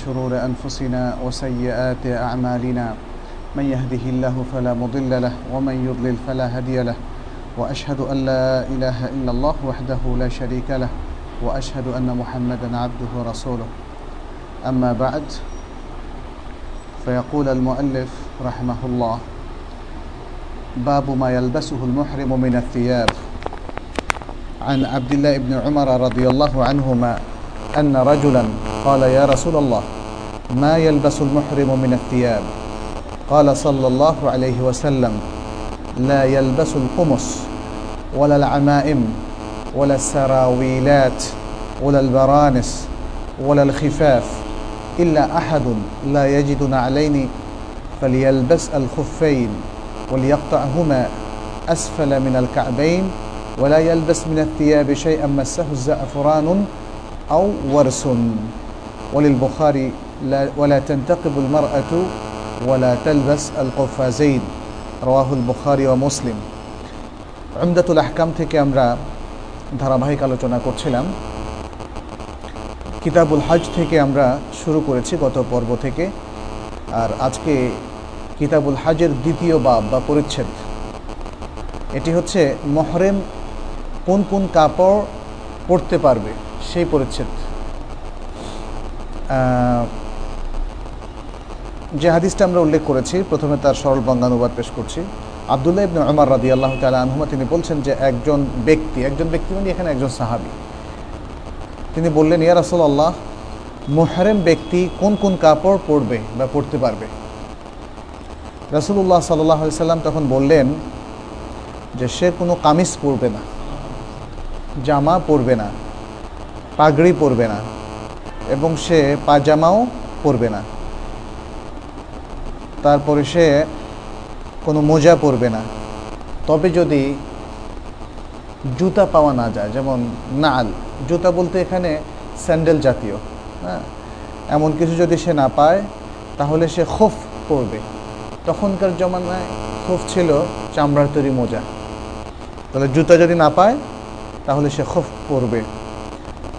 شرور أنفسنا وسيئات أعمالنا. من يهده الله فلا مضل له ومن يضلل فلا هادي له. وأشهد أن لا إله إلا الله وحده لا شريك له وأشهد أن محمدا عبده ورسوله. أما بعد فيقول المؤلف رحمه الله باب ما يلبسه المحرم من الثياب. عن عبد الله بن عمر رضي الله عنهما أن رجلا قال يا رسول الله ما يلبس المحرم من الثياب؟ قال صلى الله عليه وسلم لا يلبس القمص ولا العمائم ولا السراويلات ولا البرانس ولا الخفاف إلا أحد لا يجد نعلين فليلبس الخفين وليقطعهما أسفل من الكعبين ولا يلبس من الثياب شيئا مسه الزعفران أو ورس. وللبخاري لا ولا تنتقب المرأة ولا تلبس القفازين رواه البخاري ومسلم عمدة الأحكام থেকে আমরা ধারাবাহিক আলোচনা করছিলাম কিতাবুল হজ থেকে আমরা শুরু করেছি গত পর্ব থেকে আর আজকে কিতাবুল হজের দ্বিতীয় বাব বা পরিচ্ছেদ এটি হচ্ছে মহরেম কোন কোন কাপড় পরতে পারবে সেই পরিচ্ছেদ যে হাদিসটা আমরা উল্লেখ করেছি, প্রথমে তার সরল বঙ্গানুবাদ পেশ করছি। আবদুল্লাহ ইবনে আমার রাদি আল্লাহ তালা আনহুমা, তিনি বলছেন যে একজন ব্যক্তি একজন ব্যক্তি মানে এখানে একজন সাহাবি। তিনি বললেন, ইয়া রাসুল আল্লাহ মোহরেম ব্যক্তি কোন কোন কাপড় পরবে বা পরতে পারবে? রাসুল্লাহ সাল্লাহ সাল্লাম তখন বললেন যে, সে কোনো কামিজ পরবে না, জামা পরবে না, পাগড়ি পরবে না এবং সে পাজামাও পরবে না। তারপরে সে কোনো মোজা পরবে না। তবে যদি জুতা পাওয়া না যায়, যেমন নাল, জুতা বলতে এখানে স্যান্ডেল জাতীয় হ্যাঁ? এমন কিছু যদি সে না পায়, তাহলে সে খোফ পরবে। তখনকার জমানায় খোফ ছিল চামড়ার তৈরি মোজা। তাহলে জুতা যদি না পায়, তাহলে সে খোফ পরবে।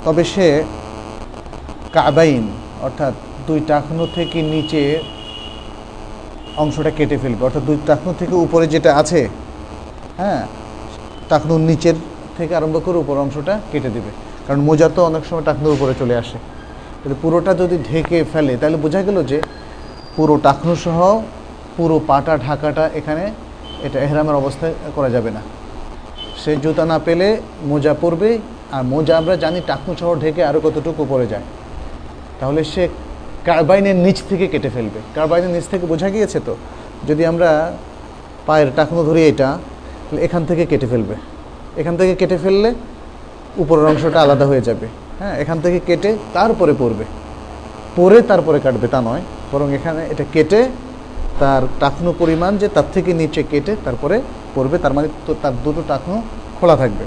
তবে সে কাবাইন, অর্থাৎ দুই টাকনো থেকে নিচে অংশটা কেটে ফেলবে, অর্থাৎ দুই টাকনো থেকে উপরে যেটা আছে হ্যাঁ টাকনুর নিচের থেকে আরম্ভ করে উপর অংশটা কেটে দেবে। কারণ মোজা তো অনেক সময় টাকনুর উপরে চলে আসে। তাহলে পুরোটা যদি ঢেকে ফেলে, তাহলে বোঝা গেল যে পুরো টাকনু সহ পুরো পাটা, ঢাকাটা এখানে এটা এহরামের অবস্থায় করা যাবে না। সে জুতা না পেলে মোজা পরবে, আর মোজা আমরা জানি টাকনু সহ ঢেকে আরও কতটুকু পরে যায়। তাহলে সে কারবাইনের নিচ থেকে কেটে ফেলবে। কারবাইনের নিচ থেকে বোঝা গিয়েছে তো? যদি আমরা পায়ের টাকনো ধরি এটা, তাহলে এখান থেকে কেটে ফেলবে। এখান থেকে কেটে ফেললে উপরের অংশটা আলাদা হয়ে যাবে। হ্যাঁ এখান থেকে কেটে তারপরে পরবে পরে তারপরে কাটবে, তা নয়। বরং এখানে এটা কেটে তার টাকনো পরিমাণ যে তার থেকে নিচে কেটে তারপরে পরবে তার মানে তার দুটো টাকনো খোলা থাকবে।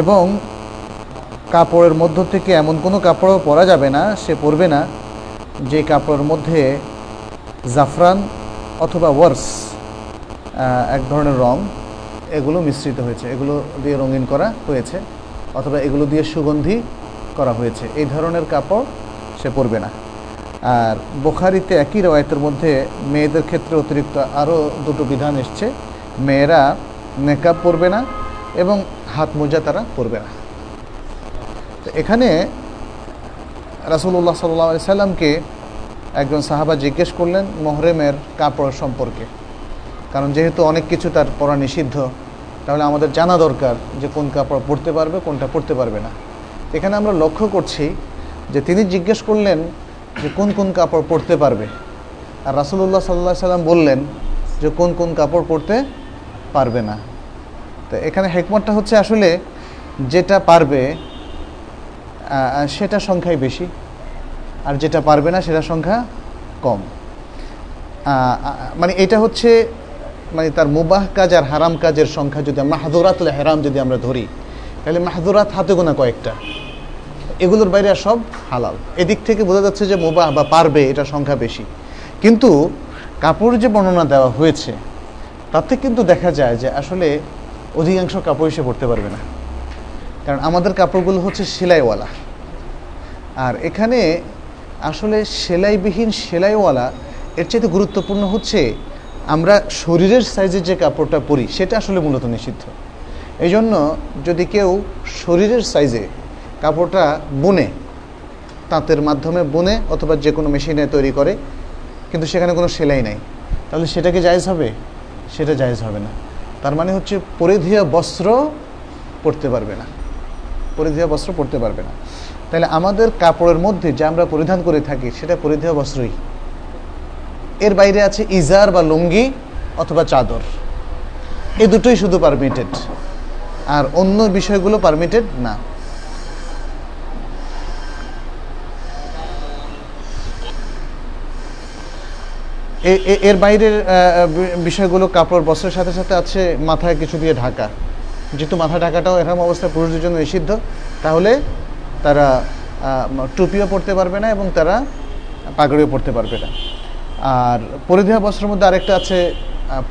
এবং কাপড়ের মধ্য থেকে এমন কোনো কাপড়ও পরা যাবে না, সে পরবে না। যে কাপড়ের মধ্যে জাফরান অথবা ওয়ার্স এক ধরনের রং, এগুলো মিশ্রিত হয়েছে। এগুলো দিয়ে রঙিন করা হয়েছে অথবা এগুলো দিয়ে সুগন্ধি করা হয়েছে। এই ধরনের কাপড় সে পরবে না। আর বোখারিতে একই রয়েতের মধ্যে মেয়েদের ক্ষেত্রে অতিরিক্ত আরও দুটো বিধান এসছে। মেয়েরা মেকআপ পরবে না এবং হাত মোজা তারা পরবে না। এখানে রাসুল্লাহ সাল্লাহ সাল্লামকে একজন সাহাবা জিজ্ঞেস করলেন মোহরেমের কাপড় সম্পর্কে। কারণ যেহেতু অনেক কিছু তার পরা নিষিদ্ধ, তাহলে আমাদের জানা দরকার যে কোন কাপড় পরতে পারবে, কোনটা পরতে পারবে না। এখানে আমরা লক্ষ্য করছি যে তিনি জিজ্ঞেস করলেন যে কোন কোন কাপড় পরতে পারবে। আর রাসুল্লাহ সাল্লাহ সাল্লাম বললেন যে কোন কোন কাপড় পরতে পারবে না। তো এখানে হেকমতটা হচ্ছে আসলে যেটা পারবে সেটা সংখ্যাই বেশি। আর যেটা পারবে না, সেটা সংখ্যা কম। মানে এটা হচ্ছে মানে তার মুবাহ কাজ আর হারাম কাজের সংখ্যা যদি মাহাদুরাত হেরাম যদি আমরা ধরি, তাহলে মাহাদুরাত হাতে গোনা কয়েকটা। এগুলোর বাইরে সব হালাল। এদিক থেকে বোঝা যাচ্ছে যে মুবাহ বা পারবে, এটা সংখ্যা বেশি। কিন্তু কাপড় যে বর্ণনা দেওয়া হয়েছে, তাতে কিন্তু দেখা যায় যে আসলে অধিকাংশ কাপড় এসে পড়তে পারবে না। কারণ আমাদের কাপড়গুলো হচ্ছে সেলাইওয়ালা। আর এখানে আসলে সেলাইবিহীন সেলাইওয়ালা এর চাইতে গুরুত্বপূর্ণ হচ্ছে আমরা শরীরের সাইজের যে কাপড়টা পরি, সেটা আসলে মূলত নিষিদ্ধ। এই জন্য যদি কেউ শরীরের সাইজে কাপড়টা বুনে, তাঁতের মাধ্যমে বুনে অথবা যে কোনো মেশিনে তৈরি করে, কিন্তু সেখানে কোনো সেলাই নাই, তাহলে সেটা কি জায়েজ হবে? সেটা জায়েজ হবে না। তার মানে হচ্ছে পরিধেয় বস্ত্র পরতে পারবে না। পরিধেয় বস্ত্র পরতে পারবে না। তাহলে আমাদের কাপড়ের মধ্যে যা আমরা পরিধান করে থাকি, সেটা পরিধেয় বস্ত্রই। এর বাইরে আছে ইজার বা লুঙ্গি অথবা চাদর। এ দুটোই শুধু পারমিটেড আর অন্য বিষয়গুলো পারমিটেড না। এর বাইরের বিষয়গুলো কাপড় বস্ত্রের সাথে সাথে আছে মাথায় কিছু দিয়ে ঢাকা। যেহেতু মাথা ঢাকাটাও এরকম অবস্থায় পুরুষদের জন্য নিষিদ্ধ, তাহলে তারা টুপিও পরতে পারবে না এবং তারা পাগড়িও পরতে পারবে না। আর পরিধেয় বস্ত্রের মধ্যে আরেকটা আছে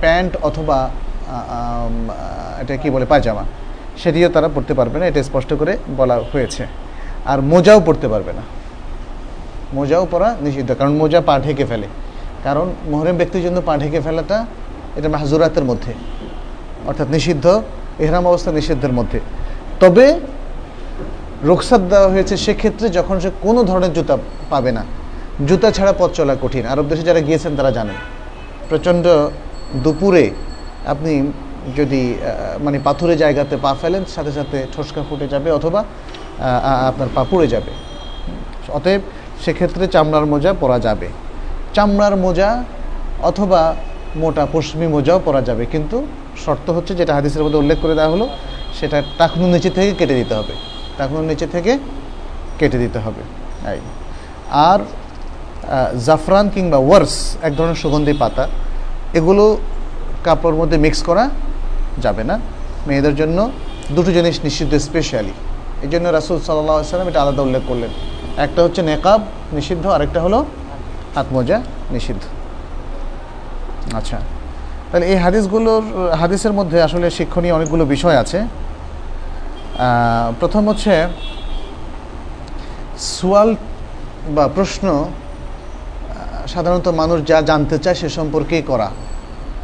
প্যান্ট অথবা এটা কি বলে, পায়জামা। সেটিও তারা পড়তে পারবে না, এটা স্পষ্ট করে বলা হয়েছে। আর মোজাও পড়তে পারবে না। মোজাও পরা নিষিদ্ধ, কারণ মোজা পা ঢেকে ফেলে। কারণ মোহরেম ব্যক্তির জন্য পা ঢেকে ফেলাটা এটা মাহজুরাতের মধ্যে। অর্থাৎ নিষিদ্ধ এহরাম অবস্থা নিষিদ্ধের মধ্যে। তবে রোকসাদ দেওয়া হয়েছে সেক্ষেত্রে যখন সে কোনো ধরনের জুতা পাবে না, জুতা ছাড়া পথ চলা কঠিন। আরব দেশে যারা গিয়েছেন তারা জানেন, প্রচণ্ড দুপুরে আপনি যদি মানে পাথুরে জায়গাতে পা ফেলেন, সাথে সাথে ঠোসকা ফুটে যাবে অথবা আপনার পা পুড়ে যাবে। অতএব সেক্ষেত্রে চামড়ার মোজা পরা যাবে। চামড়ার মোজা অথবা মোটা পশ্চিমী মোজাও পরা যাবে। কিন্তু শর্ত হচ্ছে যেটা হাদিসের মধ্যে উল্লেখ করে দেওয়া হলো, সেটা টাকনুর নিচে থেকে কেটে দিতে হবে। টাকনুর নিচে থেকে কেটে দিতে হবে। এই। আর জাফরান কিংবা ওয়ার্স, এক ধরনের সুগন্ধি পাতা, এগুলো কাপড়ের মধ্যে মিক্স করা যাবে না। মেয়েদের জন্য দুটো জিনিস নিষিদ্ধ স্পেশালি এই জন্য রাসুল সাল্লাহ সাল্লাম এটা আলাদা উল্লেখ করলেন। একটা হচ্ছে নেকাব, নিষিদ্ধ, আরেকটা হলো হাত মোজা নিষিদ্ধ। আচ্ছা। তাহলে এই হাদিসগুলোর, হাদিসের মধ্যে আসলে শিক্ষণীয় অনেকগুলো বিষয় আছে। প্রথম হচ্ছে সোয়াল বা প্রশ্ন সাধারণত মানুষ যা জানতে চায় সে সম্পর্কেই করা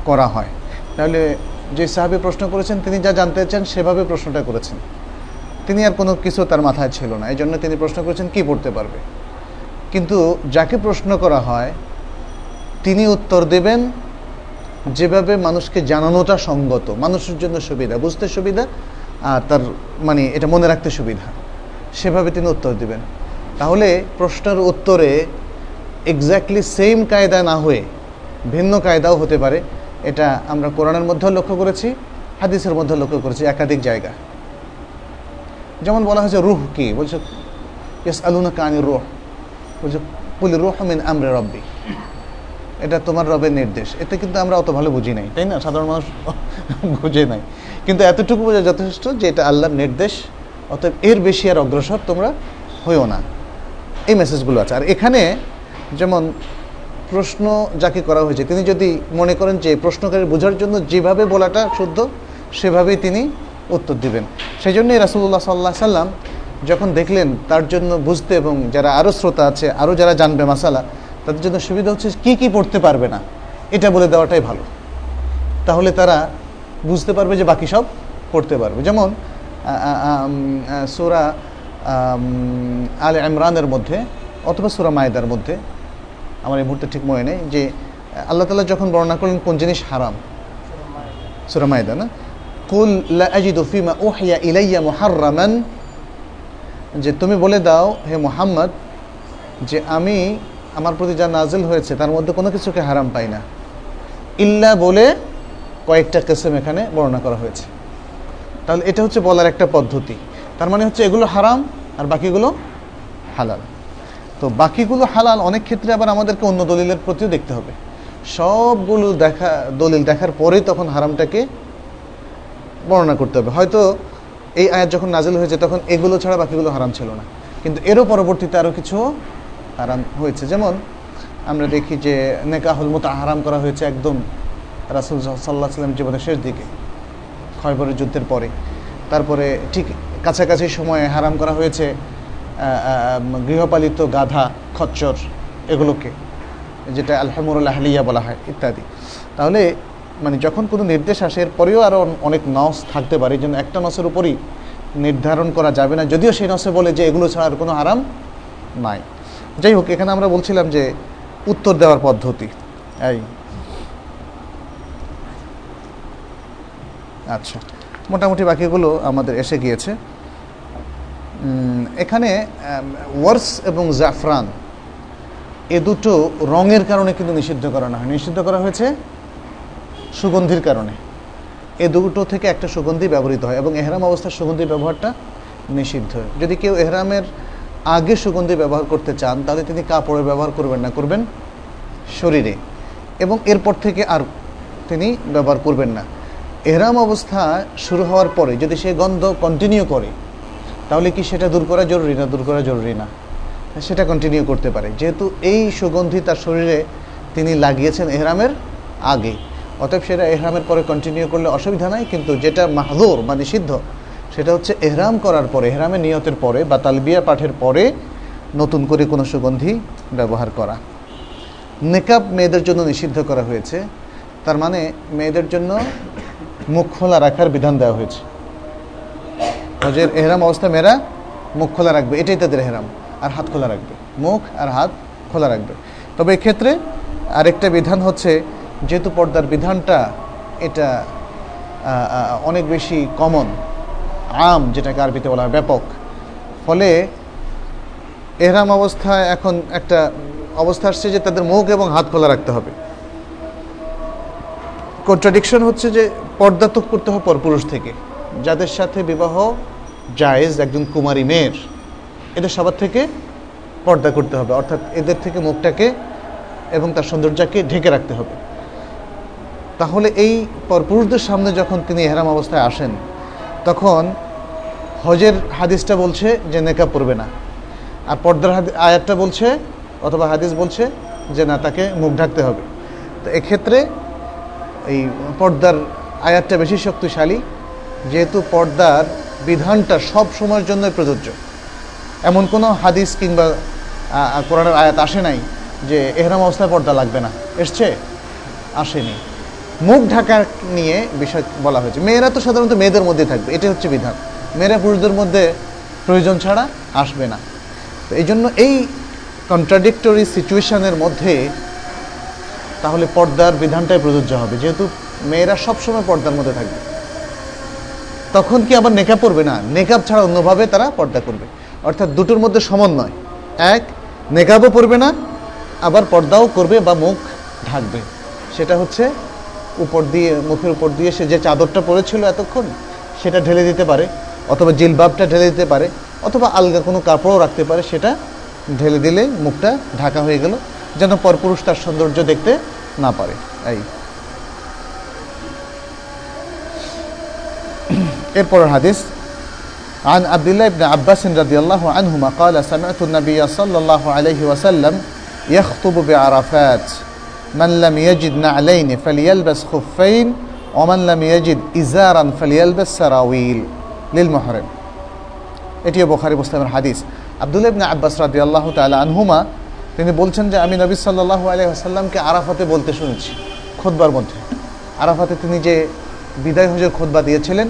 করা হয়। তাহলে যে সাহাবি প্রশ্ন করেছেন, তিনি যা জানতে চান সেভাবে প্রশ্নটা করেছেন। তিনি আর কোনো কিছু তার মাথায় ছিল না। এই জন্য তিনি প্রশ্ন করেছেন, কি পড়তে পারবে? কিন্তু যাকে প্রশ্ন করা হয়, তিনি উত্তর দেবেন যেভাবে মানুষকে জানানোটা সঙ্গত, মানুষের জন্য সুবিধা, বুঝতে সুবিধা, আর তার মানে এটা মনে রাখতে সুবিধা, সেভাবে তিনি উত্তর দিবেন। তাহলে প্রশ্নের উত্তরে এক্স্যাক্টলি সেম কায়দা না হয়ে ভিন্ন কায়দাও হতে পারে, এটা আমরা কোরআনের মধ্যেও লক্ষ্য করেছি, হাদিসের মধ্যে লক্ষ্য করেছি, একাধিক জায়গা। যেমন বলা হয়েছে, রুহ কি? বলছে ইয়েস আলুনা কানি রুহ। বলছে বলি রুহ মিন আমরে রব্বি। এটা তোমার রবের নির্দেশ। এতে কিন্তু আমরা অত ভালো বুঝি নাই, তাই না? সাধারণ মানুষ বুঝে নাই। কিন্তু এতটুকু বোঝা যথেষ্ট যে এটা আল্লাহর নির্দেশ, অতএব এর বেশি আর অগ্রসর তোমরা হইও না। এই মেসেজগুলো আছে। আর এখানে যেমন প্রশ্ন যাকে করা হয়েছে, তিনি যদি মনে করেন যে প্রশ্নকারী বোঝার জন্য যেভাবে বলাটা শুদ্ধ, সেভাবেই তিনি উত্তর দিবেন। সেই জন্যই রাসুল্লাহ সাল্লাহ সাল্লাম যখন দেখলেন তার জন্য বুঝতে এবং যারা আরও শ্রোতা আছে আরও যারা জানবে মাসালা তাদের জন্য সুবিধা হচ্ছে কি কি পড়তে পারবে না। এটা বলে দেওয়াটাই ভালো। তাহলে তারা বুঝতে পারবে যে বাকি সব পড়তে পারবে। যেমন সোরা আল ইমরানের মধ্যে অথবা সোরা মায়েদার মধ্যে, আমার এই মুহূর্তে ঠিক মনে নেই যে, আল্লাহ তালা যখন বর্ণনা করলেন কোন জিনিস হারাম, সুরা মায়দা না? কুল ফিমা ওহিয়া ইলাইয়া মুহাররামান, যে তুমি বলে দাও, হে মোহাম্মদ, যে আমি আমার প্রতি যা নাজিল হয়েছে, তার মধ্যে কোনো কিছুকে হারাম পাই না। ইল্লা বলে কয়েকটা কেসেম এখানে বর্ণনা করা হয়েছে। তাহলে এটা হচ্ছে বলার একটা পদ্ধতি। তার মানে হচ্ছে এগুলো হারাম আর বাকিগুলো হালাল। তো বাকিগুলো হালাল, অনেক ক্ষেত্রে আবার আমাদেরকে অন্য দলিলের প্রতিও দেখতে হবে। সবগুলো দেখা, দলিল দেখার পরে তখন হারামটাকে বর্ণনা করতে হবে। হয়তো এই আয়াত যখন নাজিল হয়েছে, তখন এগুলো ছাড়া বাকিগুলো হারাম ছিল না। কিন্তু এরও পরবর্তীতে আরও কিছু হারাম হয়েছে। যেমন আমরা দেখি যে নেকাহুল মতো হারাম করা হয়েছে একদম রাসুল সাল্লাহ সাল্লাম জীবনের শেষ দিকে খয়বরের যুদ্ধের পরে। তারপরে ঠিক কাছাকাছি সময়ে হারাম করা হয়েছে গৃহপালিত গাধা, খচ্চর এগুলোকে, যেটা আলহামুরুল আহলিয়া বলা হয়, ইত্যাদি। তাহলে মানে যখন কোনো নির্দেশ আসে, এরপরেও আরও অনেক নস থাকতে পারে। যেন একটা নসের উপরই নির্ধারণ করা যাবে না। যদিও সেই নসে বলে যে এগুলো ছাড়া আর কোনো আরাম নাই। যাই হোক, এখানে আমরা বলছিলাম যে উত্তর দেওয়ার পদ্ধতি। এই। আচ্ছা মোটামুটি বাকিগুলো আমাদের এসে গিয়েছে। এখানে ওয়ার্স এবং জাফরান, এ দুটো রঙের কারণে কিন্তু নিষিদ্ধ করানো হয়। নিষিদ্ধ করা হয়েছে সুগন্ধির কারণে। এ দুটো থেকে একটা সুগন্ধি ব্যবহৃত হয় এবং এহরাম অবস্থার সুগন্ধি ব্যবহারটা নিষিদ্ধ। যদি কেউ এহরামের আগে সুগন্ধি ব্যবহার করতে চান, তাহলে তিনি কাপড়ে ব্যবহার করবেন না, করবেন শরীরে। এবং এরপর থেকে আর তিনি ব্যবহার করবেন না। এহরাম অবস্থা শুরু হওয়ার পরে যদি সে গন্ধ কন্টিনিউ করে, তাহলে কি সেটা দূর করা জরুরি না দূর করা জরুরি না? সেটা কন্টিনিউ করতে পারে। যেহেতু এই সুগন্ধি তার শরীরে তিনি লাগিয়েছেন এহরামের আগে। অতএব সেটা এহরামের পরে কন্টিনিউ করলে অসুবিধা নাই, কিন্তু যেটা মাহদুর বা নিষিদ্ধ সেটা হচ্ছে এহরাম করার পরে, এহরামের নিয়তের পরে বা তালবিয়া পাঠের পরে নতুন করে কোনো সুগন্ধি ব্যবহার করা। নেকাব মেয়েদের জন্য নিষিদ্ধ করা হয়েছে। তার মানে মেয়েদের জন্য মুখ খোলা রাখার বিধান দেওয়া হয়েছে। হজের এহরাম অবস্থা মেয়েরা মুখ খোলা রাখবে। এটাই তাদের এহরাম। আর হাত খোলা রাখবে। মুখ আর হাত খোলা রাখবে। তবে এক্ষেত্রে আরেকটা বিধান হচ্ছে, যেহেতু পর্দার বিধানটা এটা অনেক বেশি কমন আম, যেটাকে আরবিতে বলা হয় ব্যাপক। ফলে এহরাম অবস্থায় এখন একটা অবস্থা আসছে যে তাদের মুখ এবং হাত খোলা রাখতে হবে। কন্ট্রাডিকশন হচ্ছে যে পর্দা তো করতে হবে পরপুরুষ থেকে। যাদের সাথে বিবাহ জায়েজ, একজন কুমারী মেয়ের, এদের সবার থেকে পর্দা করতে হবে। অর্থাৎ এদের থেকে মুখটাকে এবং তার সৌন্দর্যকে ঢেকে রাখতে হবে। তাহলে এই পরপুরুষদের সামনে যখন তিনি এহরাম অবস্থায় আসেন তখন হজের হাদিসটা বলছে যে নেকা পড়বে না। আর পর্দার আয়াতটা বলছে অথবা হাদিস বলছে যে না, তাকে মুখ ঢাকতে হবে। তো এক্ষেত্রে এই পর্দার আয়াতটা বেশি শক্তিশালী, যেহেতু পর্দার বিধানটা সব সময়ের জন্য প্রযোজ্য। এমন কোনো হাদিস কিংবা কোরআনের আয়াত আসে নাই যে এহরাম অবস্থায় পর্দা লাগবে না। এসছে? আসেনি। মুখ ঢাকা নিয়ে বিষয় বলা হয়েছে। মেয়েরা তো সাধারণত মেয়েদের মধ্যে থাকবে, এটাই হচ্ছে বিধান। মেয়েরা পুরুষদের মধ্যে প্রয়োজন ছাড়া আসবে না। তো এই জন্য এই কন্ট্রাডিক্টরি সিচুয়েশনের মধ্যে তাহলে পর্দার বিধানটাই প্রযোজ্য হবে। যেহেতু মেয়েরা সবসময় পর্দার মধ্যে থাকবে। তখন কি আবার নেকাব পড়বে না, নেকাব ছাড়া অন্যভাবে তারা পর্দা করবে। অর্থাৎ দুটোর মধ্যে সমন্বয় এক, নেকাবও পড়বে না, আবার পর্দাও করবে বা মুখ ঢাকবে। সেটা হচ্ছে উপর দিয়ে মুখের উপর দিয়ে সে যে চাদরটা পরেছিল এতক্ষণ সেটা ঢেলে দিতে পারে অথবা জিলবাবটা ঢেলে দিতে পারে অথবা আলগা কোনো কাপড়ও রাখতে পারে সেটা ঢেলে দিলে মুখটা ঢাকা হয়ে গেল যেন পরপুরুষ তার সৌন্দর্য দেখতে না পারে এই এরপরের হাদিস عن عبد الله بن عباس رضي الله عنهما قال سمعت النبي صلى الله عليه وسلم يخطب بعرفات মাল্লাম ইয়াজিদ না আলাইনে ফালিয়ালবাস খুফাইন ওমাল্লাম ইয়াজিদ ইজারান ফালিয়ালবাস সারাউইল লিল মহরেম এটিও বোখারি মুসলামের হাদিস। আবদুল ইবনা আব্বাস রাদি আল্লাহ তালা আনহুমা, তিনি বলছেন যে, আমি নবী সাল্লাহু আলহাসাল্লামকে আরাফাতে বলতে শুনেছি খোদবার মধ্যে। আরাফাতে তিনি যে বিদায় হজর খোদবা দিয়েছিলেন,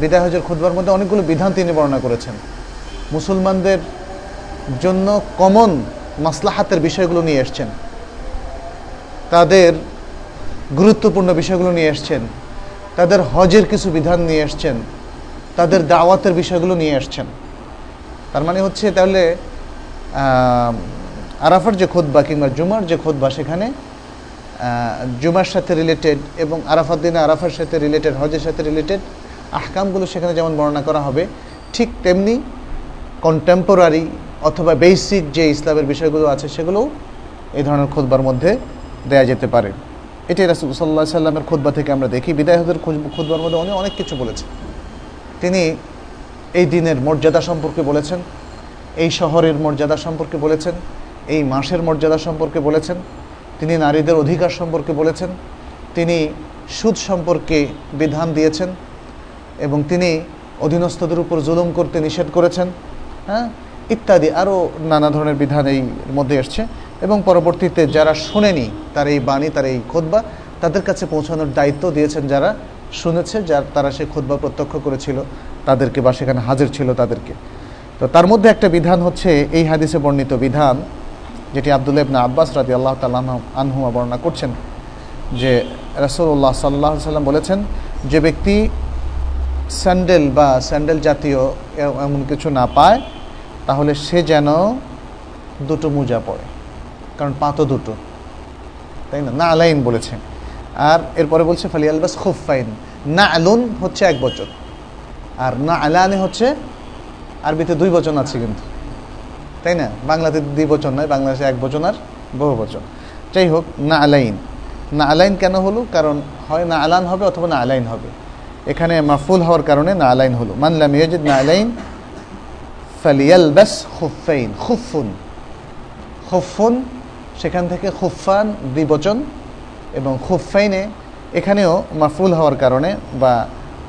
বিদায় হজর খোদবার মধ্যে অনেকগুলো বিধান তিনি বর্ণনা করেছেন। মুসলমানদের জন্য কমন মাসলাহাতের বিষয়গুলো নিয়ে এসছেন। তাদের গুরুত্বপূর্ণ বিষয়গুলো নিয়ে এসছেন তাদের হজের কিছু বিধান নিয়ে এসছেন তাদের দাওয়াতের বিষয়গুলো নিয়ে এসছেন তার মানে হচ্ছে তাহলে আরাফার যে খোদবা কিংবা জুমার যে খোদবা সেখানে জুমার সাথে রিলেটেড এবং আরাফার দিনে আরাফার সাথে রিলেটেড হজের সাথে রিলেটেড আহকামগুলো সেখানে যেমন বর্ণনা করা হবে, ঠিক তেমনি কন্টেম্পোরারি অথবা বেসিক যে ইসলামের বিষয়গুলো আছে সেগুলোও এই ধরনের খোদবার মধ্যে দেয়া যেতে পারে। এটাই রাসুল সাল্লামের খোদবা থেকে আমরা দেখি। বিদায় হজের খোদবার মধ্যে উনি অনেক কিছু বলেছেন। তিনি এই দিনের মর্যাদা সম্পর্কে বলেছেন, এই শহরের মর্যাদা সম্পর্কে বলেছেন, এই মাসের মর্যাদা সম্পর্কে বলেছেন, তিনি নারীদের অধিকার সম্পর্কে বলেছেন, তিনি সুদ সম্পর্কে বিধান দিয়েছেন এবং তিনি অধীনস্থদের উপর জুলুম করতে নিষেধ করেছেন হ্যাঁ? ইত্যাদি আরও নানা ধরনের বিধান এই মধ্যে এসছে। এবং পরবর্তীতে যারা শোনেনি তার এই বাণী, তার এই খোদবা, তাদের কাছে পৌঁছানোর দায়িত্ব দিয়েছেন যারা শুনেছে, যার, তারা সে খোদবা প্রত্যক্ষ করেছিল, তাদেরকে বা সেখানে হাজির ছিল তাদেরকে। তো তার মধ্যে একটা বিধান হচ্ছে এই হাদিসে বর্ণিত বিধান, যেটি আবদুল্লাহ ইবনা আব্বাস রাজি আল্লাহ তাল্লাহ আনহুমা বর্ণনা করছেন, যে রাসুল্লাহ সাল্লাহ সাল্লাম বলেছেন, যে ব্যক্তি স্যান্ডেল বা স্যান্ডেল জাতীয় এমন কিছু না পায়, তাহলে সে যেন দুটো মোজা পড়ে কারণ পা তো দুটো। তাই না? আলাইন বলেছে। আর এরপরে বলছে ফালি আলবাস খুফাইন না আলুন হচ্ছে এক বচন। আর না আলানে হচ্ছে আরবিতে দুই বচন আছে কিন্তু। তাই না? বাংলাতে দুই বচন নয়, বাংলাদেশে এক বচন আর বহু বচন। যাই হোক না আলাইন না আলাইন কেন হলো? কারণ হয় না আলান হবে অথবা না আলাইন হবে। এখানে মাফুল হওয়ার কারণে না আলাইন হলো মানলাম ইয়াজিদ না আলাইন ফালিয়াল ব্যাস খুফাইন খুফুন খুফুন সেখান থেকে খুফান দ্বিবচন এবং খুফাইনে এখানেও মাফুল হওয়ার কারণে বা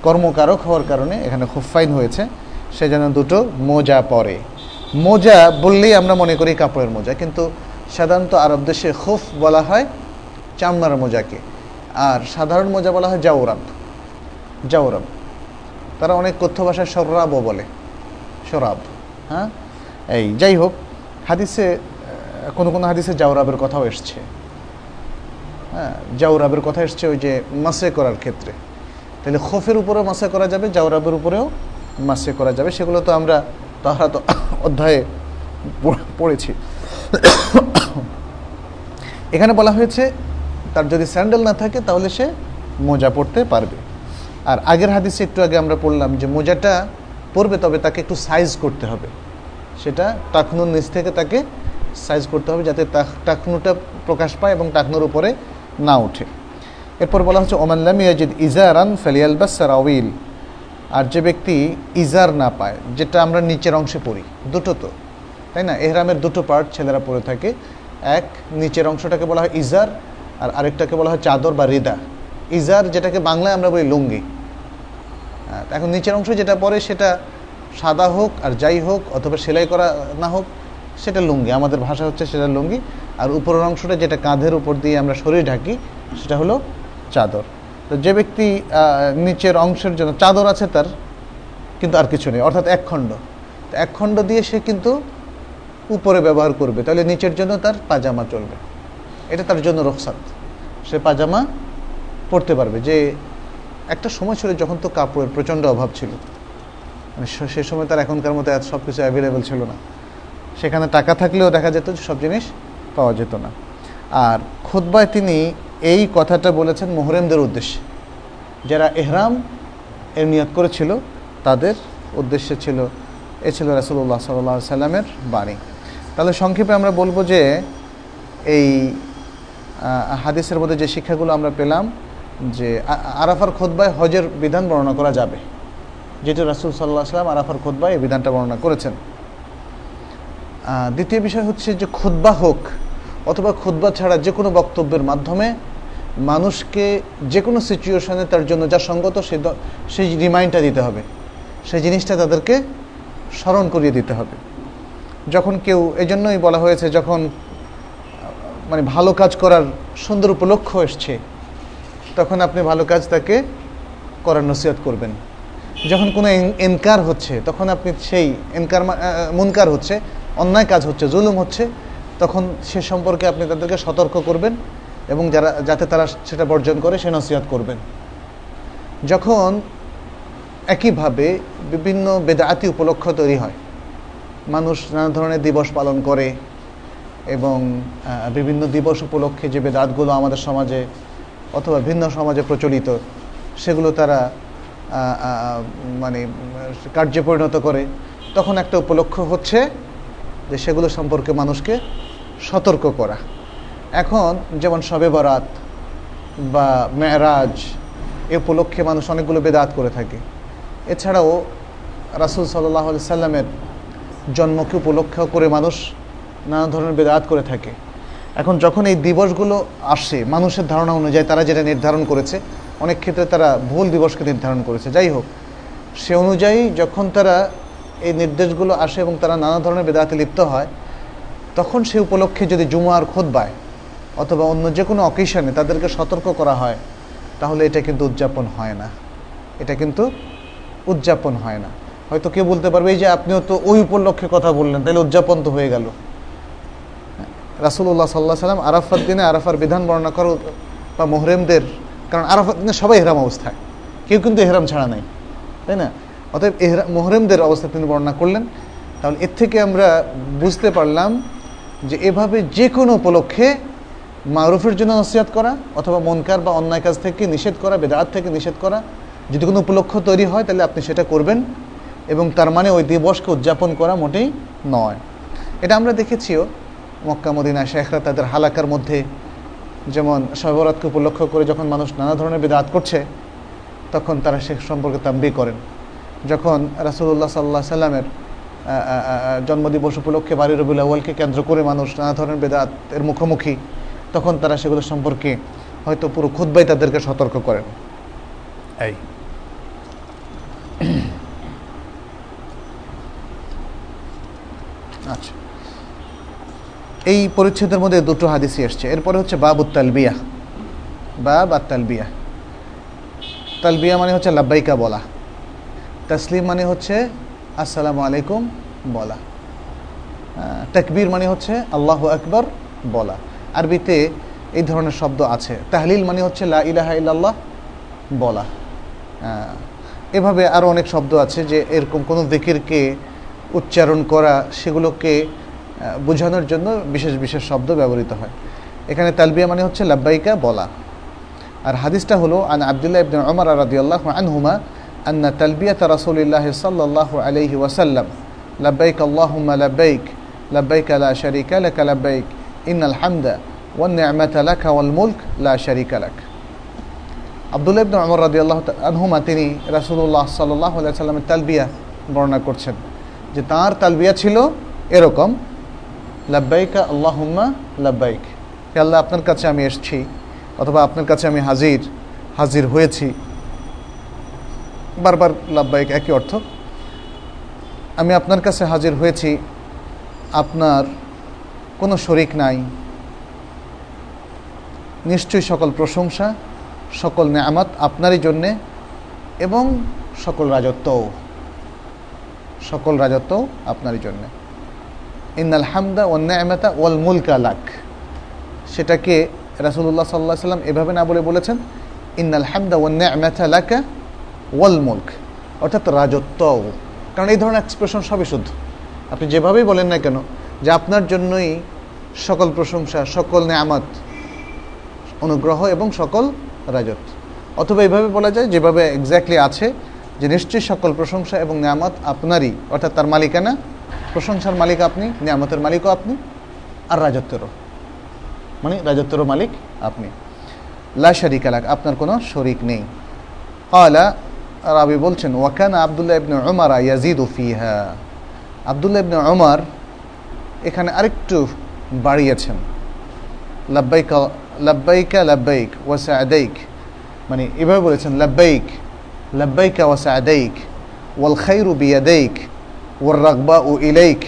কর্মকারক হওয়ার কারণে এখানে খুফাইন হয়েছে। সে যেন দুটো মোজা পরে। মোজা বললেই আমরা মনে করি কাপড়ের মোজা, কিন্তু সাধারণত আরব দেশে খুফ বলা হয় চামড়ার মোজাকে। আর সাধারণ মোজা বলা হয় জাউরাব জাউরাব তারা অনেক কথ্য ভাষায় সরাবও বলে। সরাব। হ্যাঁ? এই যাই হোক, হাদিসে কোনো কোনো হাদিসে জাউরাবের কথাও এসছে। হ্যাঁ জাউরাবের কথা এসছে ওই যে মাসে করার ক্ষেত্রে। তাহলে খোফের উপরেও মাসে করা যাবে জাউরাবের উপরেও মাসে করা যাবে। সেগুলো তো আমরা তাহারা তো অধ্যায়ে পড়েছি। এখানে বলা হয়েছে, তার যদি স্যান্ডেল না থাকে তাহলে সে মোজা পড়তে পারবে। আর আগের হাদিসে একটু আগে আমরা পড়লাম যে মোজাটা পরবে তবে তাকে একটু সাইজ করতে হবে। সেটা টাকনুর নিচ থেকে তাকে সাইজ করতে হবে যাতে টাকনুটা প্রকাশ পায় এবং টাকনুর উপরে না ওঠে। এরপর বলা হচ্ছে ওমাল্লাম ইয়াজিদ ইজারান বা সারাউইল আর যে ব্যক্তি ইজার না পায়, যেটা আমরা নিচের অংশে পড়ি, দুটো তো, তাই না? এহরামের দুটো পার্ট ছেলেরা পরে থাকে। এক, নিচের অংশটাকে বলা হয় ইজার, আর আরেকটাকে বলা হয় চাদর বা রিদা। ইজার যেটাকে বাংলায় আমরা বলি লুঙ্গি। এখন নিচের অংশ যেটা পরে সেটা সাদা হোক আর যাই হোক, অথবা সেলাই করা না হোক সেটা লুঙ্গি। আমাদের ভাষা হচ্ছে সেটা লুঙ্গি। আর উপরের অংশটা যেটা কাঁধের উপর দিয়ে আমরা শরীর ঢাকি, সেটা হলো চাদর। তো যে ব্যক্তি নিচের অংশের জন্য চাদর আছে তার কিন্তু আর কিছু নেই, অর্থাৎ এক খণ্ড। তো এক খণ্ড দিয়ে সে কিন্তু উপরে ব্যবহার করবে। তাহলে নিচের জন্য তার পাজামা চলবে। এটা তার জন্য রকসাত সে পাজামা পড়তে পারবে। যে একটা সময় ছিল যখন তো কাপড়ের প্রচণ্ড অভাব ছিল। মানে সে সময় তার এখনকার মতো সব কিছু অ্যাভেলেবেল ছিল না। সেখানে টাকা থাকলেও দেখা যেত সব জিনিস পাওয়া যেত না। আর খুদ্বায় তিনি এই কথাটা বলেছেন মোহরেমদের উদ্দেশ্যে। যারা এহরাম এর নিয়ত করেছিল, তাদের উদ্দেশ্যে ছিল, এ ছিল রাসুল্লাহ সাল্লাহ সাল্লামের বাণী। তাহলে সংক্ষেপে আমরা বলব যে এই হাদিসের মধ্যে যে শিক্ষাগুলো আমরা পেলাম যে আরাফার খোদ্বায় হজের বিধান বর্ণনা করা যাবে। যেটি রাসুল সাল্লাহ সাল্লাম আরাফার খোদ্বায় এই বিধানটা বর্ণনা করেছেন। দ্বিতীয় বিষয় হচ্ছে যে খুদ্া হোক অথবা খুদ্া ছাড়া যে কোনো বক্তব্যের মাধ্যমে মানুষকে যে কোনো সিচুয়েশনে তার জন্য যা সঙ্গত সে সেই রিমাইন্ডটা দিতে হবে। সেই জিনিসটা তাদেরকে স্মরণ করিয়ে দিতে হবে। যখন কেউ এই জন্যই বলা হয়েছে যখন মানে ভালো কাজ করার সুন্দর উপলক্ষ এসছে, তখন আপনি ভালো কাজ তাকে করার নসিহত করবেন। যখন কোনো এনকার হচ্ছে, তখন আপনি সেই এনকার মুনকার হচ্ছে অন্যায় কাজ হচ্ছে, জুলুম হচ্ছে, তখন সে সম্পর্কে আপনি তাদেরকে সতর্ক করবেন এবং যারা, যাতে তারা সেটা বর্জন করে, সে নসিহত করবেন। যখন একইভাবে বিভিন্ন বেদাতি উপলক্ষ তৈরি হয়, মানুষ নানা ধরনের দিবস পালন করে এবং বিভিন্ন দিবস উপলক্ষে যে বেদাতগুলো আমাদের সমাজে অথবা ভিন্ন সমাজে প্রচলিত, সেগুলো তারা মানে কার্যে পরিণত করে, তখন একটা উপলক্ষ হচ্ছে যে সেগুলো সম্পর্কে মানুষকে সতর্ক করা। এখন যেমন শবে বরাত বা মেয়রাজ এ উপলক্ষে মানুষ অনেকগুলো বেদাত করে থাকে। এছাড়াও রাসুল সাল্লাহ সাল্লামের জন্মকে উপলক্ষ করে মানুষ নানা ধরনের বেদাত করে থাকে। এখন যখন এই দিবসগুলো আসে, মানুষের ধারণা অনুযায়ী তারা যেটা নির্ধারণ করেছে, অনেক ক্ষেত্রে তারা ভুল দিবসকে নির্ধারণ করেছে। যাই হোক, সে অনুযায়ী যখন তারা এই নির্দেশগুলো আসে এবং তারা নানা ধরনের বেদাতে লিপ্ত হয়, তখন সে উপলক্ষে যদি জুমার খোদবায় অথবা অন্য যে কোনো অকেশনে তাদেরকে সতর্ক করা হয়, তাহলে এটা কিন্তু উদযাপন হয় না। এটা কিন্তু উদযাপন হয় না। হয়তো কেউ বলতে পারবে, এই যে আপনিও তো ওই উপলক্ষে কথা বললেন তাহলে উদযাপন তো হয়ে গেল। রাসুল্লাহ সাল্লাহ সাল্লাম আরাফার দিনে আরাফার বিধান বর্ণনা করো বা মোহরেমদের, কারণ আরাফার দিনে সবাই হেরাম অবস্থায়। কেউ কিন্তু হেরাম ছাড়া নাই, তাই না? অতএব এহরা, মোহরেমদের অবস্থা তিনি বর্ণনা করলেন। তাহলে এর থেকে আমরা বুঝতে পারলাম যে এভাবে যে কোনো উপলক্ষে মারুফের জন্য নসিহাত করা অথবা মনকার বা অন্যায় কাজ থেকে নিষেধ করা, বেদাত থেকে নিষেধ করা, যদি কোনো উপলক্ষ তৈরি হয় তাহলে আপনি সেটা করবেন এবং তার মানে ওই দিবসকে উদযাপন করা মোটেই নয়। এটা আমরা দেখেছিও মক্কা মদিনা শেখরা তাদের হালাকার মধ্যে যেমন সবরাতকে উপলক্ষ করে যখন মানুষ নানা ধরনের বেদাত করছে, তখন তারা সে সম্পর্কে তাম্বি করেন। যখন রাসুল্লাহ সাল্লাহ সাল্লামের জন্মদিবস উপলক্ষে বাড়ির রবিউল আউ্য়ালকে কেন্দ্র করে মানুষ নানা ধরনের বেদাত এর মুখোমুখি তখন তারা সেগুলো সম্পর্কে হয়তো পুরো খুদ্বাই তাদেরকে সতর্ক করেন। এই। আচ্ছা। এই পরিচ্ছেদের মধ্যে দুটো হাদিসই এসছে এরপরে হচ্ছে বাবুত তালবিয়া। বাব আর তালবিয়া। তালবিয়া মানে হচ্ছে লাব্বাইকা বলা। তসলিম মানে হচ্ছে আসসালামু আলাইকুম বলা। তাকবীর মানে হচ্ছে আল্লাহ আকবর বলা। আরবিতে এই ধরনের শব্দ আছে। তাহলিল মানে হচ্ছে লা ইলাহা ইল্লাল্লাহ বলা। এভাবে আরও অনেক শব্দ আছে যে এরকম কোনো দিকিরকে উচ্চারণ করা, সেগুলোকে বোঝানোর জন্য বিশেষ বিশেষ শব্দ ব্যবহৃত হয়। এখানে তালবিয়া মানে হচ্ছে লাব্বাইকা বলা। আর হাদিসটা হলো, আন আবদুল্লাহ ইবনে ওমর রাদিয়াল্লাহু আনহুমা আন্না তালবিয়াত রাসূলিল্লাহি সাল্লাল্লাহু আলাইহি ওয়াসাল্লাম লাব্বাইক আল্লাহুম্মা লাব্বাইক লাব্বাইক লা শারীকা লাক লাব্বাইক ইন্নাল হামদা ওয়ান নি'মাতা লাক ওয়াল মুলক লা শারীকা লাক আবদুল্লাহ ইবনে ওমর রাদিয়াল্লাহু আনহুমা তিনি রাসূলুল্লাহ সাল্লাল্লাহু আলাইহি সাল্লামের তালবিয়া বর্ণনা করছেন যে তার তালবিয়া ছিল এরকম, লাব্বাইকা আল্লাহুম্মা লাব্বাইক। হে আল্লাহ, আপনার কাছে আমি এসেছি অথবা আপনার কাছে আমি হাজির হাজির হয়েছি। বারবার লাভবাহিক, একই অর্থ। আমি আপনার কাছে হাজির হয়েছি। আপনার কোনো শরিক নাই। নিশ্চয়ই সকল প্রশংসা, সকল নেয়ামত আপনারই জন্যে এবং সকল রাজত্বও, সকল রাজত্ব আপনারই জন্যে। ইন্নাল হামদা ও নেয়ামতা ওয়াল মুলকা লাক। সেটাকে রাসুল্লাহ সাল্লাহ সাল্লাম এভাবে না বলে বলেছেন, ইন্নাল হামদা ও নেয়ামতা লাকা ওয়াল মুলক, অর্থাৎ রাজত্ব কারণ এই ধরনের এক্সপ্রেশন সবই শুদ্ধ। আপনি যেভাবেই বলেন না কেন, যে আপনার জন্যই সকল প্রশংসা, সকল নেয়ামত, অনুগ্রহ এবং সকল রাজত্ব। অথবা এইভাবে বলা যায়, যেভাবে এক্স্যাক্টলি আছে, যে নিশ্চয়ই সকল প্রশংসা এবং নিয়ামত আপনারই, অর্থাৎ তার মালিকানা, প্রশংসার মালিক আপনি, নিয়ামতের মালিকও আপনি, আর রাজত্বেরও। মানে রাজত্বেরও মালিক আপনি। লা শরিক আপনার কোনো শরিক নেই। আলা রাবি বলছেন ওয়াকান আবদুল্লাহ ইবনে উমার ইয়াজিদ ফিহা আবদুল্লাহ ইবনে উমার এখানে আরেকটু বাড়িয়েছেন। লাব্বাইকা লাব্বাইকা লাব্বাইক ওয়াসাদাইক মানে এভাবে বলেছেন লাব্বাইক লাব্বাইকা ওয়াসাদাইক ওয়াল খাইরু বিয়াদাইক ওয়ার রাগবা ও ইলাইক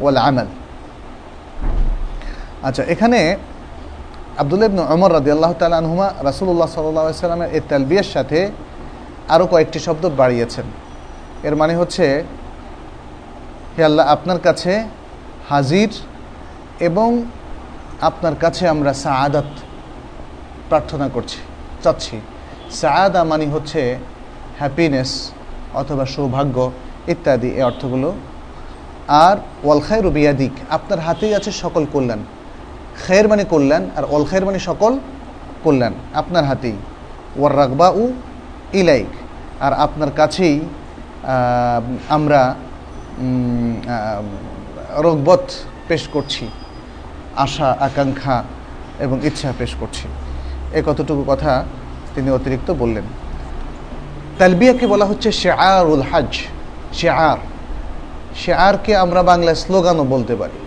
ওয়াল আমাল আচ্ছা এখানে আবদুল্লাহ ইবনে ওমর রাদি আল্লাহ তালা আনহুমা রাসুল্লাহ সাল্লাহ সাল্লামের এই তালবিয়ার সাথে আরও কয়েকটি শব্দ বাড়িয়েছেন। এর মানে হচ্ছে, হে আল্লাহ, আপনার কাছে হাজির এবং আপনার কাছে আমরা সাআদাত প্রার্থনা করছি, চাচ্ছি। সাআদা মানে হচ্ছে হ্যাপিনেস অথবা সৌভাগ্য ইত্যাদি, এই অর্থগুলো। আর ওয়াল খায় রুবিয়াদিক আপনার হাতেই আছে সকল কল্যাণ। খের মানে কল্যাণ, আর অল মানে সকল কল্যাণ, আপনার হাতেই। ওয়ার রাগবা উ ইলাইক। আর আপনার কাছেই আমরা রোগবত পেশ করছি, আশা, আকাঙ্ক্ষা এবং ইচ্ছা পেশ করছি। এ কতটুকু কথা তিনি অতিরিক্ত বললেন। তালবিয়াকে বলা হচ্ছে শেয়ার উল হাজ শেয়ার শেয়ারকে আমরা বাংলায় স্লোগানও বলতে পারি।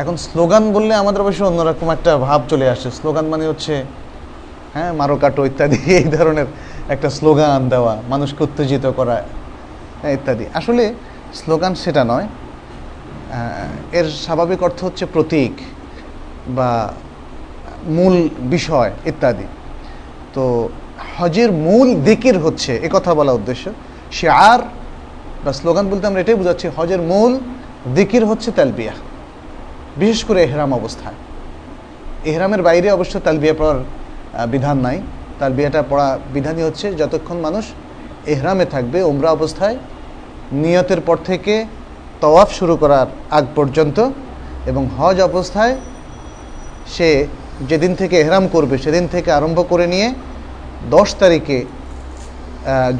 এখন স্লোগান বললে আমাদের অবশ্য অন্যরকম একটা ভাব চলে আসে। স্লোগান মানে হচ্ছে হ্যাঁ মারো কাটো ইত্যাদি, এই ধরনের একটা স্লোগান দেওয়া, মানুষকে উত্তেজিত করা, ইত্যাদি। আসলে স্লোগান সেটা নয়। এর স্বাভাবিক অর্থ হচ্ছে প্রতীক বা মূল বিষয়, ইত্যাদি। তো হজের মূল দিকির হচ্ছে, এ কথা বলা উদ্দেশ্য সে আর বা স্লোগান বলতে আমরা এটাই বোঝাচ্ছি, হজের মূল দিকির হচ্ছে তালবিয়া। বিশেষ করে এহরাম অবস্থায়। এহরামের বাইরে অবশ্য তালবিয়া পড়ার বিধান নাই। তালবিয়াটা পড়া বিধানই হচ্ছে যতক্ষণ মানুষ এহরামে থাকবে ওমরা অবস্থায় নিয়তের পর থেকে তওয়াফ শুরু করার আগ পর্যন্ত এবং হজ অবস্থায় সে যেদিন থেকে এহরাম করবে সেদিন থেকে আরম্ভ করে নিয়ে দশ তারিখে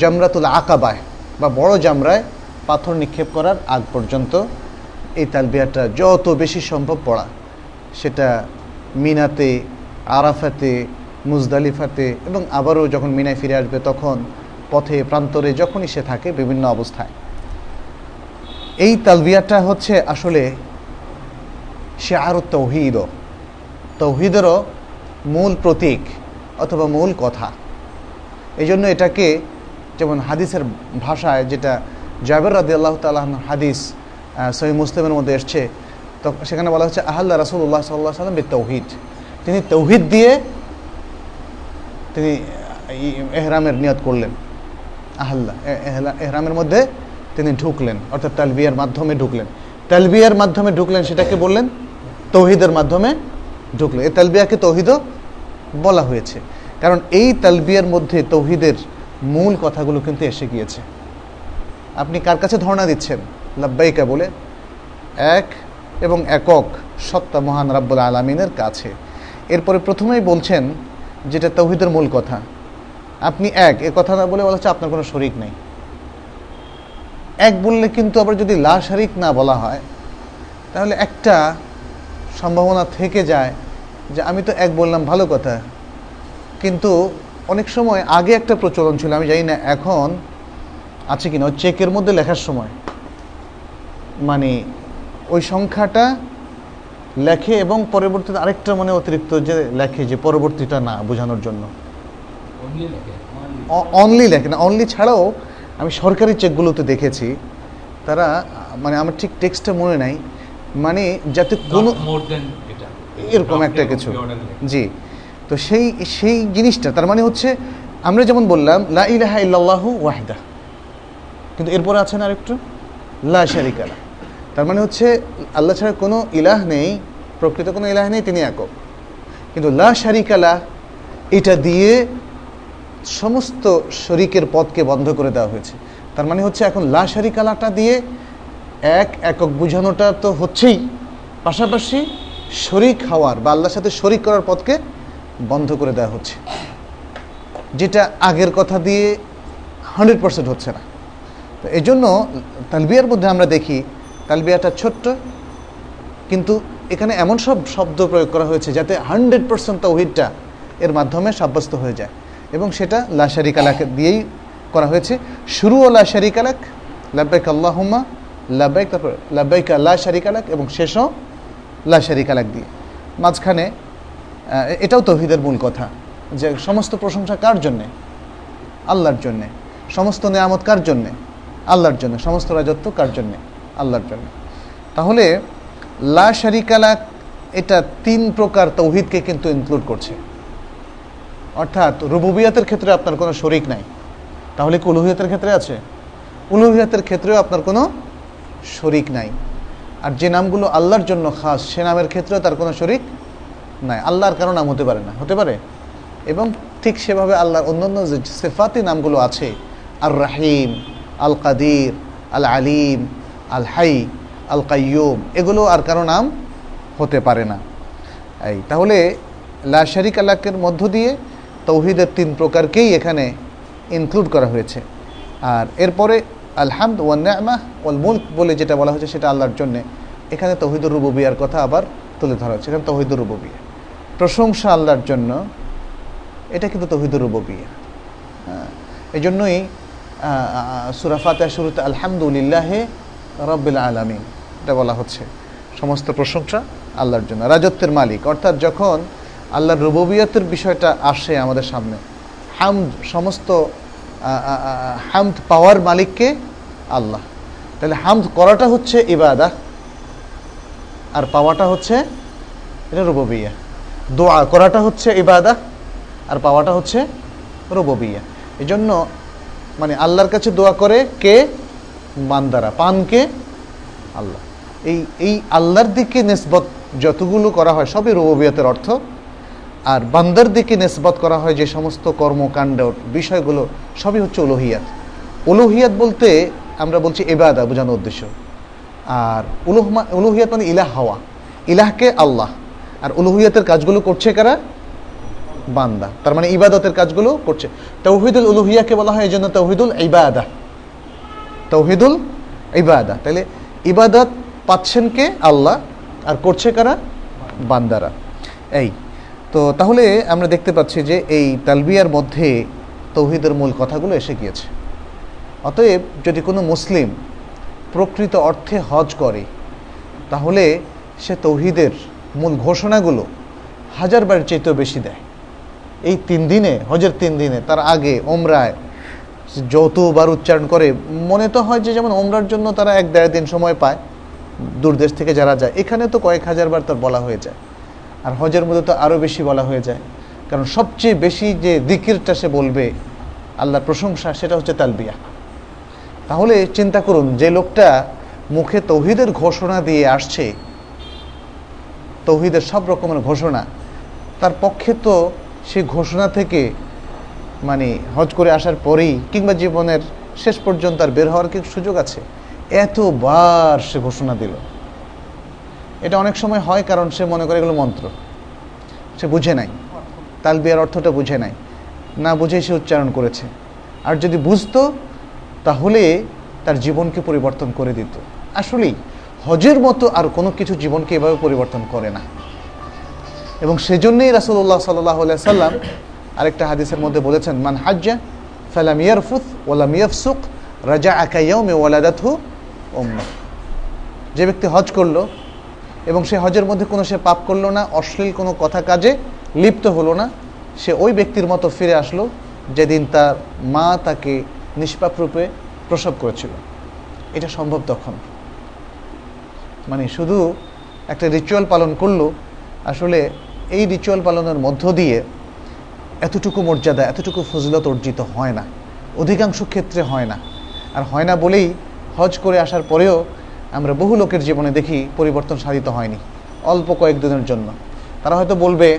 জামরাতুল আকাবায় বা বড় জামরায় পাথর নিক্ষেপ করার আগ পর্যন্ত এই তালবিয়াটা যত বেশি সম্ভব পড়া। সেটা মিনাতে, আরাফাতে মুজদালিফাতে এবং আবারও যখন মিনায় ফিরে আসবে তখন পথে, প্রান্তরে যখনই সে থাকে বিভিন্ন অবস্থায়। এই তালবিয়াটা হচ্ছে আসলে সে আরও তৌহিদ। তৌহিদেরও মূল প্রতীক অথবা মূল কথা। এই জন্য এটাকে যেমন হাদিসের ভাষায় যেটা জাবের রাদি আল্লাহ তালাহ হাদিস সহি মুসলিমের মধ্যে এসছে, তো সেখানে বলা হচ্ছে আহাল্লা রাসুল্লাহ সাল্লাহ সাল্লাম বে তৌহিদ তিনি তৌহিদ দিয়ে তিনি এহরামের নিয়ত করলেন। আহাল্লা এহরামের মধ্যে তিনি ঢুকলেন, অর্থাৎ তালবিয়ার মাধ্যমে ঢুকলেন। তালবিয়ার মাধ্যমে ঢুকলেন সেটাকে বললেন, তৌহিদের মাধ্যমে ঢুকলেন। এই তালবিয়াকে তৌহিদও বলা হয়েছে। কারণ এই তালবিয়ার মধ্যে তৌহিদের মূল কথাগুলো কিন্তু এসে গিয়েছে। আপনি কার কাছে ধর্ণা দিচ্ছেন? লাব্বাইকা বলে। এক এবং একক সত্তা মহান রাব্বুল আলমিনের কাছে। এরপরে প্রথমেই বলছেন যেটা তৌহিদের মূল কথা। আপনি এক, এ কথা না বলে বলা হচ্ছে আপনার কোনো শরিক নেই। এক বললে কিন্তু আবার যদি লা শারিক না বলা হয়, তাহলে একটা সম্ভাবনা থেকে যায় যে আমি তো এক বললাম, ভালো কথা। কিন্তু অনেক সময় আগে একটা প্রচলন ছিল, আমি জানি না এখন আছে কিনা চেকের মধ্যে লেখার সময়। মানে ওই সংখ্যাটা লেখে এবং পরবর্তীতে আরেকটা মানে অতিরিক্ত যে লেখে যে পরবর্তীটা না বোঝানোর জন্য। অনলি লেখে না অনলি ছাড়াও আমি সরকারি চেকগুলোতে দেখেছি তারা মানে আমার ঠিক টেক্সটটা মনে নাই মানে যাতে কোনো এরকম একটা কিছু। জি। তো সেই সেই জিনিসটা তার মানে হচ্ছে আমরা যেমন বললাম লা ইলাহা ইল্লাল্লাহু ওয়াহিদা। কিন্তু এরপরে আছেন আর একটু লা শারিকালা তার মানে হচ্ছে, আল্লাহ ছাড়া কোনো ইলাহ নেই, প্রকৃত কোনো ইলাহ নেই, তিনি একক। কিন্তু লা শারিকালা এটা দিয়ে সমস্ত শরিকের পথকে বন্ধ করে দেওয়া হয়েছে। তার মানে হচ্ছে, এখন লা শারিকালাটা দিয়ে এক একক বুঝানোটা তো হচ্ছেই। পাশাপাশি শরিক হওয়ার বা আল্লাহর সাথে শরিক করার পথকে বন্ধ করে দেওয়া হচ্ছে। যেটা আগের কথা দিয়ে হান্ড্রেড পার্সেন্ট হচ্ছে না। তো এই জন্য তালবিয়ার মধ্যে আমরা দেখি তালবিয়াটা ছোট্ট, কিন্তু এখানে এমন সব শব্দ প্রয়োগ করা হয়েছে যাতে হান্ড্রেড পার্সেন্ট তৌহিদটা এর মাধ্যমে সাব্যস্ত হয়ে যায়। এবং সেটা লাশারিক আলাক দিয়েই করা হয়েছে। শুরু ও লাশারিক আলাক লাব্বাইক আল্লাহমা লাব্বাইক, তারপর লাব্বাইক আল্লাহ শারিক আলাক এবং শেষও লাশারিক আলাক দিয়ে। মাঝখানে এটাও তৌহিদের মূল কথা, যে সমস্ত প্রশংসা কার জন্যে? আল্লাহর জন্যে। সমস্ত নেয়ামত কার জন্যে? আল্লাহর জন্য। সমস্ত রাজত্ব কার জন্যে? আল্লাহর জন্য। তাহলে লা শারিকালাক এটা তিন প্রকার তৌহিদকে কিন্তু ইনক্লুড করছে। অর্থাৎ রুবুবিয়াতের ক্ষেত্রে আপনার কোনো শরিক নাই। তাহলে কি উলুহিয়াতের ক্ষেত্রে আছে? উলুহিয়াতের ক্ষেত্রেও আপনার কোনো শরিক নাই। আর যে নামগুলো আল্লাহর জন্য খাস, সে নামের ক্ষেত্রেও তার কোনো শরিক নাই। আল্লাহর কারও নাম হতে পারে না, হতে পারে। এবং ঠিক সেভাবে আল্লাহর অন্যান্য যে সেফাতি নামগুলো আছে আর রাহিম আল কাদির আল আলিম আল হাই আল কাইয়ুম এগুলো আর কারও নাম হতে পারে না। এই, তাহলে লা শারিক আল্লাহের মধ্য দিয়ে তৌহিদের তিন প্রকারকেই এখানে ইনক্লুড করা হয়েছে। আর এরপরে আলহামদ ওয়ান্নামা ওয়াল মুল্ক বলে যেটা বলা হয়েছে সেটা আল্লাহর জন্যে। এখানে তহিদুর রুবুবিয়ার কথা আবার তুলে ধরা হচ্ছে এখানে তহিদুর রুবুবিয়া। প্রশংসা আল্লাহর জন্য, এটা কিন্তু তহিদুর রুবুবিয়া। এই জন্যই সুরাফাতে শুরুতে আলহামদুলিল্লাহে রব্বিল আলমিন। এটা বলা হচ্ছে। সমস্ত প্রশংসা আল্লাহর জন্য। রাজত্বের মালিক। অর্থাৎ যখন আল্লাহর রুববিয়তের বিষয়টা আসে আমাদের সামনে, হামদ, সমস্ত হামদ পাওয়ার মালিককে আল্লাহ। তাহলে হামদ করাটা হচ্ছে ইবাদা, আর পাওয়াটা হচ্ছে এটা রুববিয়া। দোয়া করাটা হচ্ছে ইবাদা, আর পাওয়াটা হচ্ছে রুববিয়া। এই জন্য মানে আল্লাহর কাছে দোয়া করে কে? বান্দারা। পানকে আল্লাহ। এই এই আল্লাহর দিকে নেসবত যতগুলো করা হয়, সবই রুববিয়াতের অর্থ। আর বান্দার দিকে নেসবত করা হয় যে সমস্ত কর্মকাণ্ড, বিষয়গুলো, সবই হচ্ছে উলোহিয়াত। উলোহিয়াত বলতে আমরা বলছি এবাদা বোঝানোর উদ্দেশ্য। আর উলুহমা উলুহিয়াত মানে ইলাহ হওয়া। ইলাহকে আল্লাহ। আর উলুহিয়াতের কাজগুলো করছে কারা? বান্দা। তার মানে ইবাদতের কাজগুলো করছে। তৌহিদুল উলুহিয়াকে বলা হয় এই জন্য তৌহিদুল ইবাদা। তৌহিদুল ইবাদা। তাহলে ইবাদত পাচ্ছেন কে? আল্লাহ। আর করছে কারা? বান্দারা। এই, তো তাহলে আমরা দেখতে পাচ্ছি যে এই তালবিয়ার মধ্যে তৌহিদের মূল কথাগুলো এসে গিয়েছে। অতএব যদি কোনো মুসলিম প্রকৃত অর্থে হজ করে, তাহলে সে তৌহিদের মূল ঘোষণাগুলো হাজার বারের চাইতেও বেশি দেয়। এই তিন দিনে, হজের তিন দিনে, তার আগে ওমরায় যতবার উচ্চারণ করে, মনে তো হয় যে যেমন ওমরার জন্য তারা এক দেড় দিন সময় পায়, দূর দেশ থেকে যারা যায়। এখানে তো কয়েক হাজার বার তার বলা হয়ে যায়। আর হজের মধ্যে তো আরও বেশি বলা হয়ে যায়। কারণ সবচেয়ে বেশি যে দিকিরটা সে বলবে, আল্লাহর প্রশংসা, সেটা হচ্ছে তালবিয়া। তাহলে চিন্তা করুন, যে লোকটা মুখে তৌহিদের ঘোষণা দিয়ে আসছে, তৌহিদের সব রকমের ঘোষণা, তার পক্ষে তো সে ঘোষণা থেকে মানে হজ করে আসার পরেই কিংবা জীবনের শেষ পর্যন্ত আর বের হওয়ার কি সুযোগ আছে? এতবার সে ঘোষণা দিল। এটা অনেক সময় হয় কারণ সে মনে করে এগুলো মন্ত্র। সে বুঝে নাই। তালবিয়ার অর্থটা বুঝে নাই। না বুঝে সে উচ্চারণ করেছে। আর যদি বুঝতো, তাহলে তার জীবনকে পরিবর্তন করে দিত। আসলেই, হজের মতো আর কোনো কিছু জীবনকে এভাবে পরিবর্তন করে না। এবং সেজন্যই রাসুল্লাহ সাল্লাহ সাল্লাম আরেকটা হাদিসের মধ্যে বলেছেন, মান হাজ্জা ফালাম ইয়ারফুত ওয়ালাম ইয়াফসুক রাজা আকাইয়াউমে ওয়ালাদাতহু ওম্মা যে ব্যক্তি হজ করল এবং সে হজের মধ্যে কোনো সে পাপ করল না, অশ্লীল কোনো কথা কাজে লিপ্ত হলো না, সে ওই ব্যক্তির মতো ফিরে আসলো যেদিন তার মা তাকে নিষ্পাপ রূপে প্রসব করেছিল। এটা সম্ভব তখন। মানে শুধু একটা রিচুয়াল পালন করল, আসলে এই রিচুয়াল পালনের মধ্য দিয়ে এতটুকু মর্যাদা, এতটুকু ফজিলত অর্জিত হয় না। অধিকাংশ ক্ষেত্রে হয় না। আর হয় না বলেই হজ করে আসার পরেও আমরা বহু লোকের জীবনে দেখি পরিবর্তন সাধিত হয়নি, অল্প কয়েকদিনের জন্য। তারা হয়তো বলবে,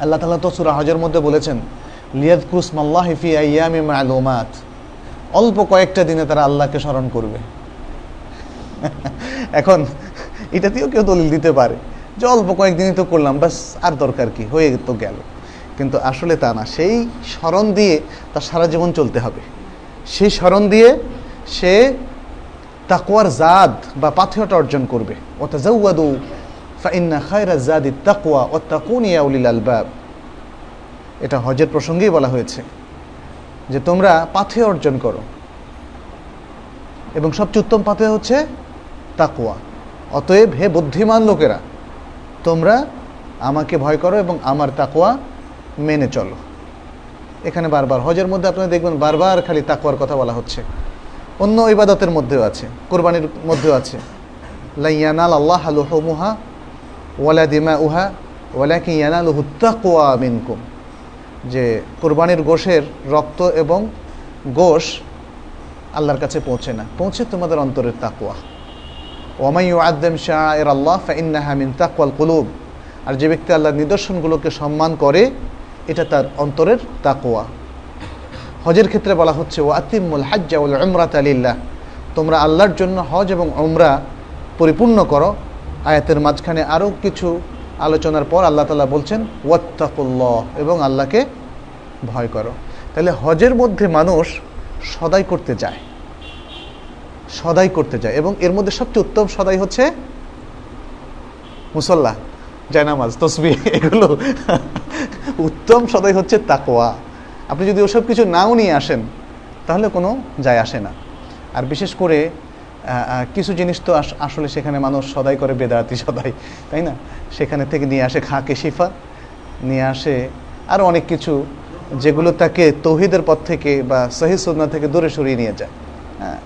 আল্লাহ তালা তো সুরা হজের মধ্যে বলেছেন লিয়াদ ক্রুস মাল্লাহ হিফি আয়ামি মালুমাত। অল্প কয়েকটা দিনে তারা আল্লাহকে স্মরণ করবে। এখন এটাতেও কেউ দলিল দিতে পারে যে অল্প কয়েকদিনই তো করলাম, বাস আর দরকার কি? হয়ে তো গেল। কিন্তু আসলে তা না। সেই স্মরণ দিয়ে তার সারা জীবন চলতে হবে। সেই স্মরণ দিয়ে সে তাকুয়ার জাদ বা পাথেয়টা অর্জন করবে। ওটা জাউয়াদু ফাইন্না খায়রা জাদি তাকুয়া ও তাকুনিয়া উলিল আলবাব এটা হজের প্রসঙ্গেই বলা হয়েছে যে তোমরা পাথে অর্জন করো। এবং সবচেয়ে উত্তম পাথে হচ্ছে তাকুয়া অতএব হে বুদ্ধিমান লোকেরা, তোমরা আমাকে ভয় করো এবং আমার তাকুয়া মেনে চলো। এখানে বারবার হজের মধ্যে আপনারা দেখবেন বারবার খালি তাকুয়ার কথা বলা হচ্ছে। অন্য ইবাদতের মধ্যেও আছে, কোরবানির মধ্যেও আছে। লাইয়ানাল আল্লাহ আলুহমুহা ওয়ালা দিমা উহা ওয়ালা কি ইয়ানাল হুত্তাকুয়া মিনকুম। যে কোরবানির গোশের রক্ত এবং গোশ আল্লাহর কাছে পৌঁছে না। পৌঁছে তোমাদের অন্তরের তাকুয়া ওমাই আদম শাহ এর আল্লাহ ফাইন্নাহা মিন তাকুয়াল কুলুব। আর যে ব্যক্তি আল্লাহর নিদর্শনগুলোকে সম্মান করে এটা তার অন্তরের তাকোয়া হজের ক্ষেত্রে বলা হচ্ছে ও আতিমুল হাজ্জা উল উমরাত আলিল্লাহ তোমরা আল্লাহর জন্য হজ এবং উমরা পরিপূর্ণ করো। আয়াতের মাঝখানে আরও কিছু আলোচনার পর আল্লাহ তালা বলছেন, ওয়াত্তাকুল্লাহ, এবং আল্লাহকে ভয় করো। তাহলে হজের মধ্যে মানুষ সদাই করতে যায় সদাই করতে যায় এবং এর মধ্যে সবচেয়ে উত্তম সদাই হচ্ছে মুসল্লা। জায়নামাজ, তসবি, এগুলো। উত্তম সদাই হচ্ছে তাকোয়া আপনি যদি ওসব কিছু নাও নিয়ে আসেন, তাহলে কোনো যায় আসে না। আর বিশেষ করে কিছু জিনিস তো আসলে সেখানে মানুষ সদাই করে, বেদাতি সদাই, তাই না? সেখানে থেকে নিয়ে আসে খাঁকে শিফা, নিয়ে আসে আরও অনেক কিছু যেগুলো তাকে তৌহিদের পথ থেকে বা সহি সুদনা থেকে দূরে সরিয়ে নিয়ে যায়। হ্যাঁ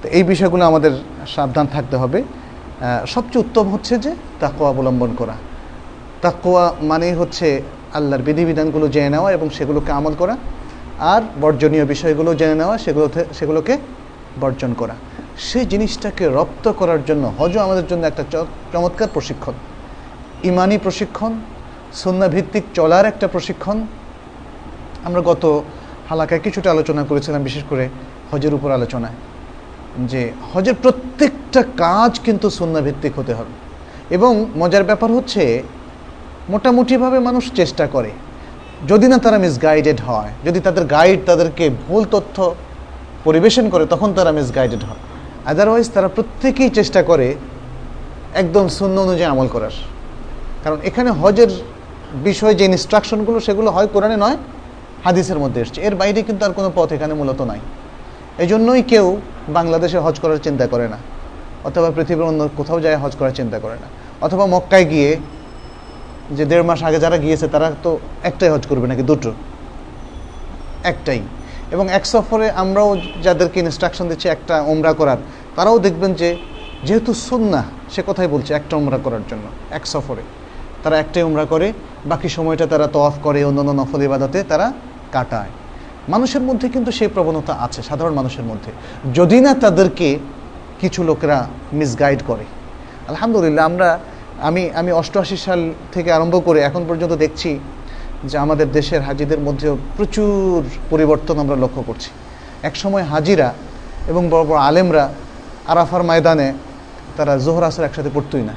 তো এই বিষয়গুলো আমাদের সাবধান থাকতে হবে। সবচেয়ে উত্তম হচ্ছে যে তাকুয়া অবলম্বন করা। তাকুয়া মানে হচ্ছে আল্লাহর বিধিবিধানগুলো জেনে নেওয়া এবং সেগুলোকে আমল করা। আর বর্জনীয় বিষয়গুলো জেনে নেওয়া, সেগুলোতে, সেগুলোকে বর্জন করা। সেই জিনিসটাকে রপ্ত করার জন্য হজও আমাদের জন্য একটা চমৎকার প্রশিক্ষণ। ইমানি প্রশিক্ষণ সন্ন্যাভিত্তিক চলার একটা প্রশিক্ষণ। আমরা গত হালাকায় কিছুটা আলোচনা করেছিলাম, বিশেষ করে হজের উপর আলোচনায়। যে হজের প্রত্যেকটা কাজ কিন্তু সন্ন্যাভিত্তিক হতে হবে। এবং মজার ব্যাপার হচ্ছে, মোটামুটিভাবে মানুষ চেষ্টা করে। যদি না তারা মিসগাইডেড হয়, যদি তাদের গাইড তাদেরকে ভুল তথ্য পরিবেশন করে, তখন তারা মিসগাইডেড হয়। আদারওয়াইজ তারা প্রত্যেকেই চেষ্টা করে একদম শূন্য অনুযায়ী আমল করার। কারণ এখানে হজের বিষয়ে যে ইনস্ট্রাকশনগুলো সেগুলো হয় কোরআনে নয়, হাদিসের মধ্যে এসছে। এর বাইরে কিন্তু আর কোনো পথ এখানে মূলত নাই। এই জন্যই কেউ বাংলাদেশে হজ করার চিন্তা করে না, অথবা পৃথিবীর অন্য কোথাও যায় হজ করার চিন্তা করে না, অথবা মক্কায় গিয়ে যে দেড় মাস আগে যারা গিয়েছে তারা তো একটাই হজ করবে নাকি দুটো? একটাই। এবং এক সফরে আমরাও যাদেরকে ইনস্ট্রাকশন দিচ্ছি একটা ওমরা করার, তারাও দেখবেন যে যেহেতু সুন্না সে কথাই বলছে একটা ওমরা করার জন্য, এক সফরে। তারা একটাই উমরা করে, বাকি সময়টা তারা তফ করে অন্যান্য নফল ইবাদতে তারা কাটায়। মানুষের মধ্যে কিন্তু সেই প্রবণতা আছে, সাধারণ মানুষের মধ্যে। যদি না তাদেরকে কিছু লোকেরা মিসগাইড করে। আলহামদুলিল্লাহ, আমরা, আমি আমি অষ্টআশি সাল থেকে আরম্ভ করে এখন পর্যন্ত দেখছি যে আমাদের দেশের হাজিদের মধ্যেও প্রচুর পরিবর্তন আমরা লক্ষ্য করছি। একসময় হাজিরা এবং বড় বড় আলেমরা আরাফার ময়দানে তারা জোহর আসর একসাথে পড়তই না।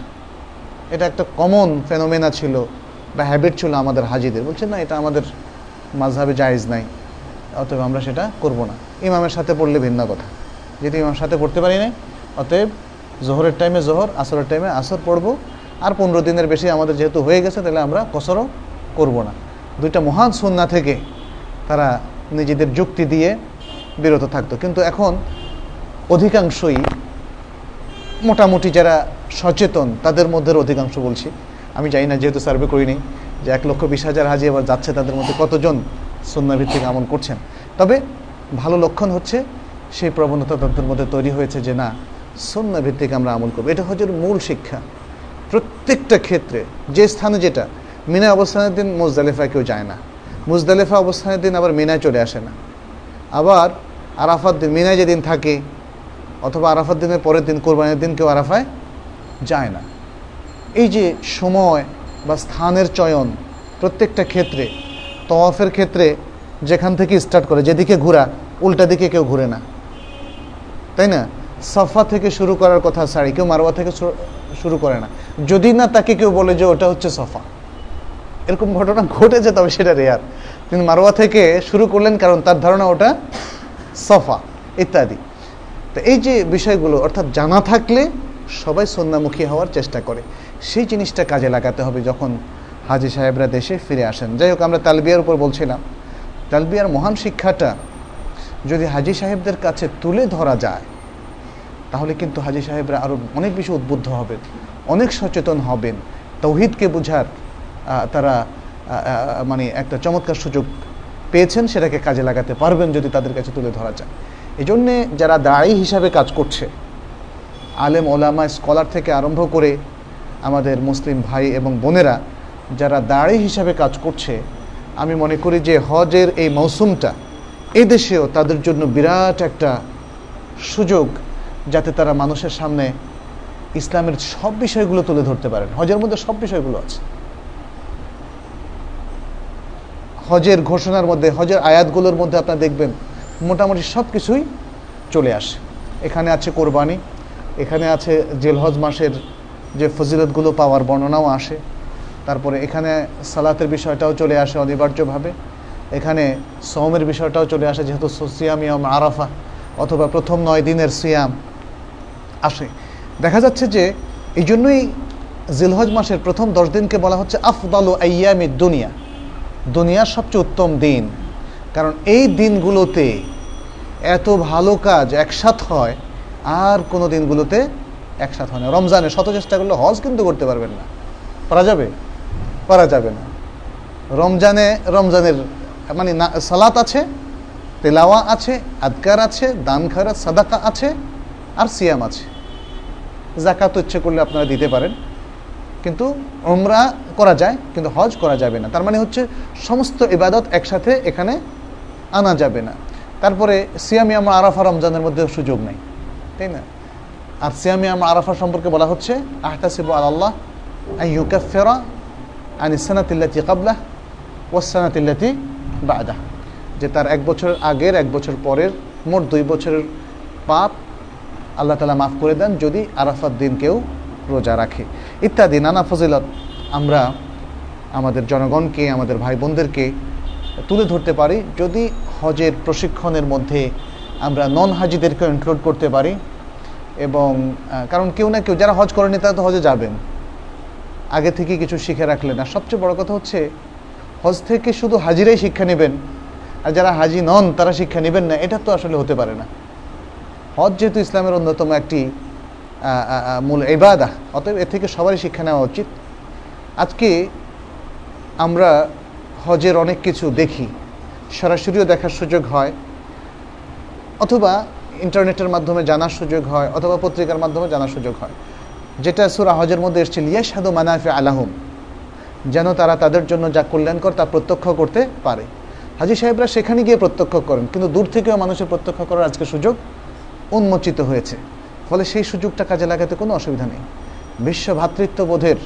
এটা একটা কমন ফেনোমেনা ছিল বা হ্যাবিট ছিল আমাদের হাজিদের। বলছেন, না, এটা আমাদের মাঝহাবে জায়েজ নাই। অতএব আমরা সেটা করব না। ইমামের সাথে পড়লে ভিন্ন কথা। যেহেতু ইমামের সাথে পড়তে পারি নাই, অতএব জোহরের টাইমে জোহর, আসরের টাইমে আসর পড়ব। আর পনেরো দিনের বেশি আমাদের যেহেতু হয়ে গেছে, তাহলে আমরা কসরও করব না। দুইটা মহান সন্না থেকে তারা নিজেদের যুক্তি দিয়ে বিরত থাকতো। কিন্তু এখন অধিকাংশই মোটামুটি যারা সচেতন, তাদের মধ্যে অধিকাংশ বলছি। আমি জানি না, যেহেতু সার্ভে করিনি, যে এক লক্ষ বিশ হাজার হাজি আবার যাচ্ছে তাদের মধ্যে কতজন সন্ন্যাভিত্তিক আমল করছেন। তবে ভালো লক্ষণ হচ্ছে সেই প্রবণতা তাদের মধ্যে তৈরি হয়েছে যে না সন্ন্যাভিত্তিক আমরা আমল করব। এটা হচ্ছে মূল শিক্ষা। প্রত্যেকটা ক্ষেত্রে, যে স্থানে যেটা মিনা অবস্থানের দিন মুজদালেফা কেউ যায় না। মুজদালেফা অবস্থানের দিন আবার মিনায় চলে আসে না। আবার আরাফাত দিন, মিনায় যেদিন থাকে, অথবা আরাফাত দিনের পরের দিন, কোরবানির দিন কেউ আরাফায় যায় না। এই যে সময় বা স্থানের চয়ন প্রত্যেকটা ক্ষেত্রে তওয়াফের ক্ষেত্রে যেখান থেকে স্টার্ট করে, যেদিকে ঘোরা, উল্টা দিকে কেউ ঘুরে না। তাই না? সাফা থেকে শুরু করার কথা সারি কেউ মারোয়া থেকে শুরু করে না। যদি না তাকে কেউ বলে যে ওটা হচ্ছে সফা, এরকম ঘটনা ঘটেছে, তবে সেটা রেয়ার তিনি মারোয়া থেকে শুরু করলেন কারণ তার ধারণা ওটা সফা, ইত্যাদি। তো এই যে বিষয়গুলো, অর্থাৎ জানা থাকলে সবাই সন্ধ্যামুখী হওয়ার চেষ্টা করে। সেই জিনিসটা কাজে লাগাতে হবে যখন হাজি সাহেবরা দেশে ফিরে আসেন। যাই হোক, আমরা তালবিয়ার উপর বলছিলাম তালবিয়ার মহান শিক্ষাটা যদি হাজি সাহেবদের কাছে তুলে ধরা যায়, তাহলে কিন্তু হাজি সাহেবরা আরও অনেক বেশি উদ্বুদ্ধ হবেন, অনেক সচেতন হবেন। তৌহিদকে বোঝার তারা মানে একটা চমৎকার সুযোগ পেয়েছেন, সেটাকে কাজে লাগাতে পারবেন যদি তাদের কাছে তুলে ধরা যায়। এই জন্যে যারা দায়ী হিসাবে কাজ করছে, আলেম ওলামা, স্কলার থেকে আরম্ভ করে আমাদের মুসলিম ভাই এবং বোনেরা যারা দাড়ি হিসাবে কাজ করছে, আমি মনে করি যে হজের এই মৌসুমটা এদেশেও তাদের জন্য বিরাট একটা সুযোগ যাতে তারা মানুষের সামনে ইসলামের সব বিষয়গুলো তুলে ধরতে পারেন। হজের মধ্যে সব বিষয়গুলো আছে। হজের ঘোষণার মধ্যে, হজের আয়াতগুলোর মধ্যে আপনারা দেখবেন মোটামুটি সব কিছুই চলে আসে। এখানে আছে কোরবানি, এখানে আছে জেলহজ মাসের যে ফজিলতগুলো পাওয়ার বর্ণনাও আসে। তারপরে এখানে সালাতের বিষয়টাও চলে আসে অনিবার্যভাবে। এখানে সৌমের বিষয়টাও চলে আসে, যেহেতু সিয়াম ইয়ম আরাফা অথবা প্রথম নয় দিনের সিয়াম আসে। দেখা যাচ্ছে যে এই জন্যই জিলহজ মাসের প্রথম দশ দিনকে বলা হচ্ছে আফদাল আয়ামি দুনিয়া। দুনিয়ার সবচেয়ে উত্তম দিন। কারণ এই দিনগুলোতে এত ভালো কাজ একসাথ হয়, আর কোনো দিনগুলোতে একসাথ হয় না। রমজানে শত চেষ্টা করলে হজ কিন্তু করতে পারবেন না। পারা যাবে? পারা যাবে না। রমজানে, রমজানের মানে সালাত আছে, তেলাওয়া আছে, আদকার আছে, দান খারা, সাদাকা আছে, আর সিয়াম আছে। জাকাত ইচ্ছে করলে আপনারা দিতে পারেন। কিন্তু ওমরা করা যায়, কিন্তু হজ করা যাবে না। তার মানে হচ্ছে সমস্ত ইবাদত একসাথে এখানে আনা যাবে না। তারপরে সিয়ামিয়াম আরাফা রমজানের মধ্যে সুযোগ নেই, তাই না? আর সিয়ামিয়াম আরাফা সম্পর্কে বলা হচ্ছে, আহতাসিব আল্লাহ আইয়ুকাফেরা আনিসানাতিল্লাতি কাবলাহ ওসানাতিল্লাতি বাদা। যে তার এক বছর আগের, এক বছর পরের, মোট দুই বছরের পাপ আল্লাহ তালা মাফ করে দেন যদি আরাফাত দিন কেউ রোজা রাখে। ইত্যাদি নানা ফজিলত আমরা আমাদের জনগণকে, আমাদের ভাই বোনদেরকে তুলে ধরতে পারি। যদি হজের প্রশিক্ষণের মধ্যে আমরা নন হাজিদেরকে ইনক্লুড করতে পারি এবং কারণ কেউ না কেউ যারা হজ করেনি তারা তো হজে যাবেন। আগে থেকে কিছু শিখে রাখলেন। আর সবচেয়ে বড় কথা হচ্ছে, হজ থেকে শুধু হাজিরাই শিক্ষা নেবেন। আর যারা হাজি নন, তারা শিক্ষা নেবেন না। এটা তো আসলে হতে পারে না। হজ যেহেতু ইসলামের অন্যতম একটি মূল এবাদা অতএব এর থেকে সবারই শিক্ষা নেওয়া উচিত। আজকে আমরা হজের অনেক কিছু দেখি। সরাসরিও দেখার সুযোগ হয়, অথবা ইন্টারনেটের মাধ্যমে জানার সুযোগ হয়, অথবা পত্রিকার মাধ্যমে জানার সুযোগ হয়। যেটা সুরা হজের মধ্যে এসেছিল ইয়াসাদু মানাফে আলাহম যেন তারা তাদের জন্য যা কল্যাণকর তা প্রত্যক্ষ করতে পারে। হাজি সাহেবরা সেখানে গিয়ে প্রত্যক্ষ করেন, কিন্তু দূর থেকেও মানুষের প্রত্যক্ষ করার আজকে সুযোগ উন্মোচিত হয়েছে। ফলে সেই সুযোগটা কাজে লাগাতে কোনো অসুবিধা নেই। বিশ্ব ভ্রাতৃত্ববোধের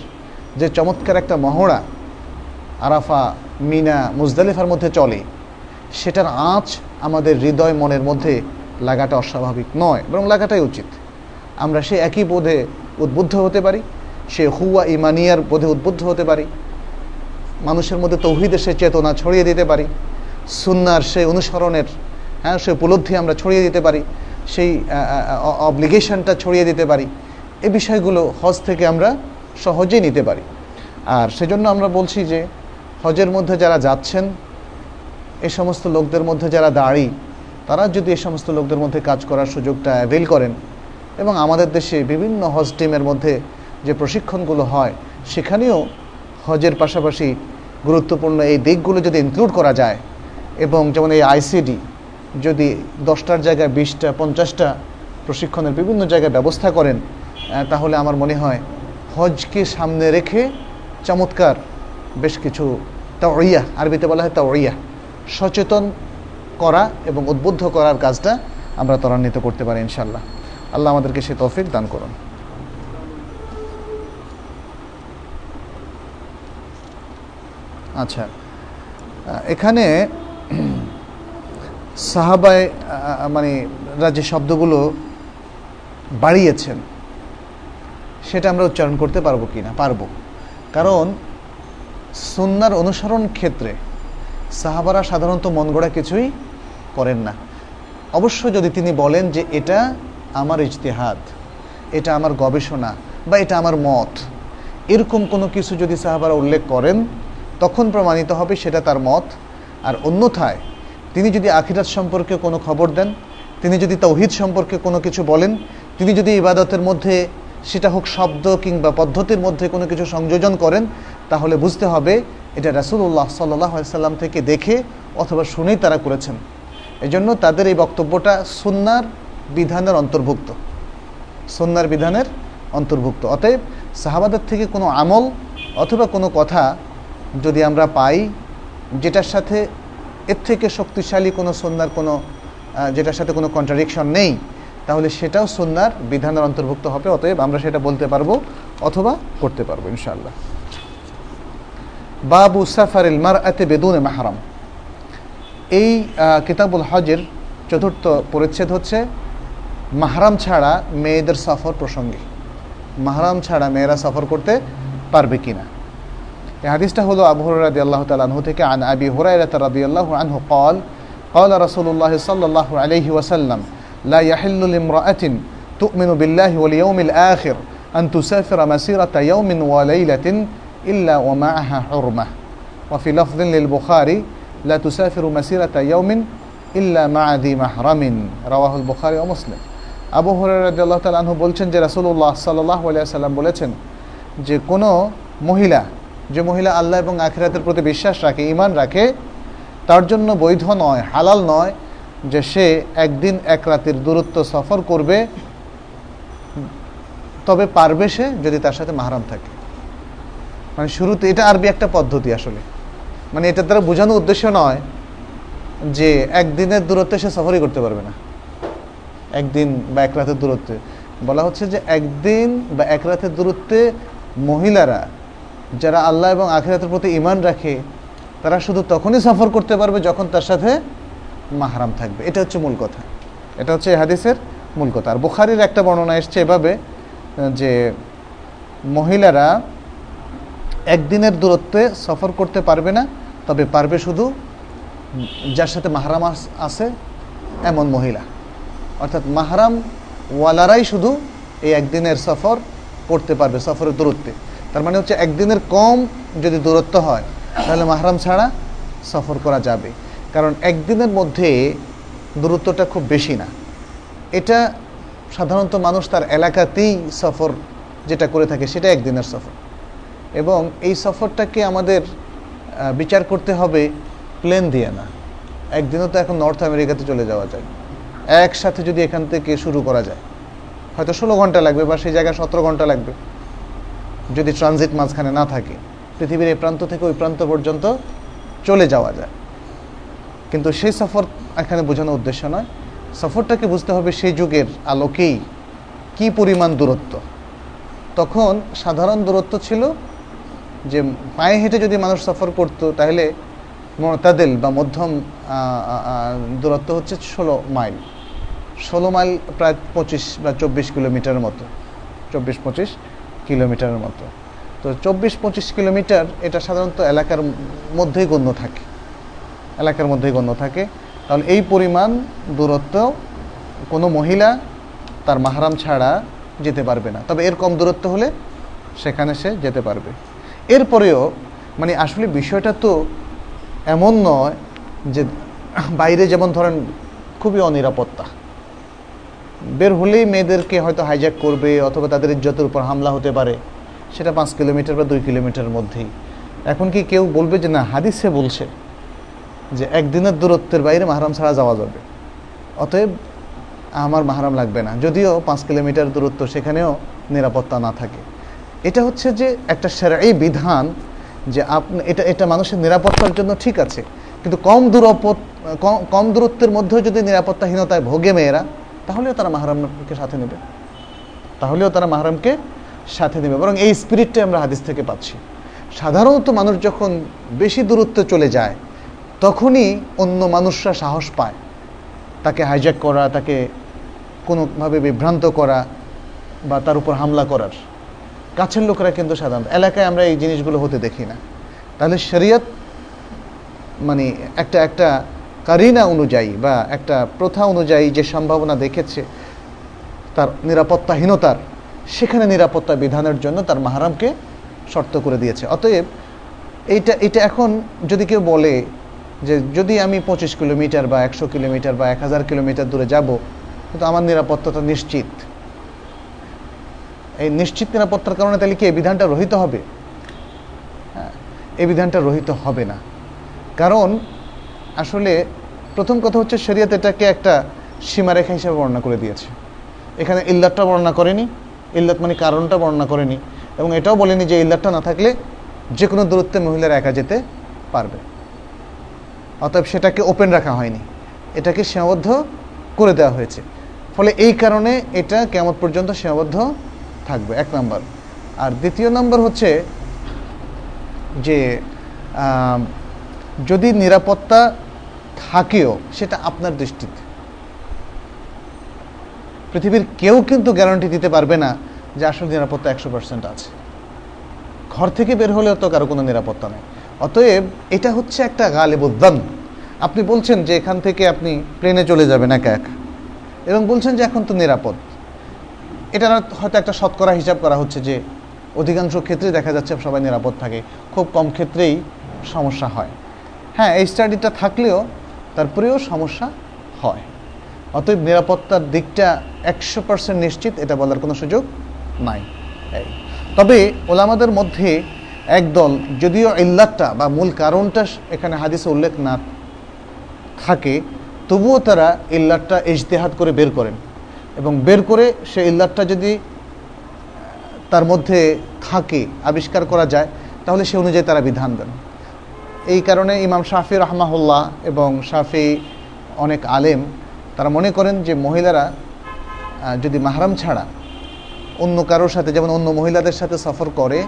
যে চমৎকার একটা মহড়া আরাফা, মিনা, মুজদালিফার মধ্যে চলে, সেটার আঁচ আমাদের হৃদয়, মনের মধ্যে লাগাটা অস্বাভাবিক নয়, বরং লাগাটাই উচিত। আমরা সে একই বোধে উদ্বুদ্ধ হতে পারি, সে হুয়া ইমানিয়ার বোধে উদ্বুদ্ধ হতে পারি, মানুষের মধ্যে তৌহিদের সে চেতনা ছড়িয়ে দিতে পারি, সুন্নার সে অনুসরণের হ্যাঁ সে উপলব্ধি আমরা ছড়িয়ে দিতে পারি, সেই অবলিগেশনটা ছড়িয়ে দিতে পারি এই বিষয়গুলো হজ থেকে আমরা সহজেই নিতে পারি। আর সেজন্য আমরা বলছি যে, হজের মধ্যে যারা যাচ্ছেন, এ সমস্ত লোকদের মধ্যে যারা দাঁড়ি, তারা যদি এ সমস্ত লোকদের মধ্যে কাজ করার সুযোগটা অ্যাভেল করেন এবং আমাদের দেশে বিভিন্ন হজ টিমের মধ্যে যে প্রশিক্ষণগুলো হয়, সেখানেও হজের পাশাপাশি গুরুত্বপূর্ণ এই দিকগুলো যদি ইনক্লুড করা যায় এবং যেমন এই আইসিডি যদি দশটার জায়গায় বিশটা, পঞ্চাশটা প্রশিক্ষণের বিভিন্ন জায়গায় ব্যবস্থা করেন তাহলে আমার মনে হয় হজকে সামনে রেখে চমৎকার বেশ কিছু তাওয়া আরবিতে বলা হয় তাওয়া সচেতন করা এবং উদ্বুদ্ধ করার কাজটা আমরা ত্বরান্বিত করতে পারি ইনশাল্লাহ আল্লাহ আমাদেরকে সে তৌফিক দান করুন। আচ্ছা এখানে সাহাবায় মানে যে শব্দগুলো বাড়িয়েছেন, সেটা আমরা উচ্চারণ করতে পারব কি না পারব। কারণ সুন্নার অনুসরণ ক্ষেত্রে সাহাবারা সাধারণত মন গড়া কিছুই করেন না। অবশ্য যদি তিনি বলেন যে এটা আমার ইজতেহাদ, এটা আমার গবেষণা বা এটা আমার মত, এরকম কোনো কিছু যদি সাহাবারা উল্লেখ করেন, তখন প্রমাণিত হবে সেটা তার মত। আর অন্যথায়, তিনি যদি আখিরাত সম্পর্কে কোনো খবর দেন, তিনি যদি তৌহিদ সম্পর্কে কোনো কিছু বলেন, তিনি যদি ইবাদতের মধ্যে সেটা হোক শব্দ কিংবা পদ্ধতির মধ্যে কোনো কিছু সংযোজন করেন, তাহলে বুঝতে হবে এটা রাসুল্লাহ সাল্লাহ সাল্লাম থেকে দেখে অথবা শুনেই তারা করেছেন। এজন্য তাদের এই বক্তব্যটা সুন্নার বিধানের অন্তর্ভুক্ত সুন্নার বিধানের অন্তর্ভুক্ত। অতএব সাহাবাদের থেকে কোনো আমল অথবা কোনো কথা যদি আমরা পাই যেটার সাথে এর থেকে শক্তিশালী কোনো সন্ন্যার কোনো যেটার সাথে কোনো কন্ট্রাডিকশন নেই, তাহলে সেটাও সন্ন্যার বিধানের অন্তর্ভুক্ত হবে। অতএব আমরা সেটা বলতে পারব অথবা করতে পারব ইনশাল্লাহ বাবু সাফার মার এতে বেদুনে মাহারাম। এই কিতাবুল হজের চতুর্থ পরিচ্ছেদ হচ্ছে মাহারাম ছাড়া মেয়েদের সফর প্রসঙ্গে মাহারাম ছাড়া মেয়েরা সফর করতে পারবে কিনা এই হাদিসটা হলো আবু রাদি আল্লাহ তালু থেকে আন আবি হুরাইরাত রাদি আল্লাহ আনহু قال قال رسول الله صلى الله عليه وسلم لا يحل لامرأة تؤمن بالله واليوم الآخر أن تسافر مسيرة يوم وليلة إلا ومعها حرمة وفي لفظ للبخاري لا تسافر مسيرة يوم إلا مع ذي محرم رواه البخاري ومسلم আবু হরারদি আল্লাহ তাল আনহু বলছেন যে রাসুল্লাহ সাল্লাহ সাল্লাম বলেছেন যে কোনো মহিলা, যে মহিলা আল্লাহ এবং আখিরাতের প্রতি বিশ্বাস রাখে ইমান রাখে, তার জন্য বৈধ নয়, হালাল নয় যে সে একদিন এক রাতের দূরত্ব সফর করবে, তবে পারবে সে যদি তার সাথে মাহারাম থাকে। মানে শুরুতে এটা আরবি একটা পদ্ধতি আসলে। মানে এটা দ্বারা বোঝানোর উদ্দেশ্য নয় যে একদিনের দূরত্বে সে সফরই করতে পারবে না। একদিন বা এক রাতের দূরত্বে। বলা হচ্ছে যে একদিন বা এক রাতের দূরত্বে মহিলারা, যারা আল্লাহ এবং আখিরাতের প্রতি ইমান রাখে, তারা শুধু তখনই সফর করতে পারবে যখন তার সাথে মাহারাম থাকবে। এটা হচ্ছে মূল কথা। এটা হচ্ছে হাদিসের মূল কথা। আর বুখারির একটা বর্ণনা এসছে এভাবে, যে মহিলারা একদিনের দূরত্বে সফর করতে পারবে না, তবে পারবে শুধু যার সাথে মাহারাম আছে এমন মহিলা। অর্থাৎ মাহারাম ওয়ালারাই শুধু এই একদিনের সফর করতে পারবে, সফরের দূরত্বে। তার মানে হচ্ছে একদিনের কম যদি দূরত্ব হয়, তাহলে মাহরাম ছাড়া সফর করা যাবে। কারণ একদিনের মধ্যে দূরত্বটা খুব বেশি না। এটা সাধারণত মানুষ তার এলাকাতেই সফর যেটা করে থাকে সেটা একদিনের সফর। এবং এই সফরটাকে আমাদের বিচার করতে হবে, প্লেন দিয়ে না। একদিনও তো এখন নর্থ আমেরিকাতে চলে যাওয়া যায়। একসাথে যদি এখান থেকে শুরু করা যায়, হয়তো ষোলো ঘণ্টা লাগবে বা সেই জায়গায় সতেরো ঘণ্টা লাগবে। যদি ট্রানজিট মাঝখানে না থাকে, পৃথিবীর এই প্রান্ত থেকে ওই প্রান্ত পর্যন্ত চলে যাওয়া যায়। কিন্তু সেই সফর এখানে বোঝানোর উদ্দেশ্য নয়। সফরটাকে বুঝতে হবে সেই যুগের আলোকেই কি পরিমাণ দূরত্ব। তখন সাধারণ দূরত্ব ছিল যে পায়ে হেঁটে যদি মানুষ সফর করতো, তাহলে মতাদেল বা মধ্যম দূরত্ব হচ্ছে ষোলো মাইল। ষোলো মাইল প্রায় পঁচিশ বা চব্বিশ কিলোমিটারের মতো। চব্বিশ, পঁচিশ কিলোমিটারের মতো। তো চব্বিশ, পঁচিশ কিলোমিটার এটা সাধারণত এলাকার মধ্যেই গণ্য থাকে। এলাকার মধ্যেই গণ্য থাকে। তাহলে এই পরিমাণ দূরত্ব কোনো মহিলা তার মাহারাম ছাড়া যেতে পারবে না। তবে এর কম দূরত্ব হলে সেখানে সে যেতে পারবে। এরপরেও মানে আসলে বিষয়টা তো এমন নয় যে বাইরে যেমন ধরেন খুবই অনিরাপত্তা। বের হলেই মেয়েদেরকে হয়তো হাইজ্যাক করবে অথবা তাদের ইজ্জতের উপর হামলা হতে পারে। সেটা পাঁচ কিলোমিটার বা দুই কিলোমিটারের মধ্যেই। এখন কি কেউ বলবে যে, না, হাদিসে বলছে যে, একদিনের দূরত্বের বাইরে মাহারাম ছাড়া যাওয়া যাবে। অতএব আমার মাহারাম লাগবে না। যদিও পাঁচ কিলোমিটার দূরত্ব সেখানেও নিরাপত্তা না থাকে। এটা হচ্ছে যে, একটা সেরাই বিধান যে, আপনি, এটা এটা মানুষের নিরাপত্তার জন্য ঠিক আছে। কিন্তু কম দূরপত কম দূরত্বের মধ্যেও যদি নিরাপত্তাহীনতায় ভোগে মেয়েরা তাহলেও তারা মাহারামকে সাথে নেবে। তাহলেও তারা মাহারামকে সাথে নেবে। বরং এই স্পিরিটটাই আমরা হাদিস থেকে পাচ্ছি। সাধারণত মানুষ যখন বেশি দূরত্বে চলে যায়, তখনই অন্য মানুষরা সাহস পায়। তাকে হাইজ্যাক করা, তাকে কোনোভাবে বিভ্রান্ত করা বা তার উপর হামলা করার। কাছের লোকেরা কিন্তু সাধারণত, এলাকায় আমরা এই জিনিসগুলো হতে দেখি না। তাহলে শরিয়ত মানে একটা একটা কারিনা অনুযায়ী বা একটা প্রথা অনুযায়ী যে সম্ভাবনা দেখেছে, তার নিরাপত্তাহীনতার, সেখানে নিরাপত্তা বিধানের জন্য তার মাহারামকে শর্ত করে দিয়েছে। অতএব এইটা এটা এখন যদি কেউ বলে যে যদি আমি পঁচিশ কিলোমিটার বা একশো কিলোমিটার বা এক হাজার কিলোমিটার দূরে যাব কিন্তু আমার নিরাপত্তাটা নিশ্চিত। এই নিশ্চিত নিরাপত্তার কারণে তাহলে কি এই বিধানটা রহিত হবে? হ্যাঁ এই বিধানটা রহিত হবে না। কারণ আসলে প্রথম কথা হচ্ছে শরীয়ত এটাকে একটা সীমারেখা হিসেবে বর্ণনা করে দিয়েছে। এখানে ইল্লাতটা বর্ণনা করেনি, ইল্লাত মানে কারণটা বর্ণনা করেনি এবং এটাও বলেনি যে ইল্লাতটা না থাকলে যে কোনো দূরত্বে মহিলারা একা যেতে পারবে। অতএব সেটাকে ওপেন রাখা হয়নি, এটাকে সীমাবদ্ধ করে দেওয়া হয়েছে। ফলে এই কারণে এটা কেমন পর্যন্ত সীমাবদ্ধ থাকবে, এক নম্বর। আর দ্বিতীয় নম্বর হচ্ছে যে যদি নিরাপত্তা থাকেও, সেটা আপনার দৃষ্টিতে। পৃথিবীর কেউ কিন্তু গ্যারান্টি দিতে পারবে না যে আসলে নিরাপত্তা একশো পার্সেন্ট আছে। ঘর থেকে বের হলেও তো কারও কোনো নিরাপত্তা নেই। অতএব এটা হচ্ছে একটা গালেবুদ্দান আপনি বলছেন যে এখান থেকে আপনি প্লেনে চলে যাবেন একা একা। এবং বলছেন যে এখন তো নিরাপদ। এটা হয়তো একটা শতকরা হিসাব করা হচ্ছে যে অধিকাংশ ক্ষেত্রে দেখা যাচ্ছে সবাই নিরাপদ থাকে। খুব কম ক্ষেত্রেই সমস্যা হয়। হ্যাঁ এই স্টাডিটা থাকলেও তারপরেও সমস্যা হয়। অতএব নিরাপত্তার দিকটা একশো পার্সেন্ট নিশ্চিত, এটা বলার কোনো সুযোগ নাই। তবে ওলামাদের মধ্যে একদল, যদিও ইল্লাতটা বা মূল কারণটা এখানে হাদিসে উল্লেখ না থাকে, তবুও তারা ইল্লাতটা ইজতেহাদ করে বের করেন। এবং বের করে সে ইল্লাতটা যদি তার মধ্যে থাকে, আবিষ্কার করা যায়, তাহলে সে অনুযায়ী তারা বিধান দেন। এই কারণে ইমাম শাফি রহমাহুল্লাহ এবং শাফি অনেক আলেম, তারা মনে করেন যে মহিলারা যদি মাহারাম ছাড়া অন্য কারোর সাথে, যেমন অন্য মহিলাদের সাথে সফর করে,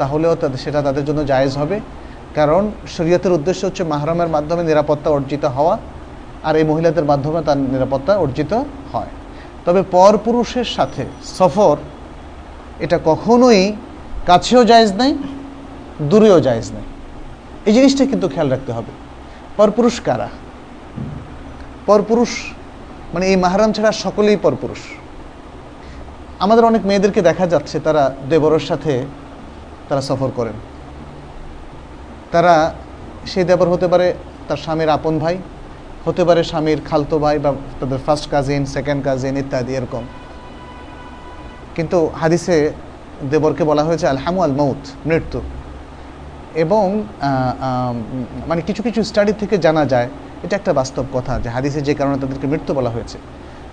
তাহলেও তাদের, সেটা তাদের জন্য জায়েজ হবে। কারণ শরীয়তের উদ্দেশ্য হচ্ছে মাহরামের মাধ্যমে নিরাপত্তা অর্জিত হওয়া, আর এই মহিলাদের মাধ্যমে তার নিরাপত্তা অর্জিত হয়। তবে পর পুরুষের সাথে সফর, এটা কখনোই কাছেও জায়েজ নাই, দূরেও জায়েজ নাই। এই জিনিসটা কিন্তু খেয়াল রাখতে হবে। পরপুরুষ কারা? পরপুরুষ মানে এই মাহারাম ছাড়া সকলেই পরপুরুষ। আমাদের অনেক মেয়েদেরকে দেখা যাচ্ছে, তারা দেবরের সাথে তারা সফর করেন। তারা সেই দেবর হতে পারে তার স্বামীর আপন ভাই, হতে পারে স্বামীর খালতো ভাই বা তাদের ফার্স্ট কাজিন সেকেন্ড কাজিন ইত্যাদি এরকম। কিন্তু হাদিসে দেবরকে বলা হয়েছে, আলহামু আল মৌত মৃত্যু। এবং মানে কিছু কিছু স্টাডি থেকে জানা যায়, এটা একটা বাস্তব কথা যে হাদিসে যে কারণে তাদেরকে মৃত্যু বলা হয়েছে।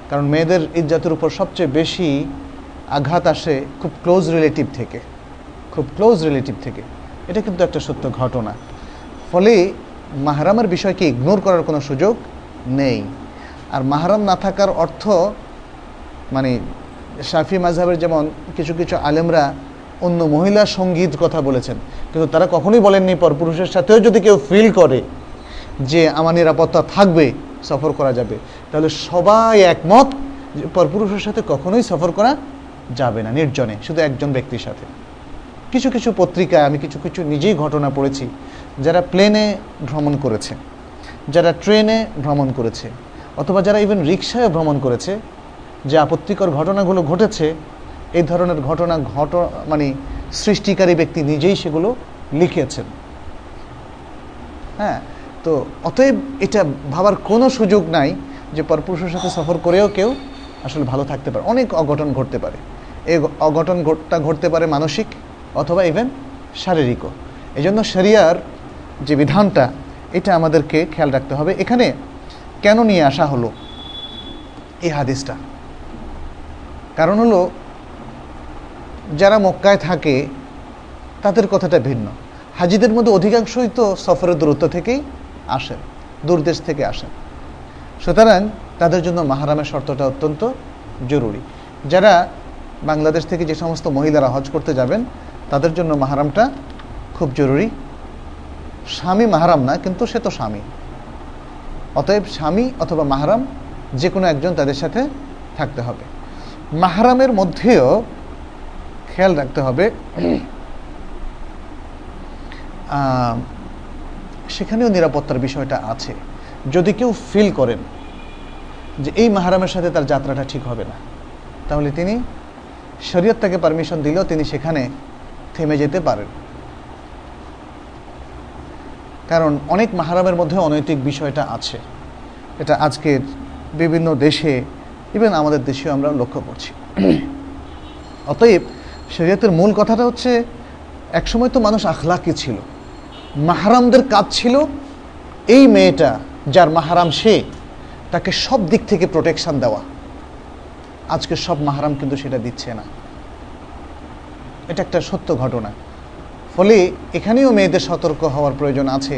কারণ মেয়েদের ইজ্জাতের উপর সবচেয়ে বেশি আঘাত আসে খুব ক্লোজ রিলেটিভ থেকে। খুব ক্লোজ রিলেটিভ থেকে। এটা কিন্তু একটা সত্য ঘটনা। ফলে মাহারামের বিষয়কে ইগনোর করার কোনো সুযোগ নেই। আর মাহারাম না থাকার অর্থ মানে শাফি মাঝহাবের যেমন কিছু কিছু আলেমরা অন্য মহিলা সংগীত কথা বলেছেন। কিন্তু তারা কখনোই বলেননি পরপুরুষের সাথেও যদি কেউ ফিল করে যে আমার নিরাপত্তা থাকবে, সফর করা যাবে, তাহলে সবাই একমত যে পরপুরুষের সাথে কখনোই সফর করা যাবে না, নির্জনে, শুধু একজন ব্যক্তির সাথে। কিছু কিছু পত্রিকায় আমি কিছু কিছু নিজেই ঘটনা পড়েছি, যারা প্লেনে ভ্রমণ করেছে, যারা ট্রেনে ভ্রমণ করেছে, অথবা যারা ইভেন রিক্সায় ভ্রমণ করেছে, যে আপত্তিকর ঘটনাগুলো ঘটেছে এই ধরনের ঘটনা ঘট মানে সৃষ্টিকারী ব্যক্তি নিজেই সেগুলো লিখেছেন হ্যাঁ তো অতএব এটা ভাবার কোনো সুযোগ নাই যে পরপুরুষের সাথে সফর করেও কেউ আসলে ভালো থাকতে পারে। অনেক অঘটন ঘটতে পারে। এই অঘটন ঘটটা ঘটতে পারে মানসিক অথবা ইভেন শারীরিকও। এই জন্য শরিয়ার যে বিধানটা, এটা আমাদেরকে খেয়াল রাখতে হবে। এখানে কেন নিয়ে আসা হলো এই হাদিসটা? কারণ হলো যারা মক্কায় থাকে, তাদের কথাটা ভিন্ন। হাজিদের মধ্যে অধিকাংশই তো সফরের দূরত্ব থেকেই আসেন দূরদেশ থেকে আসেন। সুতরাং তাদের জন্য মাহারামের শর্তটা অত্যন্ত জরুরি। যারা বাংলাদেশ থেকে যে সমস্ত মহিলারা হজ করতে যাবেন, তাদের জন্য মাহারামটা খুব জরুরি। স্বামী মাহারাম না, কিন্তু সে তো স্বামী। অতএব স্বামী অথবা মাহারাম যে কোনো একজন তাদের সাথে থাকতে হবে। মাহারামের মধ্যেও খেয়াল রাখতে হবে। সেখানেও নিরাপত্তার বিষয়টা আছে। যদি কেউ ফিল করেন যে এই মাহারামের সাথে তার যাত্রাটা ঠিক হবে না, তাহলে তিনি শরীয়ত তাকে পারমিশন দিলেও তিনি সেখানে থেমে যেতে পারেন। কারণ অনেক মাহারামের মধ্যে অনৈতিক বিষয়টা আছে। এটা আজকের বিভিন্ন দেশে ইভেন আমাদের দেশেও আমরা লক্ষ্য করছি। অতএব শরীয়তের মূল কথাটা হচ্ছে, একসময় তো মানুষ আখলাকি ছিল। মাহারামদের কাজ ছিল এই মেয়েটা, যার মাহারাম সে, তাকে সব দিক থেকে প্রোটেকশন দেওয়া। আজকে সব মাহারাম কিন্তু সেটা দিচ্ছে না। এটা একটা সত্য ঘটনা। ফলে এখানেও মেয়েদের সতর্ক হওয়ার প্রয়োজন আছে।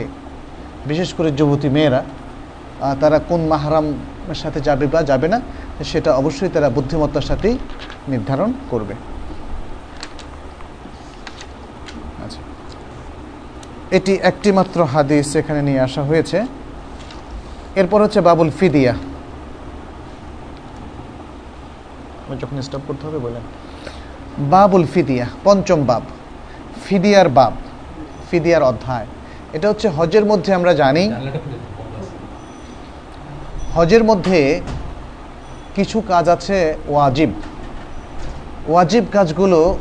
বিশেষ করে যুবতী মেয়েরা তারা কোন মাহারামের সাথে যাবে বা যাবে না, সেটা অবশ্যই তারা বুদ্ধিমত্তার সাথেই নির্ধারণ করবে আচ্ছা এটি একটি মাত্র হাদিস এখানে নিয়ে আসা হয়েছে। এরপর হচ্ছে বাবুল ফিদিয়া। যখন স্টপ করতে হবে বলেন। বাবুল ফিদিয়া পঞ্চম বাব। ফিদিয়ার বাব ফিদিয়ার অধ্যায়। এটা হচ্ছে হজের মধ্যে আমরা জানি হজের মধ্যে কিছু কাজ আছে ওয়াজিব। ওয়াজিব কাজগুলো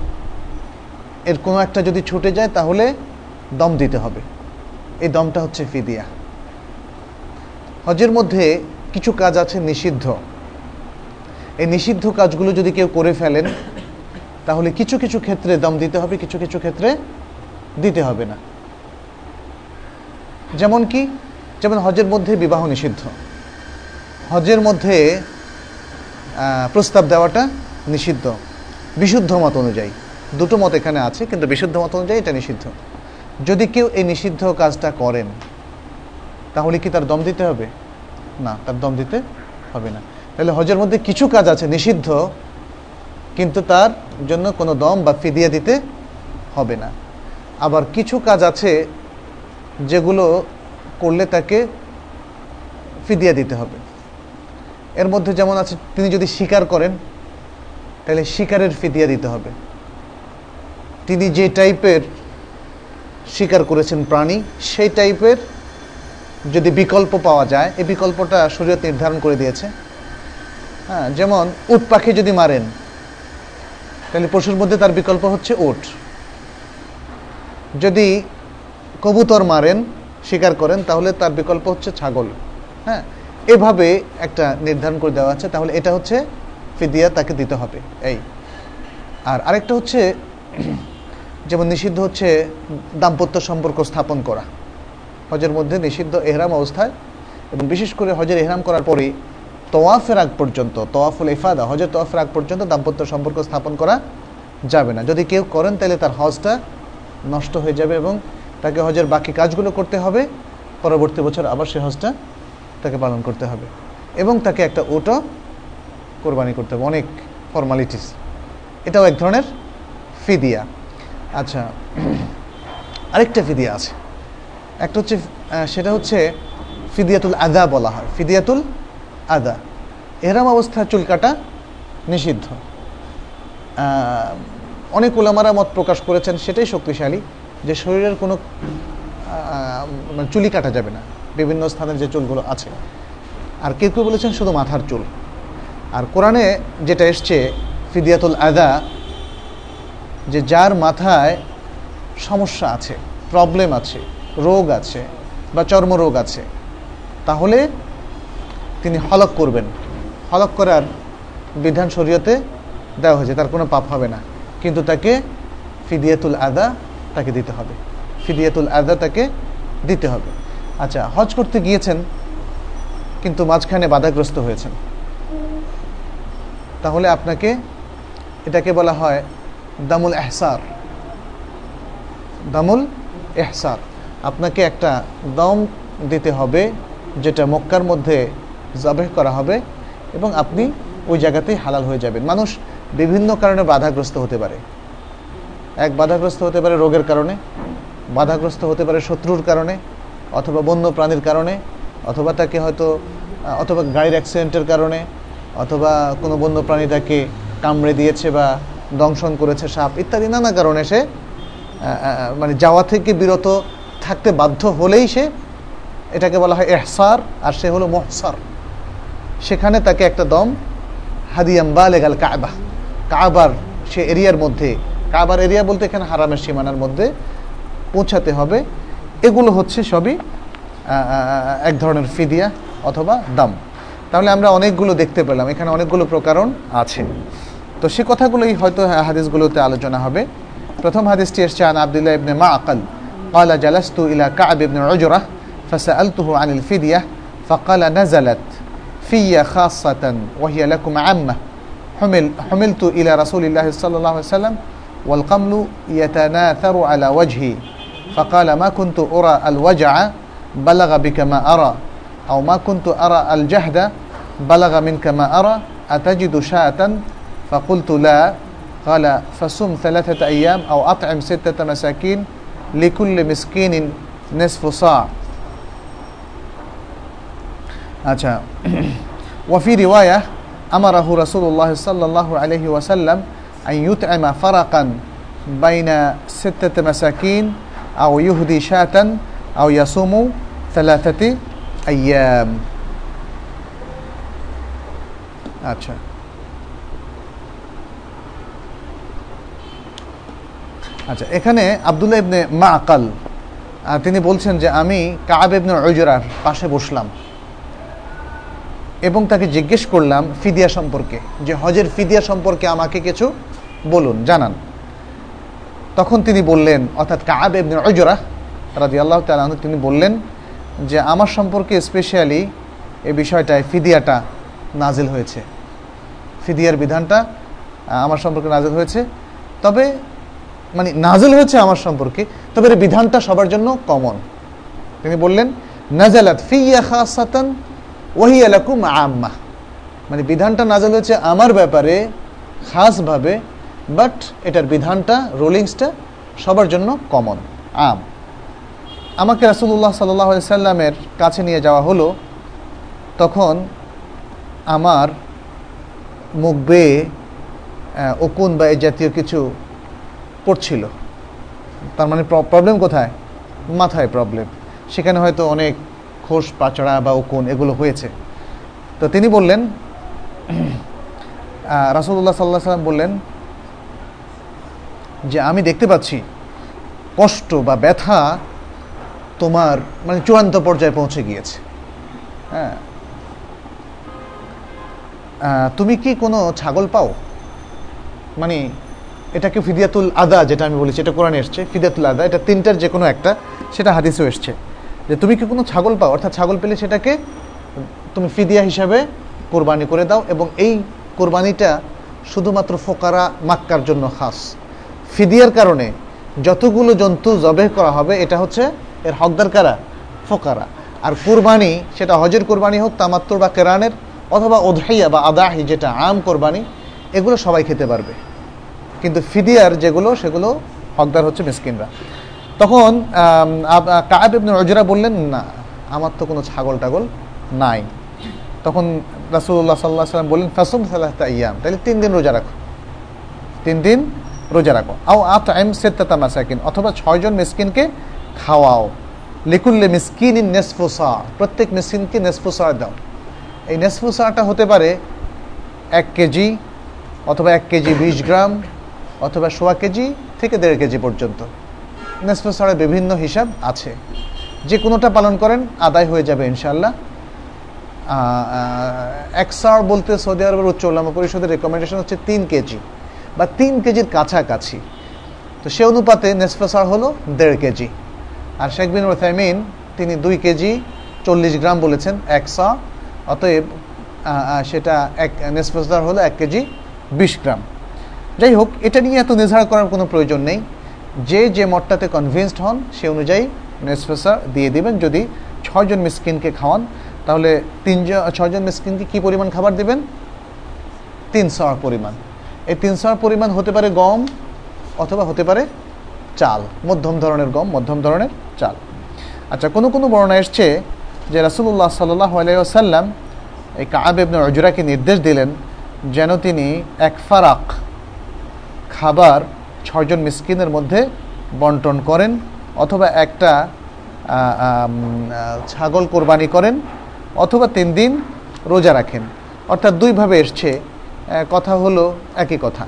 এর কোনো একটা যদি ছুটে যায় তাহলে দম দিতে হবে। এই দমটা হচ্ছে ফিদিয়া। হজের মধ্যে কিছু কাজ আছে নিষিদ্ধ। এই নিষিদ্ধ কাজগুলো যদি কেউ করে ফেলেন, তাহলে কিছু কিছু ক্ষেত্রে দম দিতে হবে, কিছু কিছু ক্ষেত্রে দিতে হবে না। যেমন কি? যেমন হজের মধ্যে বিবাহ নিষিদ্ধ। হজের মধ্যে প্রস্তাব দেওয়াটা নিষিদ্ধ। বিশুদ্ধ মত অনুযায়ী। দুটো মত এখানে আছে, কিন্তু বিশুদ্ধ মত অনুযায়ী এটা নিষিদ্ধ। যদি কেউ এই নিষিদ্ধ কাজটা করেন, তাহলে কি তার দম দিতে হবে? না, তার দম দিতে হবে না। তাহলে হজের মধ্যে কিছু কাজ আছে নিষিদ্ধ, কিন্তু তার জন্য কোনো দম বা ফিদিয়া দিতে হবে না। আবার কিছু কাজ আছে যেগুলো করলে তাকে ফিদিয়া দিতে হবে। এর মধ্যে যেমন আছে, তিনি যদি স্বীকার করেন, তাহলে শিকারের ফিদিয়া দিতে হবে। তিনি যে টাইপের শিকার করেছেন প্রাণী, সেই টাইপের যদি বিকল্প পাওয়া যায়, এই বিকল্পটা শরীয়ত নির্ধারণ করে দিয়েছে। হ্যাঁ যেমন উট পাখি যদি মারেন, তাহলে পশুর মধ্যে তার বিকল্প হচ্ছে উট। যদি কবুতর মারেন, শিকার করেন, তাহলে তার বিকল্প হচ্ছে ছাগল। হ্যাঁ এভাবে একটা নির্ধারণ করে দেওয়া আছে। তাহলে এটা হচ্ছে ফিদিয়া, তাকে দিতে হবে। এই। আর আরেকটা হচ্ছে যেমন নিষিদ্ধ হচ্ছে দাম্পত্য সম্পর্ক স্থাপন করা। হজের মধ্যে নিষিদ্ধ এহরাম অবস্থায় এবং বিশেষ করে হজের এহরাম করার পরে তোয়াফের আগ পর্যন্ত তোয়াফুল ইফাদা, হজের তোয়াফের আগ পর্যন্ত দাম্পত্য সম্পর্ক স্থাপন করা যাবে না। যদি কেউ করেন তাহলে তার হজটা নষ্ট হয়ে যাবে এবং তাকে হজের বাকি কাজগুলো করতে হবে। পরবর্তী বছর আবার সে হজটা তাকে পালন করতে হবে এবং তাকে একটা ওটো কোরবানি করতে হবে, অনেক ফর্মালিটিস এটাও এক ধরনের ফিদিয়া। আচ্ছা আরেকটা ফিদিয়া আছে। একটা হচ্ছে সেটা হচ্ছে ফিদিয়াতুল আদা বলা হয়। ফিদিয়াতুল আদা। এহরাম অবস্থায় চুল কাটা নিষিদ্ধ। অনেক ওলামারা মত প্রকাশ করেছেন, সেটাই শক্তিশালী যে শরীরের কোনো মানে চুলি কাটা যাবে না। বিভিন্ন স্থানের যে চুলগুলো আছে। আর কেউ কেউ বলেছেন শুধু মাথার চুল। আর কোরআনে যেটা এসছে, ফিদিয়াতুল আদা যে যার মাথায় সমস্যা আছে প্রবলেম আছে, রোগ আছে বা চর্মরোগ আছে, তাহলে তিনি হলক করবেন। হলক করার বিধান শরীয়তে দেওয়া হয়েছে, তার কোনো পাপ হবে না। কিন্তু তাকে ফিদিয়াতুল আদা তাকে দিতে হবে। ফিদিয়াতুল আদা তাকে দিতে হবে। আচ্ছা হজ করতে গিয়েছেন, কিন্তু মাঝখানে বাধাগ্রস্ত হয়েছেন। তাহলে আপনাকে এটাকে বলা হয় দামুল এহসার। দামুল এহসার। আপনাকে একটা দম দিতে হবে, যেটা মক্কার মধ্যে জবেহ করা হবে, এবং আপনি ওই জায়গাতেই হালাল হয়ে যাবেন। মানুষ বিভিন্ন কারণে বাধাগ্রস্ত হতে পারে। এক, বাধাগ্রস্ত হতে পারে রোগের কারণে, বাধাগ্রস্ত হতে পারে শত্রুর কারণে, অথবা বন্য প্রাণীর কারণে, অথবা তাকে হয়তো অথবা গাড়ির অ্যাক্সিডেন্টের কারণে, অথবা কোনো বন্য প্রাণী তাকে কামড়ে দিয়েছে বা দংশন করেছে সাপ ইত্যাদি, নানা কারণে সে মানে যাওয়া থেকে বিরত থাকতে বাধ্য হলেই সে এটাকে বলা হয় এহসার, আর সে হলো মহসার। সেখানে তাকে একটা দম হাদিয়াম্বা লেগাল কাবা। কাবার সে এরিয়ার মধ্যে, কাবার এরিয়া বলতে এখানে হারামের সীমানার মধ্যে পৌঁছাতে হবে। এগুলো হচ্ছে সবই এক ধরনের ফিদিয়া অথবা দাম। তাহলে আমরা অনেকগুলো দেখতে পেলাম, এখানে অনেকগুলো প্রকারণ আছে। তো সে কথাগুলোই হয়তো হাদিসগুলোতে আলোচনা হবে প্রথম হাদিসটি এসছে আন আবদুল্লাহ ইবনে মা আকাল قال جلست إلى كعب بن عجرة فسألته عن الفدية فقال نزلت في خاصة وهي لكم عامة حمل حملت إلى رسول الله صلى الله عليه وسلم والقمل يتناثر على وجهي فقال ما كنت أرى الوجع بلغ بك ما أرى أو ما كنت أرى الجهد بلغ منك ما أرى أتجد شاة فقلت لا. قال فصم ثلاثة أيام أو أطعم ستة مساكين لكل مسكين نصف صاع. وفي رواية أمره رسول الله صلى الله عليه وسلم أن يطعم فرقا بين ستة مساكين أو يهدي شاة أو يصوم ثلاثة أيام. أتشا আচ্ছা এখানে আবদুল্লাহ ইবনে মা আকাল তিনি বলছেন যে আমি কাব ইবনে ওজরার পাশে বসলাম এবং তাকে জিজ্ঞেস করলাম ফিদিয়া সম্পর্কে, যে হজের ফিদিয়া সম্পর্কে আমাকে কিছু বলুন, জানান। তখন তিনি বললেন, অর্থাৎ কাব ইবনে ওজরা রাজি আল্লাহ তালু তিনি বললেন যে আমার সম্পর্কে স্পেশালি এই বিষয়টায় ফিদিয়াটা নাজিল হয়েছে। ফিদিয়ার বিধানটা আমার সম্পর্কে নাজিল হয়েছে। তবে মানে নাজল হয়েছে আমার সম্পর্কে, তবে এর বিধানটা সবার জন্য কমন তিনি বললেন নাজালাত ফিয়া খাসাতান ওহিয়া লাকুম আম্মা। মানে বিধানটা নাজেল হয়েছে আমার ব্যাপারে খাসভাবে বাট এটার বিধানটা, রুলিংসটা সবার জন্য কমন আম। আমাকে রাসুল্লাহ সাল্লাহ সাল্লামের কাছে নিয়ে যাওয়া হলো, তখন আমার মুখ বেয়ে উকুন বা এই জাতীয় কিছু পড়ছিল। তার মানে প্রবলেম কোথায়? মাথায় প্রবলেম সেখানে হয়তো অনেক খোস, পাচড়া বা উকুন এগুলো হয়েছে। তো তিনি বললেন রাসুল্লাহ সাল্লাহ সাল্লাম বললেন যে, আমি দেখতে পাচ্ছি কষ্ট বা ব্যথা তোমার মানে চূড়ান্ত পর্যায়ে পৌঁছে গিয়েছে। হ্যাঁ। তুমি কি কোনো ছাগল পাও? মানে এটাকে ফিদিয়াতুল আদা যেটা আমি বলেছি, এটা কোরআনে এসছে, ফিদিয়াতুল আদা, এটা তিনটার যে কোনো একটা, সেটা হাদিসেও এসছে। যে তুমি কি কোনো ছাগল পাও, অর্থাৎ ছাগল পেলে সেটাকে তুমি ফিদিয়া হিসাবে কোরবানি করে দাও এবং এই কোরবানিটা শুধুমাত্র ফোকারা মাক্কার জন্য খাস। ফিদিয়ার কারণে যতগুলো জন্তু জবে করা হবে, এটা হচ্ছে এর হকদার কারা? ফোকারা। আর কোরবানি, সেটা হজের কোরবানি হোক, তামাত্তর বা কেরানের, অথবা ওধাইয়া বা আদাহি, যেটা আম কোরবানি, এগুলো সবাই খেতে পারবে। কিন্তু ফিদিয়ার যেগুলো, সেগুলো হকদার হচ্ছে মিসকিনরা। তখন কায়েব ইবনে রজরা বললেন, না, আমার তো কোনো ছাগল টাগল নাই। তখন রাসুল্লাহ সাল্লাহ সাল্লাম বললেন, ফাসুম সাল্লাহতা ইয়াম তাহলে তিন দিন রোজা রাখো। তিন দিন রোজা রাখো। আও আত আইম সেত্তাতা মাসাকিন, অথবা ছয়জন মিসকিনকে খাওয়াও। লিকুল্লে মিসকিন ইন নেসফুসা প্রত্যেক মিসকিনকে নেসফুসা দাও। এই নেসফুসাটা হতে পারে এক কেজি, অথবা এক কেজি বিশ গ্রাম অথবা সোয়া কেজি থেকে দেড় কেজি পর্যন্ত। নেসফুসারের বিভিন্ন হিসাব আছে। যে কোনোটা পালন করেন, আদায় হয়ে যাবে ইনশাল্লাহ একসার বলতে সৌদি আরবের উচ্চ উল্লামা পরিষদের রেকমেন্ডেশন হচ্ছে তিন কেজি বা তিন কেজির কাছাকাছি। তো সে অনুপাতে নেসফেসার হলো দেড় কেজি। আর শেখ বিন ওথাইমিন তিনি দুই কেজি চল্লিশ গ্রাম বলেছেন একশা অতএব সেটা এক নেসফেসার হলো এক কেজি বিশ গ্রাম। যাই হোক, এটা নিয়ে এত নির্ধারণ করার কোনো প্রয়োজন নেই। যে যে মঠটাতে কনভিন্সড হন, সে অনুযায়ী নেসফেসার দিয়ে দিবেন। যদি ছয়জন মিসকিনকে খাওয়ান, তাহলে তিনজন ছয়জন মিসকিনকে কী পরিমাণ খাবার দেবেন? তিন সর পরিমাণ। এই তিন সর পরিমাণ হতে পারে গম অথবা হতে পারে চাল, মধ্যম ধরনের গম, মধ্যম ধরনের চাল। আচ্ছা কোনো কোনো বর্ণনা এসছে যে রাসুল্লাহ সাল্লাহ আলাইসাল্লাম এই কাব এবনে অজুরাকে নির্দেশ দিলেন যেন তিনি এক ফারাক খাবার ছয়জন মিসকিনের মধ্যে বন্টন করেন অথবা একটা ছাগল কোরবানি করেন অথবা তিন দিন রোজা রাখেন। অর্থাৎ দুইভাবে এসছে। কথা হলো একই কথা।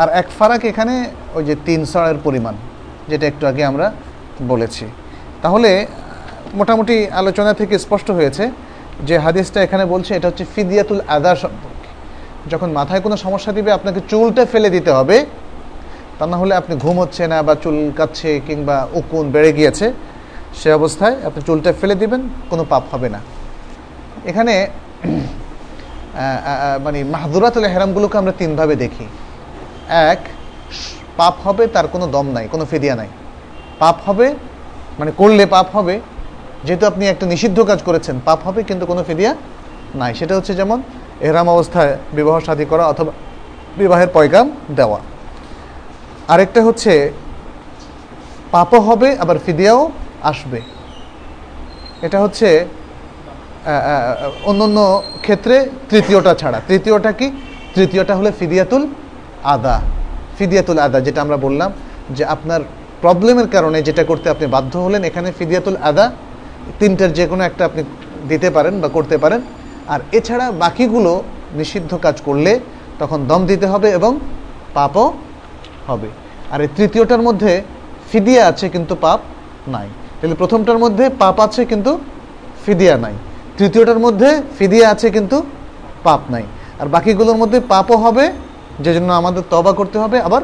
আর এক ফারাক এখানে ওই যে তিন সরের পরিমাণ, যেটা একটু আগে আমরা বলেছি। তাহলে মোটামুটি আলোচনা থেকে স্পষ্ট হয়েছে যে হাদিসটা এখানে বলছে, এটা হচ্ছে ফিদিয়াতুল সম্পর্কে যখন মাথায় কোনো সমস্যা দিবে, আপনাকে চুলটা ফেলে দিতে হবে। তা না হলে আপনি ঘুম হচ্ছে না বা চুল কাচ্ছে কিংবা উকুন বেড়ে গিয়েছে, সে অবস্থায় আপনি চুলটা ফেলে দিবেন, কোনো পাপ হবে না। এখানে মানে মাহদুরাতুল হেরামগুলোকে আমরা তিনভাবে দেখি। এক, পাপ হবে, তার কোনো দম নাই, কোনো ফেদিয়া নাই। পাপ হবে মানে করলে পাপ হবে, যেহেতু আপনি একটা নিষিদ্ধ কাজ করেছেন, পাপ হবে, কিন্তু কোনো ফেদিয়া নাই। সেটা হচ্ছে যেমন এহরাম অবস্থায় বিবাহ সাথী করা অথবা বিবাহের পয়গাম দেওয়া। আরেকটা হচ্ছে, পাপও হবে, আবার ফিদিয়াও আসবে। এটা হচ্ছে অন্য অন্য ক্ষেত্রে তৃতীয়টা ছাড়া। তৃতীয়টা কি? তৃতীয়টা হলো ফিদিয়াতুল আদা। ফিদিয়াতুল আদা, যেটা আমরা বললাম যে আপনার প্রবলেমের কারণে যেটা করতে আপনি বাধ্য হলেন, এখানে ফিদিয়াতুল আদা তিনটার যে কোনো একটা আপনি দিতে পারেন বা করতে পারেন। আর এছাড়া বাকিগুলো নিষিদ্ধ কাজ করলে তখন দম দিতে হবে এবং পাপও হবে। আর এই তৃতীয়টার মধ্যে ফিদিয়া আছে কিন্তু পাপ নাই। তাহলে প্রথমটার মধ্যে পাপ আছে কিন্তু ফিদিয়া নাই। তৃতীয়টার মধ্যে ফিদিয়া আছে কিন্তু পাপ নাই। আর বাকিগুলোর মধ্যে পাপও হবে যে জন্য আমাদের তবা করতে হবে, আবার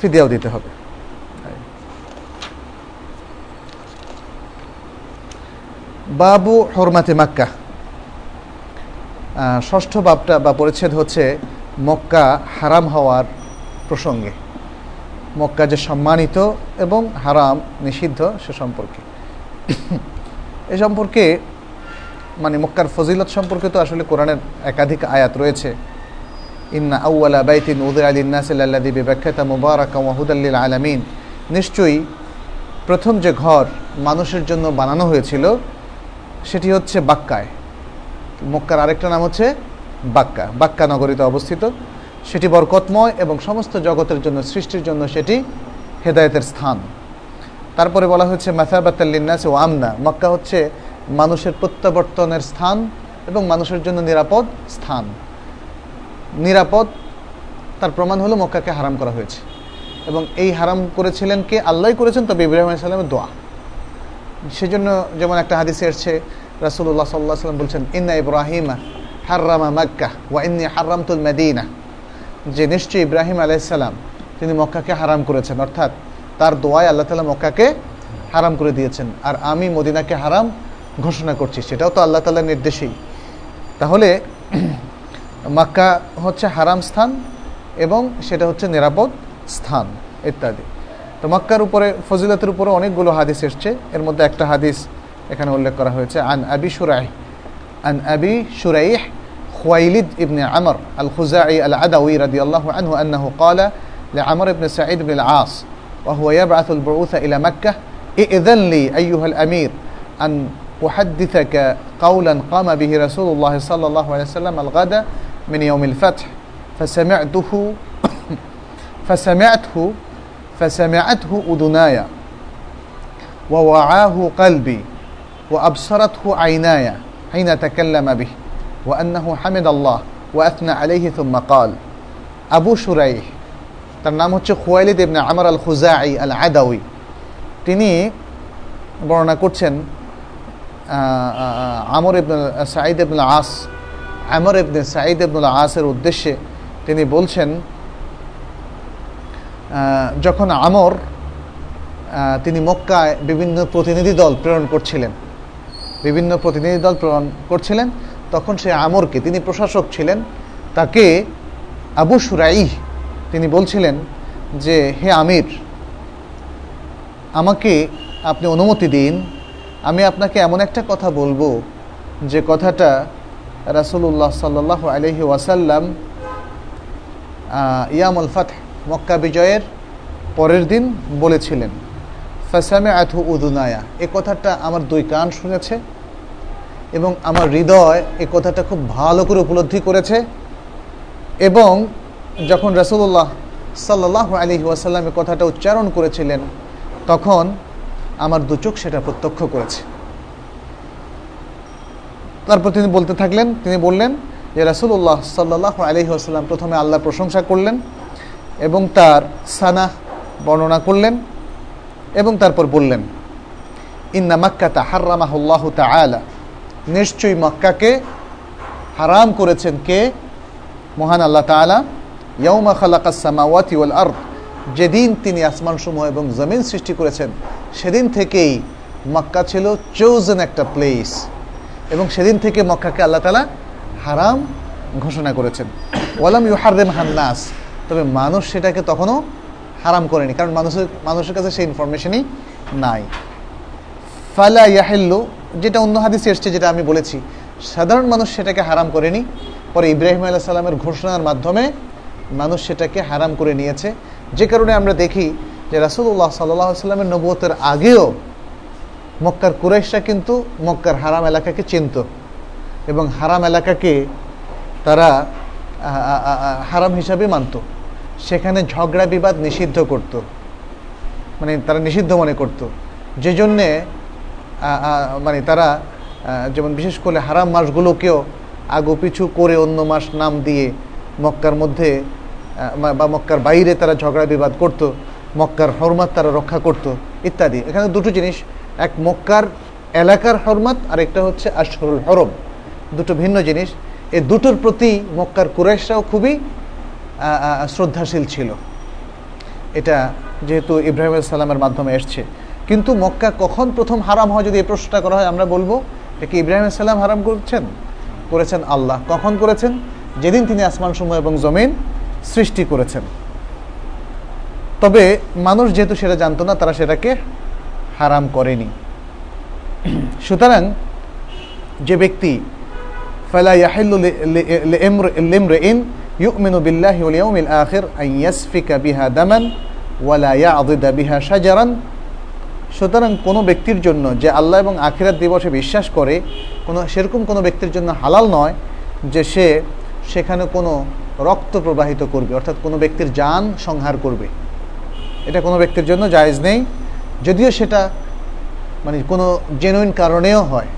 ফিদিয়াও দিতে হবে। বাবু হরমাতে মাক্কা। ষষ্ঠ বাপটা বা পরিচ্ছেদ হচ্ছে মক্কা হারাম হওয়ার প্রসঙ্গে। মক্কা যে সম্মানিত এবং হারাম নিষিদ্ধ সে সম্পর্কে। এ সম্পর্কে মানে মক্কার ফজিলত সম্পর্কে তো আসলে কোরআনের একাধিক আয়াত রয়েছে। ইন্না আউ্লা বাইতিন উদয় আলী নাসিল্লাদি বিব্যাখ্যাতা মুবারক ওয়াহুদাল্লিল আলামিন। নিশ্চয়ই প্রথম যে ঘর মানুষের জন্য বানানো হয়েছিল, সেটি হচ্ছে বাক্কায়। মক্কার আরেকটা নাম হচ্ছে বাক্কা। বাক্কা নগরীতে অবস্থিত। সেটি বরকতময় এবং সমস্ত জগতের জন্য, সৃষ্টির জন্য সেটি হেদায়তের স্থান। তারপরে বলা হয়েছে মাথাবাতাল্লিনাস ও আমনা। মক্কা হচ্ছে মানুষের প্রত্যাবর্তনের স্থান এবং মানুষের জন্য নিরাপদ স্থান। নিরাপদ, তার প্রমাণ হলো মক্কাকে হারাম করা হয়েছে। এবং এই হারাম করেছিলেন কে? আল্লাহ করেছেন, তবে ইব্রাহিম আলাইসাল্লামের দোয়া। সেজন্য যেমন একটা হাদিসে এসছে রাসুল্লাহ সাল্লাহ সাল্লাম বলছেন, ইন্না ইব্রাহিমা হার্রামা মাক্কা ওয়া ইন্নি হার্রামতুল মেদিনা। যে নিশ্চয়ই ইব্রাহিম আলাইসাল্লাম তিনি মক্কাকে হারাম করেছেন। অর্থাৎ তার দোয়ায় আল্লাহ তালা মক্কাকে হারাম করে দিয়েছেন। আর আমি মদিনাকে হারাম ঘোষণা করছি, সেটাও তো আল্লাহ তালার নির্দেশেই। তাহলে মাক্কা হচ্ছে হারাম স্থান এবং সেটা হচ্ছে নিরাপদ স্থান, ইত্যাদি। তো মক্কার উপরে, ফজিলতের উপরে অনেকগুলো হাদিস এসছে। এর মধ্যে একটা হাদিস এখানে উল্লেখ করা হয়েছে আন আবি সুরাই আন আবি সুরাইহ خويلد ابن عمر الخزاعي العدوي رضي الله عنه أنه قال لعمر بن سعيد بن العاص وهو يبعث البعوث إلى مكة ائذن لي أيها الأمير أن أحدثك قولا قام به رسول الله صلى الله عليه وسلم الغد من يوم الفتح فسمعته فسمعته فسمعته أذناي ووعاه قلبي وأبصرته عيناي حين تكلم به وأنه حمد الله وأثنى عليه ثم قال أبو شريح তার নাম হচ্ছে খুয়াইলিদ ইবনে আমর আল খুজাই আল আদাউই তিনি বর্ণনা করছেন আমর ইবনুল সাঈদ ইবনুল আস আমর ইবনে সাঈদ ইবনুল আসের উদ্দেশ্যে তিনি বলছেন যখন আমর তিনি মক্কায় বিভিন্ন প্রতিনিধি দল প্রেরণ করছিলেন বিভিন্ন প্রতিনিধি দল প্রেরণ করছিলেন। তখন সে আমরকে, তিনি প্রশাসক ছিলেন, তাকে আবু সুরাই তিনি বলছিলেন যে, হে আমির, আমাকে আপনি অনুমতি দিন। আমি আপনাকে এমন একটা কথা বলব যে কথাটা রাসুল্লাহ সাল্লাহ আলহি ওয়াসাল্লাম ইয়ামুল ফাত মক্কা বিজয়ের পরের দিন বলেছিলেন। ফাসামে আথু উদুনায়া। এ কথাটা আমার দুই কান শুনেছে এবং আমার হৃদয় এ কথাটা খুব ভালো করে উপলব্ধি করেছে এবং যখন রাসুল্লাহ সাল্লাহ আলী ওয়াসাল্লাম এ কথাটা উচ্চারণ করেছিলেন, তখন আমার দু চোখ সেটা প্রত্যক্ষ করেছে। তারপর তিনি বলতে থাকলেন, তিনি বললেন যে রাসুল্লাহ সাল্লাহ আলী আসাল্লাম প্রথমে আল্লাহ প্রশংসা করলেন এবং তার সানাহ বর্ণনা করলেন। এবং তারপর বললেন, ইন্না মাক্কাতা হার্রামাহুল্লাহ তালা নিশ্চয়ই মক্কাকে হারাম করেছেন কে? মহান আল্লাহ তালা ইয়ৌমা খালাকা সামাওয়াতি ওয়াল আর্দ। যেদিন তিনি আসমানসমূহ এবং জমিন সৃষ্টি করেছেন, সেদিন থেকেই মক্কা ছিল চৌজেন একটা প্লেস এবং সেদিন থেকে মক্কাকে আল্লাহ তালা হারাম ঘোষণা করেছেন। ওয়ালাম ইউ হারদেম হান্নাস তবে মানুষ সেটাকে তখনও হারাম করেনি, কারণ মানুষের মানুষের কাছে সেই ইনফরমেশনই নাই। ফালা ইয়াহেল্লু, যেটা অন্য হাদিসে এসছে যেটা আমি বলেছি, সাধারণ মানুষ সেটাকে হারাম করেনি। পরে ইব্রাহিম আল্লাহ সাল্লামের ঘোষণার মাধ্যমে মানুষ সেটাকে হারাম করে নিয়েছে। যে কারণে আমরা দেখি যে রাসুল্লাহ সাল্লাহ সাল্লামের নবতের আগেও মক্কার কুরাইশরা কিন্তু মক্কার হারাম এলাকাকে চিনত এবং হারাম এলাকাকে তারা হারাম হিসাবে মানত। সেখানে ঝগড়া বিবাদ নিষিদ্ধ করত। মানে তারা নিষিদ্ধ মনে করত। যে জন্যে মানে তারা যেমন বিশেষ করে হারাম মাসগুলোকেও আগু পিছু করে অন্য মাস নাম দিয়ে মক্কার মধ্যে বা মক্কার বাইরে তারা ঝগড়া বিবাদ করত, মক্কার হরমাত তারা রক্ষা করত, ইত্যাদি। এখানে দুটো জিনিস, এক মক্কার এলাকার হরমাত আর একটা হচ্ছে আশরুল হরম। দুটো ভিন্ন জিনিস। এই দুটোর প্রতি মক্কার কুরাইশরাও খুবই শ্রদ্ধাশীল ছিল এটা যেহেতু ইব্রাহিম সালামের মাধ্যমে এসছে কিন্তু মক্কা কখন প্রথম হারাম হয় যদি এই প্রশ্নটা করা হয় আমরা বলব এটা কি ইব্রাহিম সালাম হারাম করছেন করেছেন আল্লাহ কখন করেছেন যেদিন তিনি আসমানসমূহ এবং জমিন সৃষ্টি করেছেন তবে মানুষ যেহেতু সেটা জানতো না তারা সেটাকে হারাম করেনি সুতরাং যে ব্যক্তি ফেলা ইয়াহিল্লু লেমরে ইন يؤمن بالله واليوم الآخر أن يسفك بها دما ولا ওয়ালা بها شجرا সুতরাং কোনো ব্যক্তির জন্য যে আল্লাহ এবং আখিরাত দিবসে বিশ্বাস করে, কোনো সেরকম কোনো ব্যক্তির জন্য হালাল নয় যে সে সেখানে কোনো রক্ত প্রবাহিত করবে, অর্থাৎ কোনো ব্যক্তির যান সংহার করবে। এটা কোনো ব্যক্তির জন্য জায়েজ নেই। যদিও সেটা মানে কোনো জেনুইন কারণেও হয়,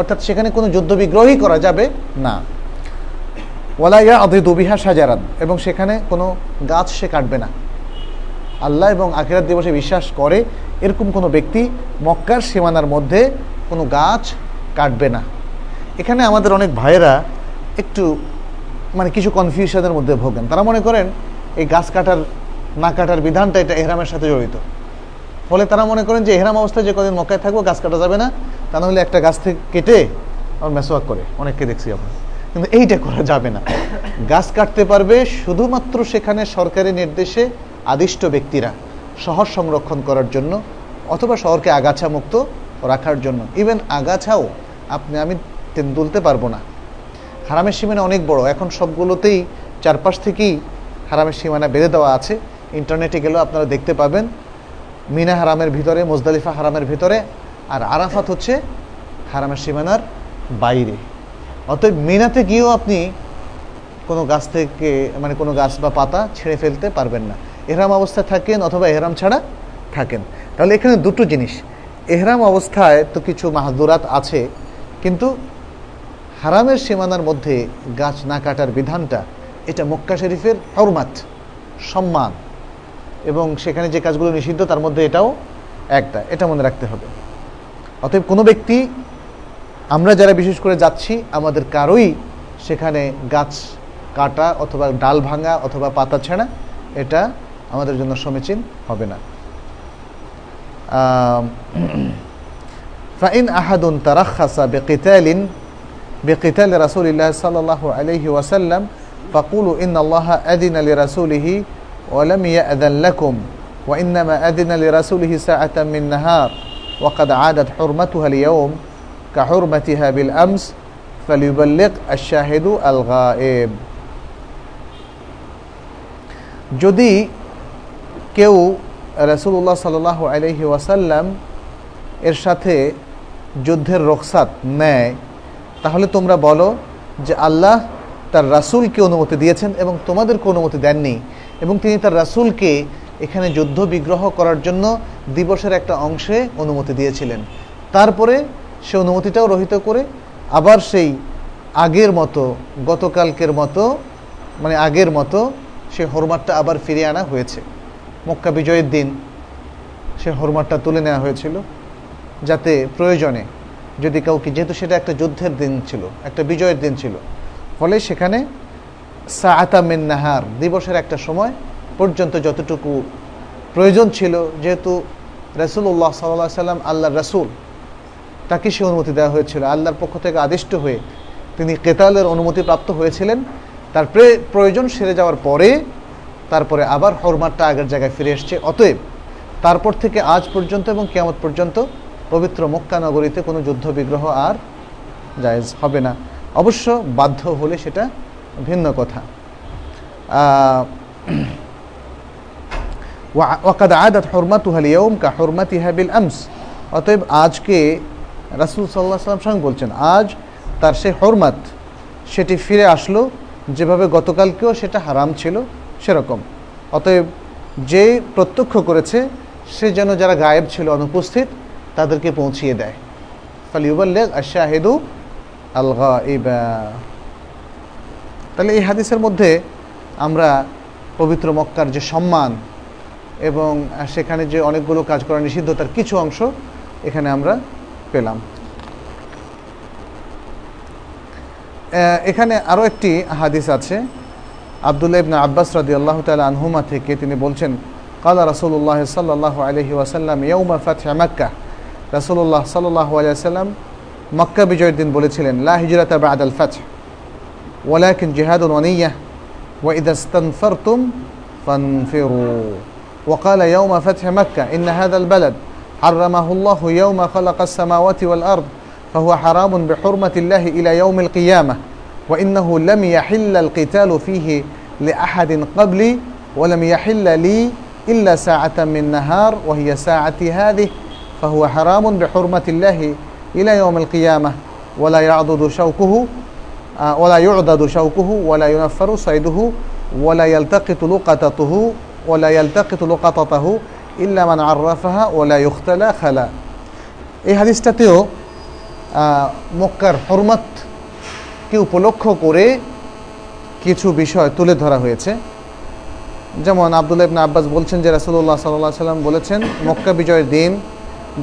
অর্থাৎ সেখানে কোনো যুদ্ধবিগ্রহই করা যাবে না। ওয়ালাইয়া আদি দুবিহা সাজারান এবং সেখানে কোনো গাছ সে কাটবে না। আল্লাহ এবং আখিরাত দিবসে বিশ্বাস করে এরকম কোনো ব্যক্তি মক্কার সীমানার মধ্যে কোনো গাছ কাটবে না। এখানে আমাদের অনেক ভাইয়েরা একটু মানে কিছু কনফিউশনের মধ্যে ভোগেন। তারা মনে করেন, এই গাছ কাটার, না কাটার বিধানটা এটা এহরামের সাথে জড়িত। ফলে তারা মনে করেন যে এহরাম অবস্থায় যে কদিন মক্কায় থাকব, গাছ কাটা যাবে না, তা নাহলে একটা গাছ থেকে কেটে আমার মেসোয়াক করে। অনেককে দেখছি আমরা। কিন্তু এইটা করা যাবে না। গাছ কাটতে পারবে শুধুমাত্র সেখানে সরকারি নির্দেশে আদিষ্ট ব্যক্তিরা শহর সংরক্ষণ করার জন্য অথবা শহরকে আগাছা মুক্ত রাখার জন্য। ইভেন আগাছাও আপনি, আমি তুলতে পারব না। হারামের সীমানা অনেক বড়। এখন সবগুলোতেই চারপাশ থেকেই হারামের সীমানা বেঁধে দেওয়া আছে। ইন্টারনেটে গেলেও আপনারা দেখতে পাবেন মিনা হারামের ভিতরে, মোজদালিফা হারামের ভিতরে, আর আরাফাত হচ্ছে হারামের সীমানার বাইরে। অতএব মিনাতে গিয়েও আপনি কোনো গাছ থেকে মানে কোনো গাছ বা পাতা ছেড়ে ফেলতে পারবেন না। এহরাম অবস্থায় থাকেন অথবা এহরাম ছাড়া থাকেন। তাহলে এখানে দুটো জিনিস। এহরাম অবস্থায় তো কিছু মাহাদুরাত আছে, কিন্তু হারামের সীমানার মধ্যে গাছ না কাটার বিধানটা, এটা মক্কা শরীফের হরমাত, সম্মান। এবং সেখানে যে কাজগুলো নিষিদ্ধ, তার মধ্যে এটাও একটা। এটা মনে রাখতে হবে। অতএব কোনো ব্যক্তি আমরা যারা বিশেষ করে যাচ্ছি আমাদের কারোই সেখানে গাছ কাটা অথবা ডাল ভাঙা অথবা পাতা ছেঁড়া এটা আমাদের জন্য সমীচীন হবে না ফাইন আহাদুন তারাখাসা বেকিতালিন بقتال رسول الله صلى الله عليه وسلم فقولوا إن الله أذن لرسوله ولم يأذن لكم وإنما أذن لرسوله ساعة من نهار وقد عادت حرمتها اليوم كحرمتها بالأمس فليبلغ الشاهد الغائب যদি কেউ রসুল্লাহ সাল আলহি ওয়াসাল্লাম এর সাথে যুদ্ধের রোকসাত নেয় তাহলে তোমরা বলো যে আল্লাহ তার রাসুলকে অনুমতি দিয়েছেন এবং তোমাদেরকে অনুমতি দেননি এবং তিনি তার রাসুলকে এখানে যুদ্ধ বিগ্রহ করার জন্য দিবসের একটা অংশে অনুমতি দিয়েছিলেন তারপরে সে অনুমতিটাও রহিত করে আবার সেই আগের মতো, গতকালকের মতো মানে আগের মতো সে হরমারটা আবার ফিরিয়ে আনা হয়েছে। মক্কা বিজয়ের দিন সে হরমারটা তুলে নেওয়া হয়েছিল, যাতে প্রয়োজনে যদি কাউকে, যেহেতু সেটা একটা যুদ্ধের দিন ছিল, একটা বিজয়ের দিন ছিল, ফলে সেখানে সাআতামিন নাহার, দিবসের একটা সময় পর্যন্ত যতটুকু প্রয়োজন ছিল, যেহেতু রসুল্লাহ সাল্লাহ সাল্লাম আল্লাহ রসুল তাকে সে অনুমতি দেওয়া হয়েছিল। আল্লাহর পক্ষ থেকে আদিষ্ট হয়ে তিনি কেতালের অনুমতি প্রাপ্ত হয়েছিলেন। তার প্রয়োজন সেরে যাওয়ার পরে তারপরে আবার হরমারটা আগের জায়গায় ফিরে এসছে। অতএব তারপর থেকে আজ পর্যন্ত এবং কেমত পর্যন্ত পবিত্র মক্কা নগরীতে কোনো যুদ্ধ বিগ্রহ আর জায়েজ হবে না। অবশ্য বাধ্য হলে সেটা ভিন্ন কথা। ওয়াকাদ আদাত হরমাতুহা লিয়ম কা হরমাতিহা বিল আমস। অতএব আজকে রাসুল সাল্লাহ সাল্লাম সঙ্গে বলছেন, আজ তার সে হরমাত, সেটি ফিরে আসলো, যেভাবে গতকালকেও সেটা হারাম ছিল, সেরকম। অতএব যে প্রত্যক্ষ করেছে, সে যেন যারা গায়েব ছিল অনুপস্থিত, তাদেরকে পৌঁছিয়ে দেয়। ফালিউবাল্লেগ আশাহেদু আলগা ইবা তাহলে এই হাদিসের মধ্যে আমরা পবিত্র মক্কার যে সম্মান এবং সেখানে যে অনেকগুলো কাজ করা নিষিদ্ধ তার কিছু অংশ, এখানে আমরা পেলাম এখানে আরও একটি হাদিস আছে আবদুল্লাহ ইবনা আব্বাস রাদি আল্লাহ তালা আনহুমা থেকে তিনি বলছেন কালা রসুল্লাহ সাল্লাহ আলহি ওয়াসাল্লাম ইয়ৌমা ফাতহ মাক্কা রসুল্লাহ সাল্লাহ আলিয়াল্লাম মক্কা বিজয়ের দিন বলেছিলেন লা হিজরাতা বাদ আল ফাতহ ওয়ালাকিন জিহাদুন ওয়ানিয়াহ وإذا استنفرتم فانفروا وقال يوم فتح مكة إن هذا البلد حرمه الله يوم خلق السماوات والأرض فهو حرام بحرمة الله إلى يوم القيامة وإنه لم يحل القتال فيه لأحد قبلي ولم يحل لي إلا ساعة من نهار وهي ساعتي هذه فهو حرام بحرمة الله إلى يوم القيامة ولا يعضد شوكه آه، ولا يعضد شوكه ولا ينفر صيده ولا يلتقط لقطته ولا يلتقط لقطته ইল্লামান আর্রাফাহা ওলা ইখতালা খালা। এই হাদিসটাতেও মক্কার হরমতকে উপলক্ষ করে কিছু বিষয় তুলে ধরা হয়েছে। যেমন আবদুল্লাহ ইবনা আব্বাস বলছেন যে রাসুল্লাহ সাল্লাহ সাল্লাম বলেছেন, মক্কা বিজয়ের দিন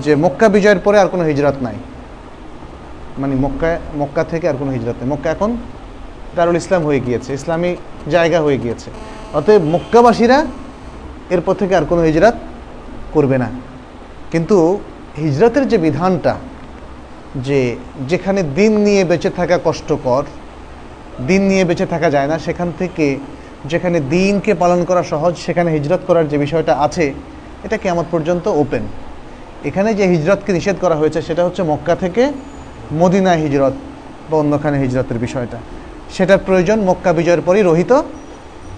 যে মক্কা বিজয়ের পরে আর কোনো হিজরত নাই। মানে মক্কা মক্কা থেকে আর কোনো হিজরত নেই। মক্কা এখন দারুল ইসলাম হয়ে গিয়েছে, ইসলামী জায়গা হয়ে গিয়েছে। অতএব মক্কাবাসীরা এরপর থেকে আর কোনো হিজরাত করবে না। কিন্তু হিজরতের যে বিধানটা, যে যেখানে দিন নিয়ে বেঁচে থাকা কষ্টকর, দিন নিয়ে বেঁচে থাকা যায় না, সেখান থেকে যেখানে দিনকে পালন করা সহজ, সেখানে হিজরত করার যে বিষয়টা আছে, এটা কেমন পর্যন্ত ওপেন এখানে যে হিজরতকে নিষেধ করা হয়েছে, সেটা হচ্ছে মক্কা থেকে মদিনা হিজরত বা অন্যখানে হিজরতের বিষয়টা। সেটার প্রয়োজন মক্কা বিজয়ের পরই রহিত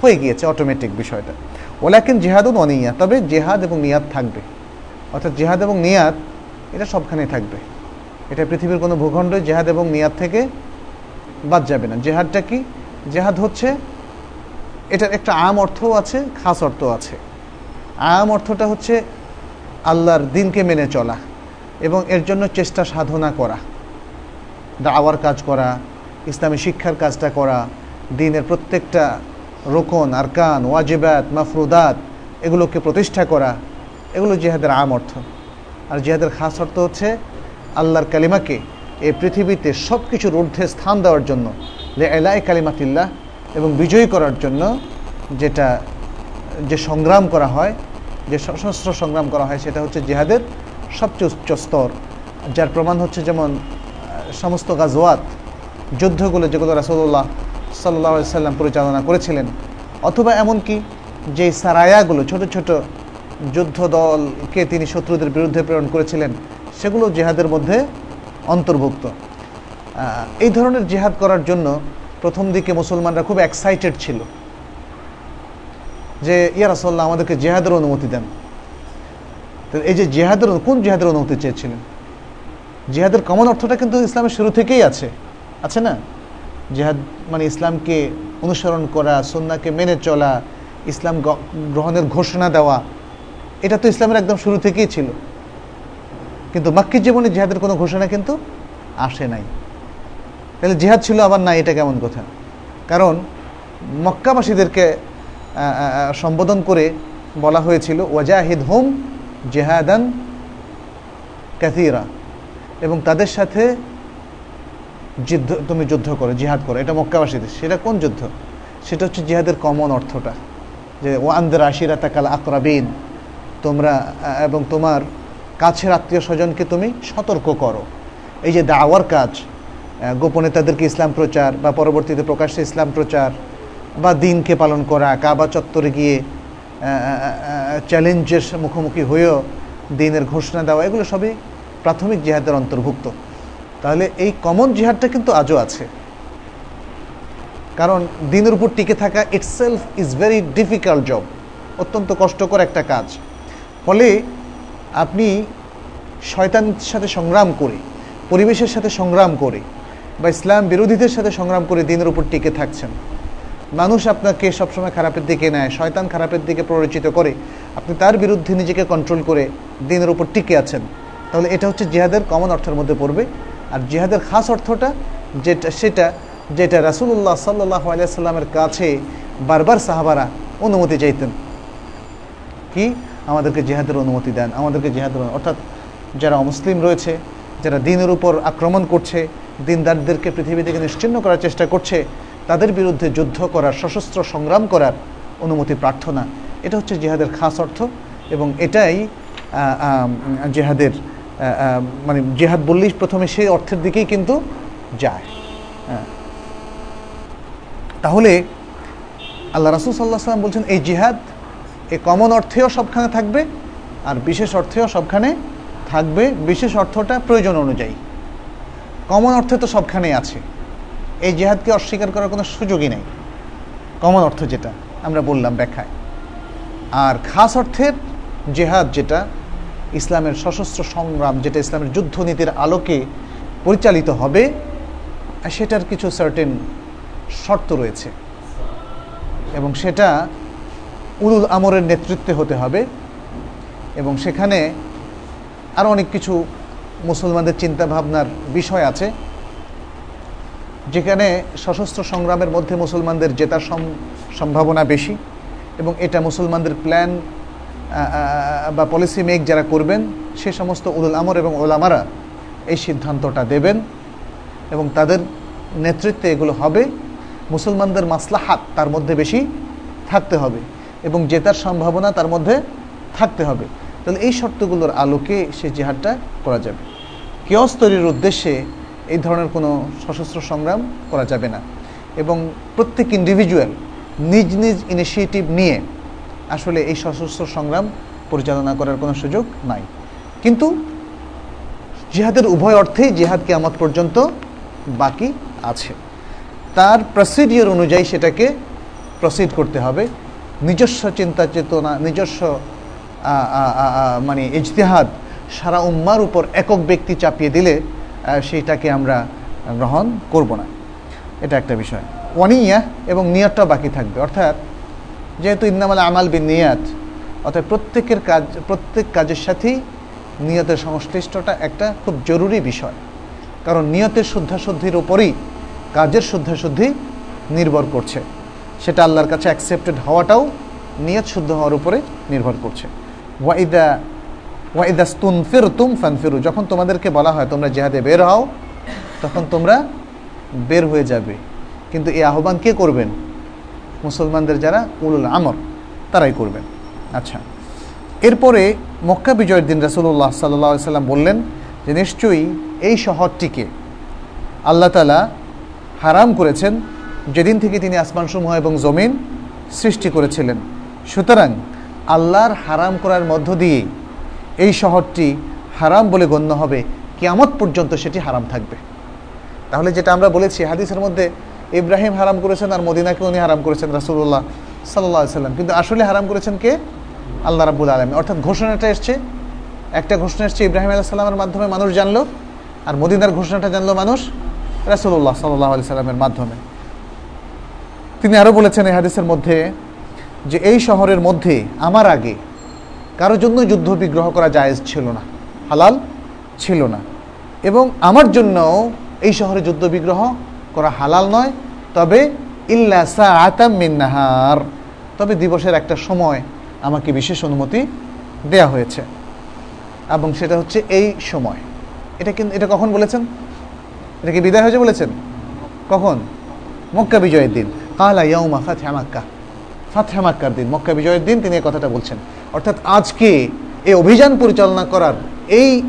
হয়ে গিয়েছে অটোমেটিক বিষয়টা। ওলাকিন জেহাদুন অনিয়া তবে জেহাদ এবং নিয়াদ থাকবে। অর্থাৎ জেহাদ এবং নিয়াদ, এটা সবখানেই থাকবে। এটা পৃথিবীর কোনো ভূখণ্ডে জেহাদ এবং নিয়াদ থেকে বাদ যাবে না। জেহাদটা কি? জেহাদ হচ্ছে, এটার একটা আম অর্থও আছে, খাস অর্থ আছে। আম অর্থটা হচ্ছে আল্লাহর দিনকে মেনে চলা এবং এর জন্য চেষ্টা সাধনা করা, দাওয়ার কাজ করা, ইসলামী শিক্ষার কাজটা করা, দিনের প্রত্যেকটা রোকন, আরকান, ওয়াজিবাত, মাফরুদাত, এগুলোকে প্রতিষ্ঠা করা, এগুলো জেহাদের আম অর্থ। আর জেহাদের খাস অর্থ হচ্ছে আল্লাহর কালিমাকে এই পৃথিবীতে সব কিছুর ঊর্ধ্বে স্থান দেওয়ার জন্য, লে এলাই কালিমাতিল্লাহ, এবং বিজয়ী করার জন্য যেটা, যে সংগ্রাম করা হয়, যে সশস্ত্র সংগ্রাম করা হয়, সেটা হচ্ছে জেহাদের সবচেয়ে উচ্চ স্তর। যার প্রমাণ হচ্ছে যেমন সমস্ত গাজওয়াত, যুদ্ধগুলো যেগুলো রাসুল্লাহ সাল্লাহ সাল্লাম পরিচালনা করেছিলেন। অথবা এমনকি যে সারায়াগুলো, ছোট ছোট যুদ্ধ দলকে তিনি শত্রুদের বিরুদ্ধে প্রেরণ করেছিলেন, সেগুলো জেহাদের মধ্যে অন্তর্ভুক্ত। এই ধরনের জেহাদ করার জন্য প্রথম দিকে মুসলমানরা খুব এক্সাইটেড ছিল যে, ইয়া রাসল্লাহ আমাদেরকে জেহাদের অনুমতি দেন। এই যে জেহাদের, কোন জেহাদের অনুমতি চেয়েছিলেন? জেহাদের কমন অর্থটা কিন্তু ইসলামের শুরু থেকেই আছে। আছে না? জেহাদ মানে ইসলামকে অনুসরণ করা সন্নাকে মেনে চলা, ইসলাম গ্রহণের ঘোষণা দেওয়া, এটা তো ইসলামের একদম শুরু থেকেই ছিল। কিন্তু মাক্কির জীবনে জেহাদের কোনো ঘোষণা কিন্তু আসে নাই। তাহলে জেহাদ ছিল আবার না এটা কেমন কথা? কারণ মক্কাবাসীদেরকে সম্বোধন করে বলা হয়েছিল, ওয়াজাহিদ হোম জেহাদান ক্যাথিরা এবং তাদের সাথে যুদ্ধ তুমি যুদ্ধ করো, জিহাদ করো, এটা মক্কাবাসীদের। সেটা কোন যুদ্ধ? সেটা হচ্ছে জিহাদের কমন অর্থটা। যে ওয়ান্দের আশিরা তাকাল আকরাবিন তোমরা এবং তোমার কাছের আত্মীয় স্বজনকে তুমি সতর্ক করো। এই যে দাওয়ার কাজ গোপনে তাদেরকে ইসলাম প্রচার বা পরবর্তীতে প্রকাশ্যে ইসলাম প্রচার বা দিনকে পালন করা, কাবা চত্বরে গিয়ে চ্যালেঞ্জের মুখোমুখি হয়েও দিনের ঘোষণা দেওয়া, এগুলো সবই প্রাথমিক জিহাদের অন্তর্ভুক্ত। তাহলে এই কমন জিহাদটা কিন্তু আজও আছে। কারণ দিনের উপর টিকে থাকা itself is very difficult job অত্যন্ত কষ্টকর একটা কাজ। ফলে আপনি শয়তানের সাথে সংগ্রাম করে, পরিবেশের সাথে সংগ্রাম করে বা ইসলাম বিরোধীদের সাথে সংগ্রাম করে দিনের উপর টিকে থাকছেন। মানুষ আপনাকে সবসময় খারাপের দিকে নেয়, শয়তান খারাপের দিকে প্ররোচিত করে। আপনি তার বিরুদ্ধে নিজেকে কন্ট্রোল করে দিনের উপর টিকে আছেন। তাহলে এটা হচ্ছে জিহাদের কমন অর্থের মধ্যে পড়বে। আর জিহাদের খাস অর্থটা যেটা, সেটা, যেটা রাসুল্লাহ সাল্লাহ আলিয়াল্লামের কাছে বারবার সাহাবারা অনুমতি চাইতেন। কি? আমাদেরকে জেহাদের অনুমতি দেন, আমাদেরকে জেহাদের অর্থাৎ যারা অমুসলিম রয়েছে, যারা দিনের উপর আক্রমণ করছে, দিনদারদেরকে পৃথিবী থেকে নিশ্চিন্ন করার চেষ্টা করছে, তাদের বিরুদ্ধে যুদ্ধ করার, সশস্ত্র সংগ্রাম করার অনুমতি প্রার্থনা। এটা হচ্ছে জেহাদের খাস অর্থ এবং এটাই জেহাদের মানে জেহাদ বললেই প্রথমে সেই অর্থের দিকেই কিন্তু যায়। হ্যাঁ। তাহলে আল্লাহ রাসুল সাল্লাহ সাল্লাম বলছেন, এই জিহাদ এ কমন অর্থেও সবখানে থাকবে আর বিশেষ অর্থেও সবখানে থাকবে। বিশেষ অর্থটা প্রয়োজন অনুযায়ী। কমন অর্থে তো সবখানেই আছে। এই জেহাদকে অস্বীকার করার কোনো সুযোগই নেই। কমন অর্থ যেটা, আমরা বললাম ব্যাখ্যায়। আর খাস অর্থের জেহাদ যেটা ইসলামের সশস্ত্র সংগ্রাম, যেটা ইসলামের যুদ্ধনীতির আলোকে পরিচালিত হবে, সেটার কিছু সার্টেন শর্ত রয়েছে। এবং সেটা উলুল আমরের নেতৃত্বে হতে হবে। এবং সেখানে আরও অনেক কিছু মুসলমানদের চিন্তা ভাবনার বিষয় আছে। যেখানে সশস্ত্র সংগ্রামের মধ্যে মুসলমানদের জেতার সম্ভাবনা বেশি এবং এটা মুসলমানদের প্ল্যান বা পলিসি মেক যারা করবেন, সে সমস্ত উলুল আমর এবং ওলামারা এই সিদ্ধান্তটা দেবেন এবং তাদের নেতৃত্বে এগুলো হবে। মুসলমানদের মাসলাহাত তার মধ্যে বেশি থাকতে হবে এবং জেতার সম্ভাবনা তার মধ্যে থাকতে হবে। তাহলে এই শর্তগুলোর আলোকে সে জেহাদটা করা যাবে। কেয়স তৈরির উদ্দেশ্যে এই ধরনের কোনো সশস্ত্র সংগ্রাম করা যাবে না এবং প্রত্যেক ইন্ডিভিজুয়াল নিজ নিজ ইনিশিয়েটিভ নিয়ে আসলে এই সশস্ত্র সংগ্রাম পরিচালনা করার কোনো সুযোগ নাই। কিন্তু জিহাদের উভয় অর্থেই জিহাদ কেয়ামত পর্যন্ত বাকি আছে। তার প্রসিডিওর অনুযায়ী সেটাকে প্রসিড করতে হবে। নিজস্ব চিন্তা চেতনা, নিজস্ব মানে ইজতেহাদ সারা উম্মার উপর একক ব্যক্তি চাপিয়ে দিলে সেইটাকে আমরা গ্রহণ করব না। এটা একটা বিষয়। ওয়ানিয়া এবং নিয়তটা বাকি থাকবে। অর্থাৎ যেহেতু ইন্নামাল আমাল বিন নিয়াত অর্থাৎ প্রত্যেকের কাজ, প্রত্যেক কাজের সাথেই নিয়তের সংশ্লিষ্টটা একটা খুব জরুরি বিষয়। কারণ নিয়তের শুদ্ধাশুদ্ধির উপরেই কাজের শুদ্ধাশুদ্ধি নির্ভর করছে। সেটা আল্লাহর কাছে অ্যাকসেপ্টেড হওয়াটাও নিয়ত শুদ্ধ হওয়ার উপরে নির্ভর করছে। ওয়াইদা ওয়াইদা স্তুন ফির তুম ফান ফিরু যখন তোমাদেরকে বলা হয় তোমরা জেহাদে বের হও, তখন তোমরা বের হয়ে যাবে। কিন্তু এই আহ্বান কে করবেন? মুসলমানদের যারা উলুল আমর, তারাই করবেন। আচ্ছা এরপরে মক্কা বিজয়ের দিন রাসুল্লাহ সাল্লাহ সাল্লাম বললেন যে, নিশ্চয়ই এই শহরটিকে আল্লাহ তালা হারাম করেছেন, যেদিন থেকে তিনি আসমানসমূহ এবং জমিন সৃষ্টি করেছিলেন। সুতরাং আল্লাহর হারাম করার মধ্য দিয়ে এই শহরটি হারাম বলে গণ্য হবে। কিয়ামত পর্যন্ত সেটি হারাম থাকবে। তাহলে যেটা আমরা বলেছি হাদিসের মধ্যে ইব্রাহিম হারাম করেছেন আর মদিনাকে উনি হারাম করেছেন রাসুল্লাহ সাল্লাহ সাল্লাম। কিন্তু আসলে হারাম করেছেন কে? আল্লাহ রাবুল আলমী অর্থাৎ ঘোষণাটা এসছে, একটা ঘোষণা এসছে ইব্রাহিম আলাহ সাল্লামের মাধ্যমে মানুষ জানলো আর মদিনার ঘোষণাটা জানলো মানুষ রাসুল্লাহ সাল্লাহ আলি সাল্লামের মাধ্যমে। তিনি আরও বলেছেন এই হাদিসের মধ্যে যে এই শহরের মধ্যে আমার আগে কারোর জন্য যুদ্ধ বিগ্রহ করা জায়েজ ছিল না, হালাল ছিল না। এবং আমার জন্য এই শহরে যুদ্ধ বিগ্রহ করা হালাল নয়, তবে ইল্লা সাআতাম মিন নাহার। তবে দিবসের একটা সময় আমাকে বিশেষ অনুমতি দেয়া হয়েছে। এবং সেটা হচ্ছে এই সময়। এটা কিন্তু এটা কখন বলেছেন? এটা কি বিদায় হয়েছে বলেছেন? কখন? মক্কা বিজয়ের দিন। কালা ইয়াউমা ফাতহা মাক্কা। ফাতহা মাক্কার দিন, মক্কা বিজয়ের দিন তিনি এই কথাটা বলছেন। অর্থাৎ আজকে এই অভিযান পরিচালনা করার এই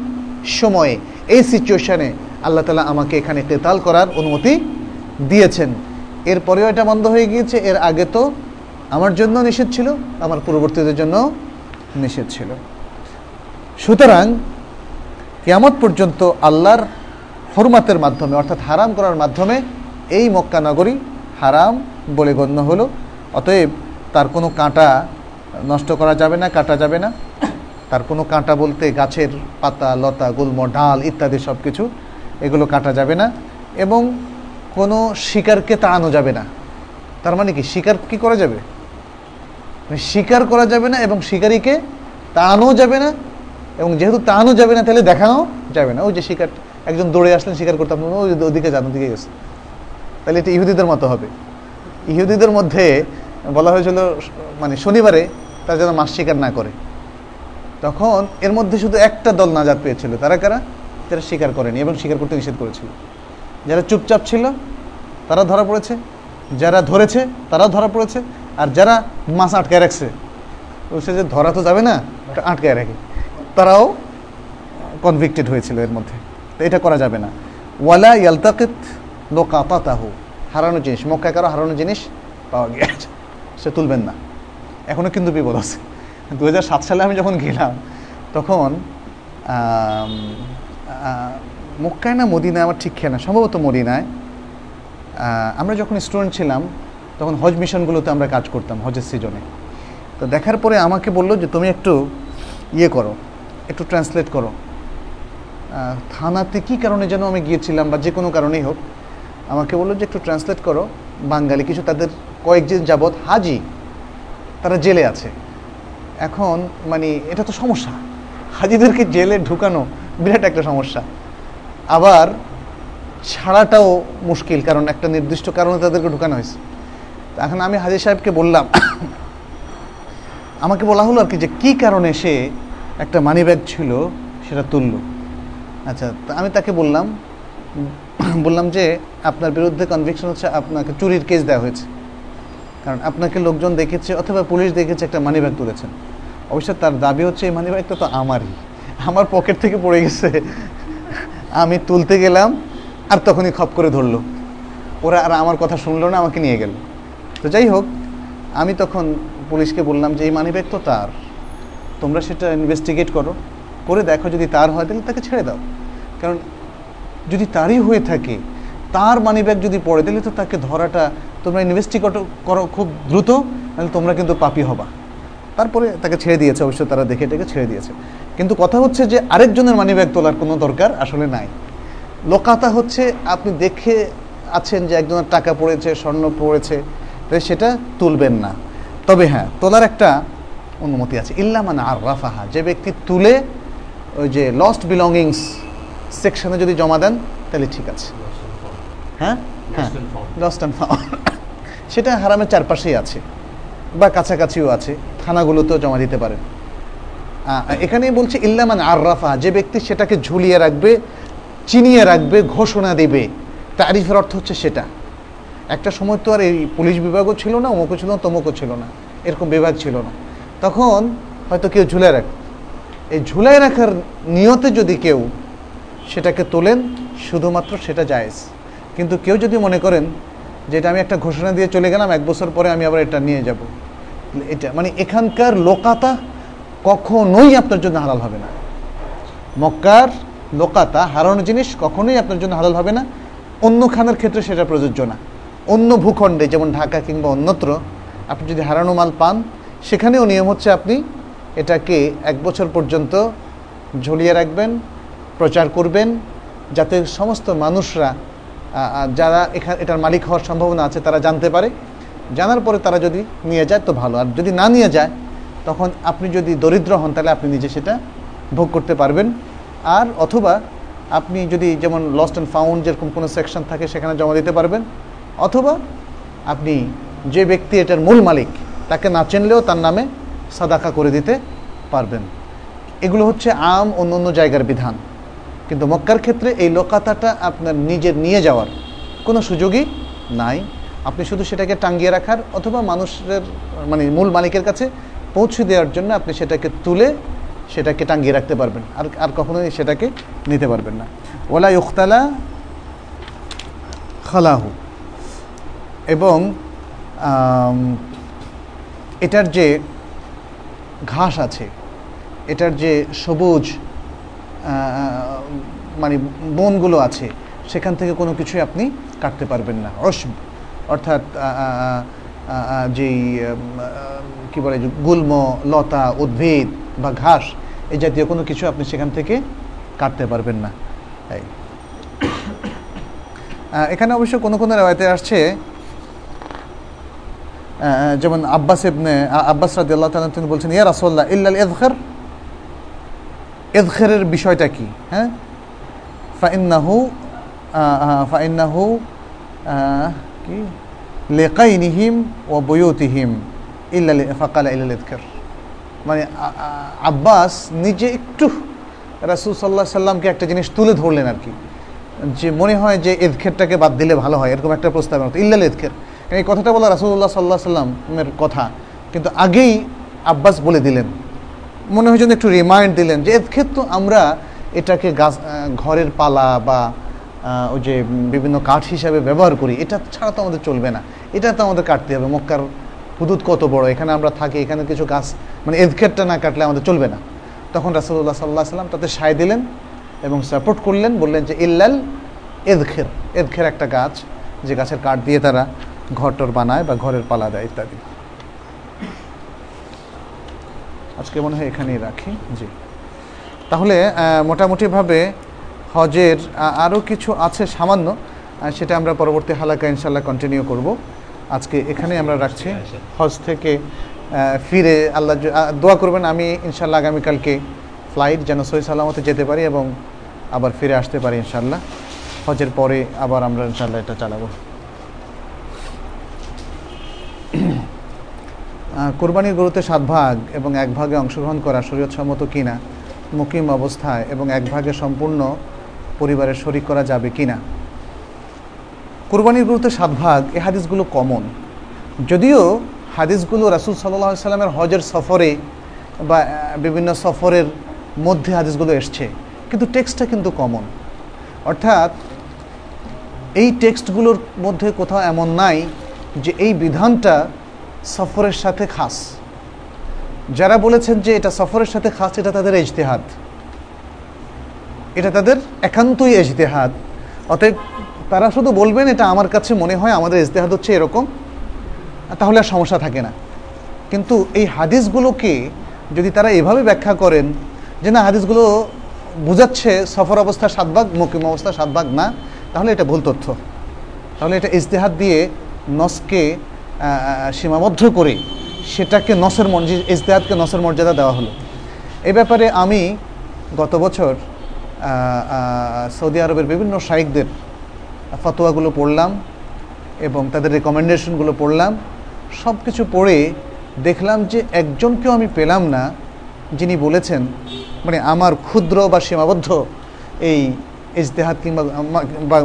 সময়ে, এই সিচুয়েশনে আল্লাহ তালা আমাকে এখানে তেতাল করার অনুমতি দিয়েছেন। এরপরেও এটা বন্ধ হয়ে গিয়েছে। এর আগে তো আমার জন্য নিষেধ ছিল, আমার পূর্ববর্তীদের জন্য নিষেধ ছিল। সুতরাং কিয়ামত পর্যন্ত আল্লাহর হরমাতের মাধ্যমে, অর্থাৎ হারাম করার মাধ্যমে এই মক্কা নগরী হারাম বলে গণ্য হলো। অতএব তার কোনো কাঁটা নষ্ট করা যাবে না, কাটা যাবে না। তার কোনো কাঁটা বলতে গাছের পাতা, লতা, গুল্ম, ডাল ইত্যাদি সব কিছু এগুলো কাটা যাবে না। এবং কোনো শিকারকে তাড়ানো যাবে না। তার মানে কি? শিকার কি করা যাবে? মানে শিকার করা যাবে না এবং শিকারীকে তাড়ানো যাবে না এবং যেহেতু তাড়ানো যাবে না, তাহলে দেখানো যাবে না। ওই যে শিকার, একজন দৌড়ে আসলেন, শিকার করতে আপনার ওই ওদিকে যান, ওদিকে গেছে। তাহলে এটা ইহুদিদের মতো হবে। ইহুদিদের মধ্যে বলা হয়েছিল মানে শনিবারে তারা যেন মাছ শিকার না করে। তখন এর মধ্যে শুধু একটা দল নাজাদ পেয়েছিল। তারা কারা? যারা স্বীকার করেনি এবং স্বীকার করতে নিষেধ করেছিল। যারা চুপচাপ ছিল, তারা ধরা পড়েছে। যারা ধরেছে, তারাও ধরা পড়েছে। আর যারা মাছ আটকায় রাখছে বলছে যে ধরা তো যাবে না আটকায় রাখে। তারাও কনভিক্টেড হয়েছিল এর মধ্যে। তো এটা করা যাবে না। ওয়ালা ইয়ালতাকিত লোকাতাহু হারানো জিনিস। মক্কায় কারও হারানো জিনিস পাওয়া গিয়েছে সে তুলবেন না। এখনও কিন্তু বিপদ আছে। দু হাজার সাত সালে আমি যখন গেলাম, তখন মক্কায় না মদিনায় আমার ঠিক খেয়ে না সম্ভবত মদিনায়। আমরা যখন স্টুডেন্ট ছিলাম, তখন হজ মিশনগুলোতে আমরা কাজ করতাম, হজের সিজনে। তো দেখার পরে আমাকে বলল যে, তুমি একটু ইয়ে করো, একটু ট্রান্সলেট করো। থানাতে কী কারণে যেন আমি গিয়েছিলাম বা যে কোনো কারণেই হোক, আমাকে বলল যে, একটু ট্রান্সলেট করো, বাঙালি, কিছু তাদের কয়েকদিন যাবৎ হাজি, তারা জেলে আছে। এখন মানে এটা তো সমস্যা। হাজিদেরকে জেলে ঢুকানো বিরাট একটা সমস্যা। আবার ছাড়াটাও মুশকিল, কারণ একটা নির্দিষ্ট কারণে তাদেরকে ঢুকানো হয়েছে। এখন আমি হাজি সাহেবকে বললাম, আমাকে বলা হলো আর কি যে কী কারণে সে একটা মানি ব্যাগ ছিল সেটা তুললো। আচ্ছা তা আমি তাকে বললাম বললাম যে আপনার বিরুদ্ধে কনভিকশন হচ্ছে আপনাকে চুরির কেস দেওয়া হয়েছে। কারণ আপনাকে লোকজন দেখেছে অথবা পুলিশ দেখেছে একটা মানি ব্যাগ তুলেছেন। অবশ্য তার দাবি হচ্ছে, এই মানি ব্যাগটা তো আমারই। আমার পকেট থেকে পড়ে গেছে। আমি তুলতে গেলাম আর তখনই খপ করে ধরলো। ওরা আর আমার কথা শুনলো না, আমাকে নিয়ে গেল। তো যাই হোক, আমি তখন পুলিশকে বললাম যে, এই মানি ব্যাগ তো তার। তোমরা সেটা ইনভেস্টিগেট করো। করে দেখো যদি তার হয়, তাহলে তাকে ছেড়ে দাও। কারণ যদি তারই হয়ে থাকে, তার মানি ব্যাগ যদি পড়ে দিলে তো তাকে ধরাটা তোমরা ইনভেস্টিগেট করো খুব দ্রুত তাহলে তোমরা কিন্তু পাপি হবা। তারপরে তাকে ছেড়ে দিয়েছে। অবশ্য তারা দেখে এটাকে ছেড়ে দিয়েছে। কিন্তু কথা হচ্ছে যে আরেকজনের মানি ব্যাগ তোলার কোনো দরকার আসলে নাই। লোকাতা হচ্ছে আপনি দেখে আছেন যে একজনের টাকা পড়েছে, স্বর্ণ পড়েছে সেটা তুলবেন না। তবে হ্যাঁ তোলার একটা অনুমতি আছে। ইল্লামান আর রাফাহা যে ব্যক্তি তুলে ওই যে লস্ট বিলঙ্গিংস সেকশনে যদি জমা দেন, তাহলে ঠিক আছে। হ্যাঁ? হ্যাঁ. লস্ট অ্যান্ড সেটা হারামের চারপাশেই আছে, বা কাছাকাছিও আছে, থানাগুলোতেও জমা দিতে পারেন। আহ, এখানেই বলছে ইল্লামান আররাফা যে ব্যক্তি সেটাকে ঝুলিয়ে রাখবে চিনিয়ে রাখবে ঘোষণা দেবে। তারিফের অর্থ হচ্ছে সেটা। একটা সময় তো আর এই পুলিশ বিভাগও ছিল না অমুকও ছিল না তমুকও ছিল না। এরকম বিভাগ ছিল না। তখন হয়তো কেউ ঝুলে রাখ এই ঝুলাই রাখার নিয়তে যদি কেউ সেটাকে তোলেন শুধুমাত্র সেটা জায়েজ। কিন্তু কেউ যদি মনে করেন যে এটা আমি একটা ঘোষণা দিয়ে চলে গেলাম এক বছর পরে আমি আবার এটা নিয়ে যাব। এটা মানে এখানকার লোকাতা কখনোই আপনার জন্য হালাল হবে না। মক্কার লোকাতা হারানো জিনিস কখনোই আপনার জন্য হালাল হবে না। অন্য খানের ক্ষেত্রে সেটা প্রযোজ্য না। অন্য ভূখণ্ডে, যেমন ঢাকা কিংবা অন্যত্র, আপনি যদি হারানো মাল পান, সেখানেও নিয়ম হচ্ছে আপনি এটাকে এক বছর পর্যন্ত ঝুলিয়ে রাখবেন, প্রচার করবেন, যাতে সমস্ত মানুষরা যারা এখানে, এটার মালিক হওয়ার সম্ভাবনা আছে, তারা জানতে পারে। জানার পরে তারা যদি নিয়ে যায়, তো ভালো। আর যদি না নিয়ে যায় তখন আপনি যদি দরিদ্র হন, তাহলে আপনি নিজে সেটা ভোগ করতে পারবেন। আর অথবা আপনি যদি যেমন লস্ট অ্যান্ড ফাউন্ড যেরকম কোনো সেকশন থাকে, সেখানে জমা দিতে পারবেন। অথবা আপনি যে ব্যক্তি এটার মূল মালিক, তাকে না চিনলেও তার নামে সাদাকা করে দিতে পারবেন। এগুলো হচ্ছে আম অন্য অন্য জায়গার বিধান। কিন্তু মক্কার ক্ষেত্রে এই লোকাতাটা আপনার নিজের নিয়ে যাওয়ার কোনো সুযোগই নাই। আপনি শুধু সেটাকে টাঙ্গিয়ে রাখার অথবা মানুষের মানে মূল মালিকের কাছে পৌঁছে দেওয়ার জন্য আপনি সেটাকে তুলে সেটাকে টাঙ্গিয়ে রাখতে পারবেন। আর আর কখনোই সেটাকে নিতে পারবেন না। ওলা ইখতালা খালাহু। এবং এটার যে ঘাস আছে, এটার যে সবুজ মানে বনগুলো আছে, সেখান থেকে কোনো কিছুই আপনি কাটতে পারবেন না। অসব অর্থাৎ যেই কি বলে গুল্ম, লতা, উদ্ভিদ বা ঘাস এই জাতীয় কোনো কিছু আপনি সেখান থেকে কাটতে পারবেন না। এখানে অবশ্য কোনো কোনো রেওয়ায়তে আসছে যেমন আব্বাস ইবনে আব্বাস রাদিয়াল্লাহু তাআলা তিনি বলছেন, ইয়া রাসূলুল্লাহ, ইল্লাল ইযখার ইযখারের বিষয়টা কি? হ্যাঁ? ফাইন্নাহু ফাইন্নাহু কি? লিকাইনিহিম ওয়া বুয়ুতিহিম ইল্লা ফাকালা ইল্লাল মানে আব্বাস নিজে একটু রাসূল আলাইহি সাল্লামকে একটা জিনিস তুলে ধরলেন আর কি। যে মনে হয় যে এদখেরটাকে বাদ দিলে ভালো হয়, এরকম একটা প্রস্তাব মতো ইল্লাল এদখের এই কথাটা বলা রাসুল্লাহ সাল্লাহ সাল্লামের কথা। কিন্তু আগেই আব্বাস বলে দিলেন। মনে হয় যেন একটু রিমাইন্ড দিলেন যে এদখের তো আমরা এটাকে গাছ ঘরের পালা বা ওই যে বিভিন্ন কাঠ হিসাবে ব্যবহার করি, এটা ছাড়া তো আমাদের চলবে না। এটা তো আমাদের কাটতে হবে। মক্কার হুদুদ কত বড়? এখানে আমরা থাকি, এখানে কিছু গাছ মানে এদখেরটা না কাটলে আমাদের চলবে না। তখন রাসুল্লাহ সাল্লাহ সাল্লাম তাতে সায় দিলেন এবং সাপোর্ট করলেন, বললেন যে, ইল্লাল এদখের এদখের একটা গাছ, যে গাছের কাঠ দিয়ে তারা ঘরটর বানায় বা ঘরের পালা দেয় ইত্যাদি। আজকে মনে হয় এখানেই রাখি। জি। তাহলে মোটামুটিভাবে হজের আরও কিছু আছে সামান্য সেটা আমরা পরবর্তী হালাকা ইনশাল্লাহ কন্টিনিউ করব। আজকে এখানে আমরা রাখছি। হজ থেকে ফিরে আল্লাহ দোয়া করবেন, আমি ইনশাল্লাহ আগামীকালকে ফ্লাইট যেন সহি সালামতে যেতে পারি এবং আবার ফিরে আসতে পারি ইনশাল্লাহ হজের পরে আবার আমরা ইনশাল্লাহ এটা চালাবো। কোরবানির গরুতে সাত ভাগ এবং এক ভাগে অংশগ্রহণ করা শরীয়তসম্মত কিনা, মুকিম অবস্থায় এবং এক ভাগে সম্পূর্ণ পরিবারের শরিক করা যাবে কিনা? কোরবানির গরুতে সাত ভাগ, এ হাদিসগুলো কমন যদিও হাদিসগুলো রাসুল সাল্লাহ সাল্লামের হজের সফরে বা বিভিন্ন সফরের মধ্যে হাদিসগুলো এসছে, কিন্তু টেক্সটটা কিন্তু কমন অর্থাৎ এই টেক্সটগুলোর মধ্যে কোথাও এমন নাই যে এই বিধানটা সফরের সাথে খাস। যারা বলেছেন যে এটা সফরের সাথে খাস, এটা তাদের এজতেহাদ এটা তাদের একান্তই এজতেহাদ অতএব তারা শুধু বলবেন, এটা আমার কাছে মনে হয় আমাদের ইজতেহাদ হচ্ছে এরকম, তাহলে আর সমস্যা থাকে না। কিন্তু এই হাদিসগুলোকে যদি তারা এভাবে ব্যাখ্যা করেন যে, না, হাদিসগুলো বোঝাচ্ছে সফর অবস্থা সাতভাগ মকিম অবস্থা সাতভাগ না, তাহলে এটা ভুল তথ্য। তাহলে এটা ইজতেহাদ দিয়ে নসকে সীমাবদ্ধ করে সেটাকে নসের মর্যাদা ইজতেহাদকে নসের মর্যাদা দেওয়া হলো। এ ব্যাপারে আমি গত বছর সৌদি আরবের বিভিন্ন শাইকদের ফতোয়াগুলো পড়লাম এবং তাদের রেকমেন্ডেশনগুলো পড়লাম। সব কিছু পড়ে দেখলাম যে একজনকেও আমি পেলাম না, যিনি বলেছেন মানে আমার ক্ষুদ্র বা সীমাবদ্ধ এই ইজতেহাদ কিংবা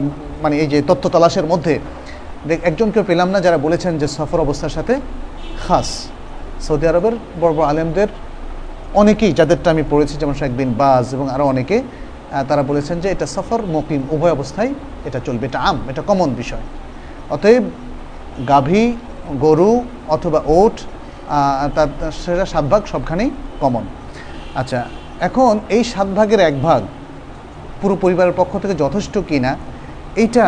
মানে এই যে তথ্য তালাশের মধ্যে একজনকেও পেলাম না যারা বলেছেন যে সফর অবস্থার সাথে খাস। সৌদি আরবের বড় বড় আলেমদের অনেকেই, যাদেরটা আমি পড়েছি, যেমন শেখ বিন বাজ এবং আরও অনেকে তারা বলেছেন যে এটা সফর মকিম উভয় অবস্থায় এটা চলবে। এটা আম, এটা কমন বিষয়। অতএব গাভী, গরু অথবা ওট তার সেটা সাত ভাগ, সবখানেই কমন আচ্ছা এখন এই সাত ভাগের এক ভাগ পুরো পরিবারের পক্ষ থেকে যথেষ্ট কিনা, এইটা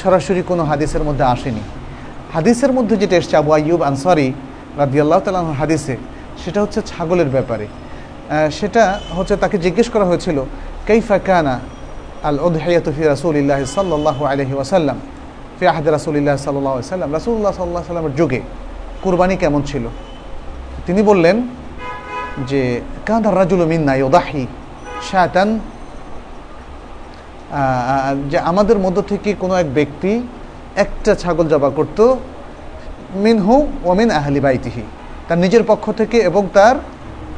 সরাসরি কোনো হাদিসের মধ্যে আসেনি। হাদিসের মধ্যে যেটা এসছে আবু আইয়ুব আনসারি রাদিয়াল্লাহ তালাহ হাদিসে, সেটা হচ্ছে ছাগলের ব্যাপারে। সেটা হচ্ছে তাকে জিজ্ঞেস করা হয়েছিল কৈফা কানা আল ওদহাইয়াত ফি রাসুলিল্লাহ সাল্লাহ আলহি ওয়াসাল্লাম ফি আহাদ রাসুলিল্লাহ সাল্লাহ সাল্লাম রাসুল্লাহ সাল্লাহ সাল্লামের যুগে কুরবানি কেমন ছিল তিনি বললেন যে কাঁদার রাজুল মিন্না ওদাহি শাতান যে আমাদের মধ্য থেকে কোনো এক ব্যক্তি একটা ছাগল জবা করত মিনহু ওমিন আহলি বাইতিহি। তার নিজের পক্ষ থেকে এবং তার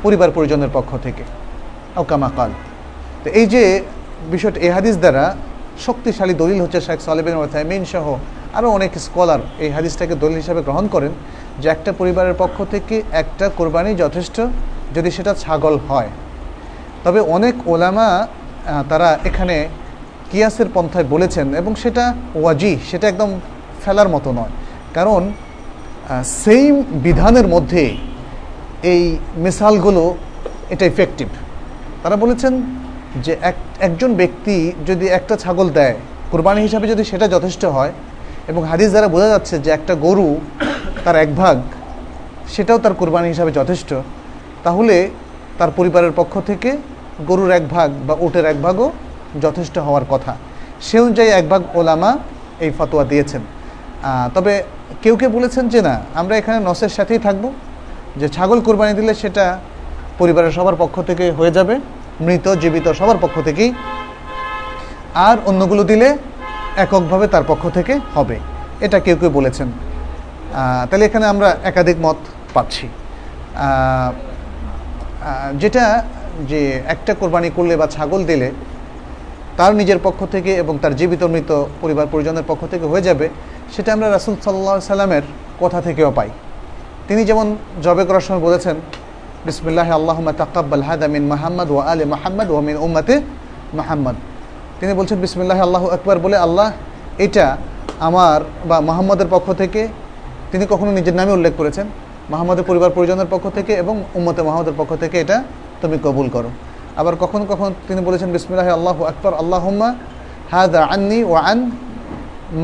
পরিবার পরিজনের পক্ষ থেকে। কাল। তো এই যে বিষয়টা এ হাদিস দ্বারা শক্তিশালী দলিল হচ্ছে শেখ সালেবিন ওথাইমিন সহ আরও অনেক স্কলার এই হাদিসটাকে দলিল হিসাবে গ্রহণ করেন যে একটা পরিবারের পক্ষ থেকে একটা কোরবানি যথেষ্ট যদি সেটা ছাগল হয়। তবে অনেক ওলামা তারা এখানে কিয়াসের পন্থায় বলেছেন এবং সেটা ওয়াজি, সেটা একদম ফেলার মতো নয়। কারণ সেই বিধানের মধ্যে এই মিসালগুলো এটা ইফেক্টিভ তারা বলেছেন যে এক, একজন ব্যক্তি যদি একটা ছাগল দেয়, কোরবানি হিসাবে যদি সেটা যথেষ্ট হয়, এবং হাদিস দ্বারা বোঝা যাচ্ছে যে একটা গরু তার এক ভাগ, সেটাও তার কোরবানি হিসাবে যথেষ্ট, তাহলে তার পরিবারের পক্ষ থেকে গরুর এক ভাগ বা ওটের এক ভাগও যথেষ্ট হওয়ার কথা। সে অনুযায়ী এক ভাগ ওলামা এই ফতোয়া দিয়েছেন। তবে কেউ কেউ বলেছেন যে না, আমরা এখানে নসের সাথেই থাকব, যে ছাগল কোরবানি দিলে সেটা পরিবারের সবার পক্ষ থেকে হয়ে যাবে। মৃত জীবিত সবার পক্ষ থেকেই। আর অন্যগুলো দিলে এককভাবে তার পক্ষ থেকে হবে। এটা কেউ কেউ বলেছেন। তাহলে এখানে আমরা একাধিক মত পাচ্ছি। যেটা যে একটা কোরবানি করলে বা ছাগল দিলে তার নিজের পক্ষ থেকে এবং তার জীবিত মৃত পরিবার পরিজনের পক্ষ থেকে হয়ে যাবে, সেটা আমরা রাসুল সাল্লা সাল্লামের কথা থেকেও পাই। তিনি যেমন জবে করার সময় বলেছেন বিসমুল্লাহ আল্লাহ তাকাব্বাল হাদা মিন মাহমদ ও আলে মাহমদ ও মিন উম্মাতে মাহাম্মদ। তিনি বলছেন, বিসমিল্লাহ আল্লাহ আকবর বলে আল্লাহ এটা আমার বা মোহাম্মদের পক্ষ থেকে তিনি কখনো নিজের নামে উল্লেখ করেছেন। মোহাম্মদের পরিবার পরিজনের পক্ষ থেকে এবং উম্মতে মোহাম্মদের পক্ষ থেকে এটা তুমি কবুল করো। আবার কখনো কখনো তিনি বলেছেন, বিসমিল্লাহ আল্লাহ আকবর, আল্লাহম্মা হাদা আন্নি ও আন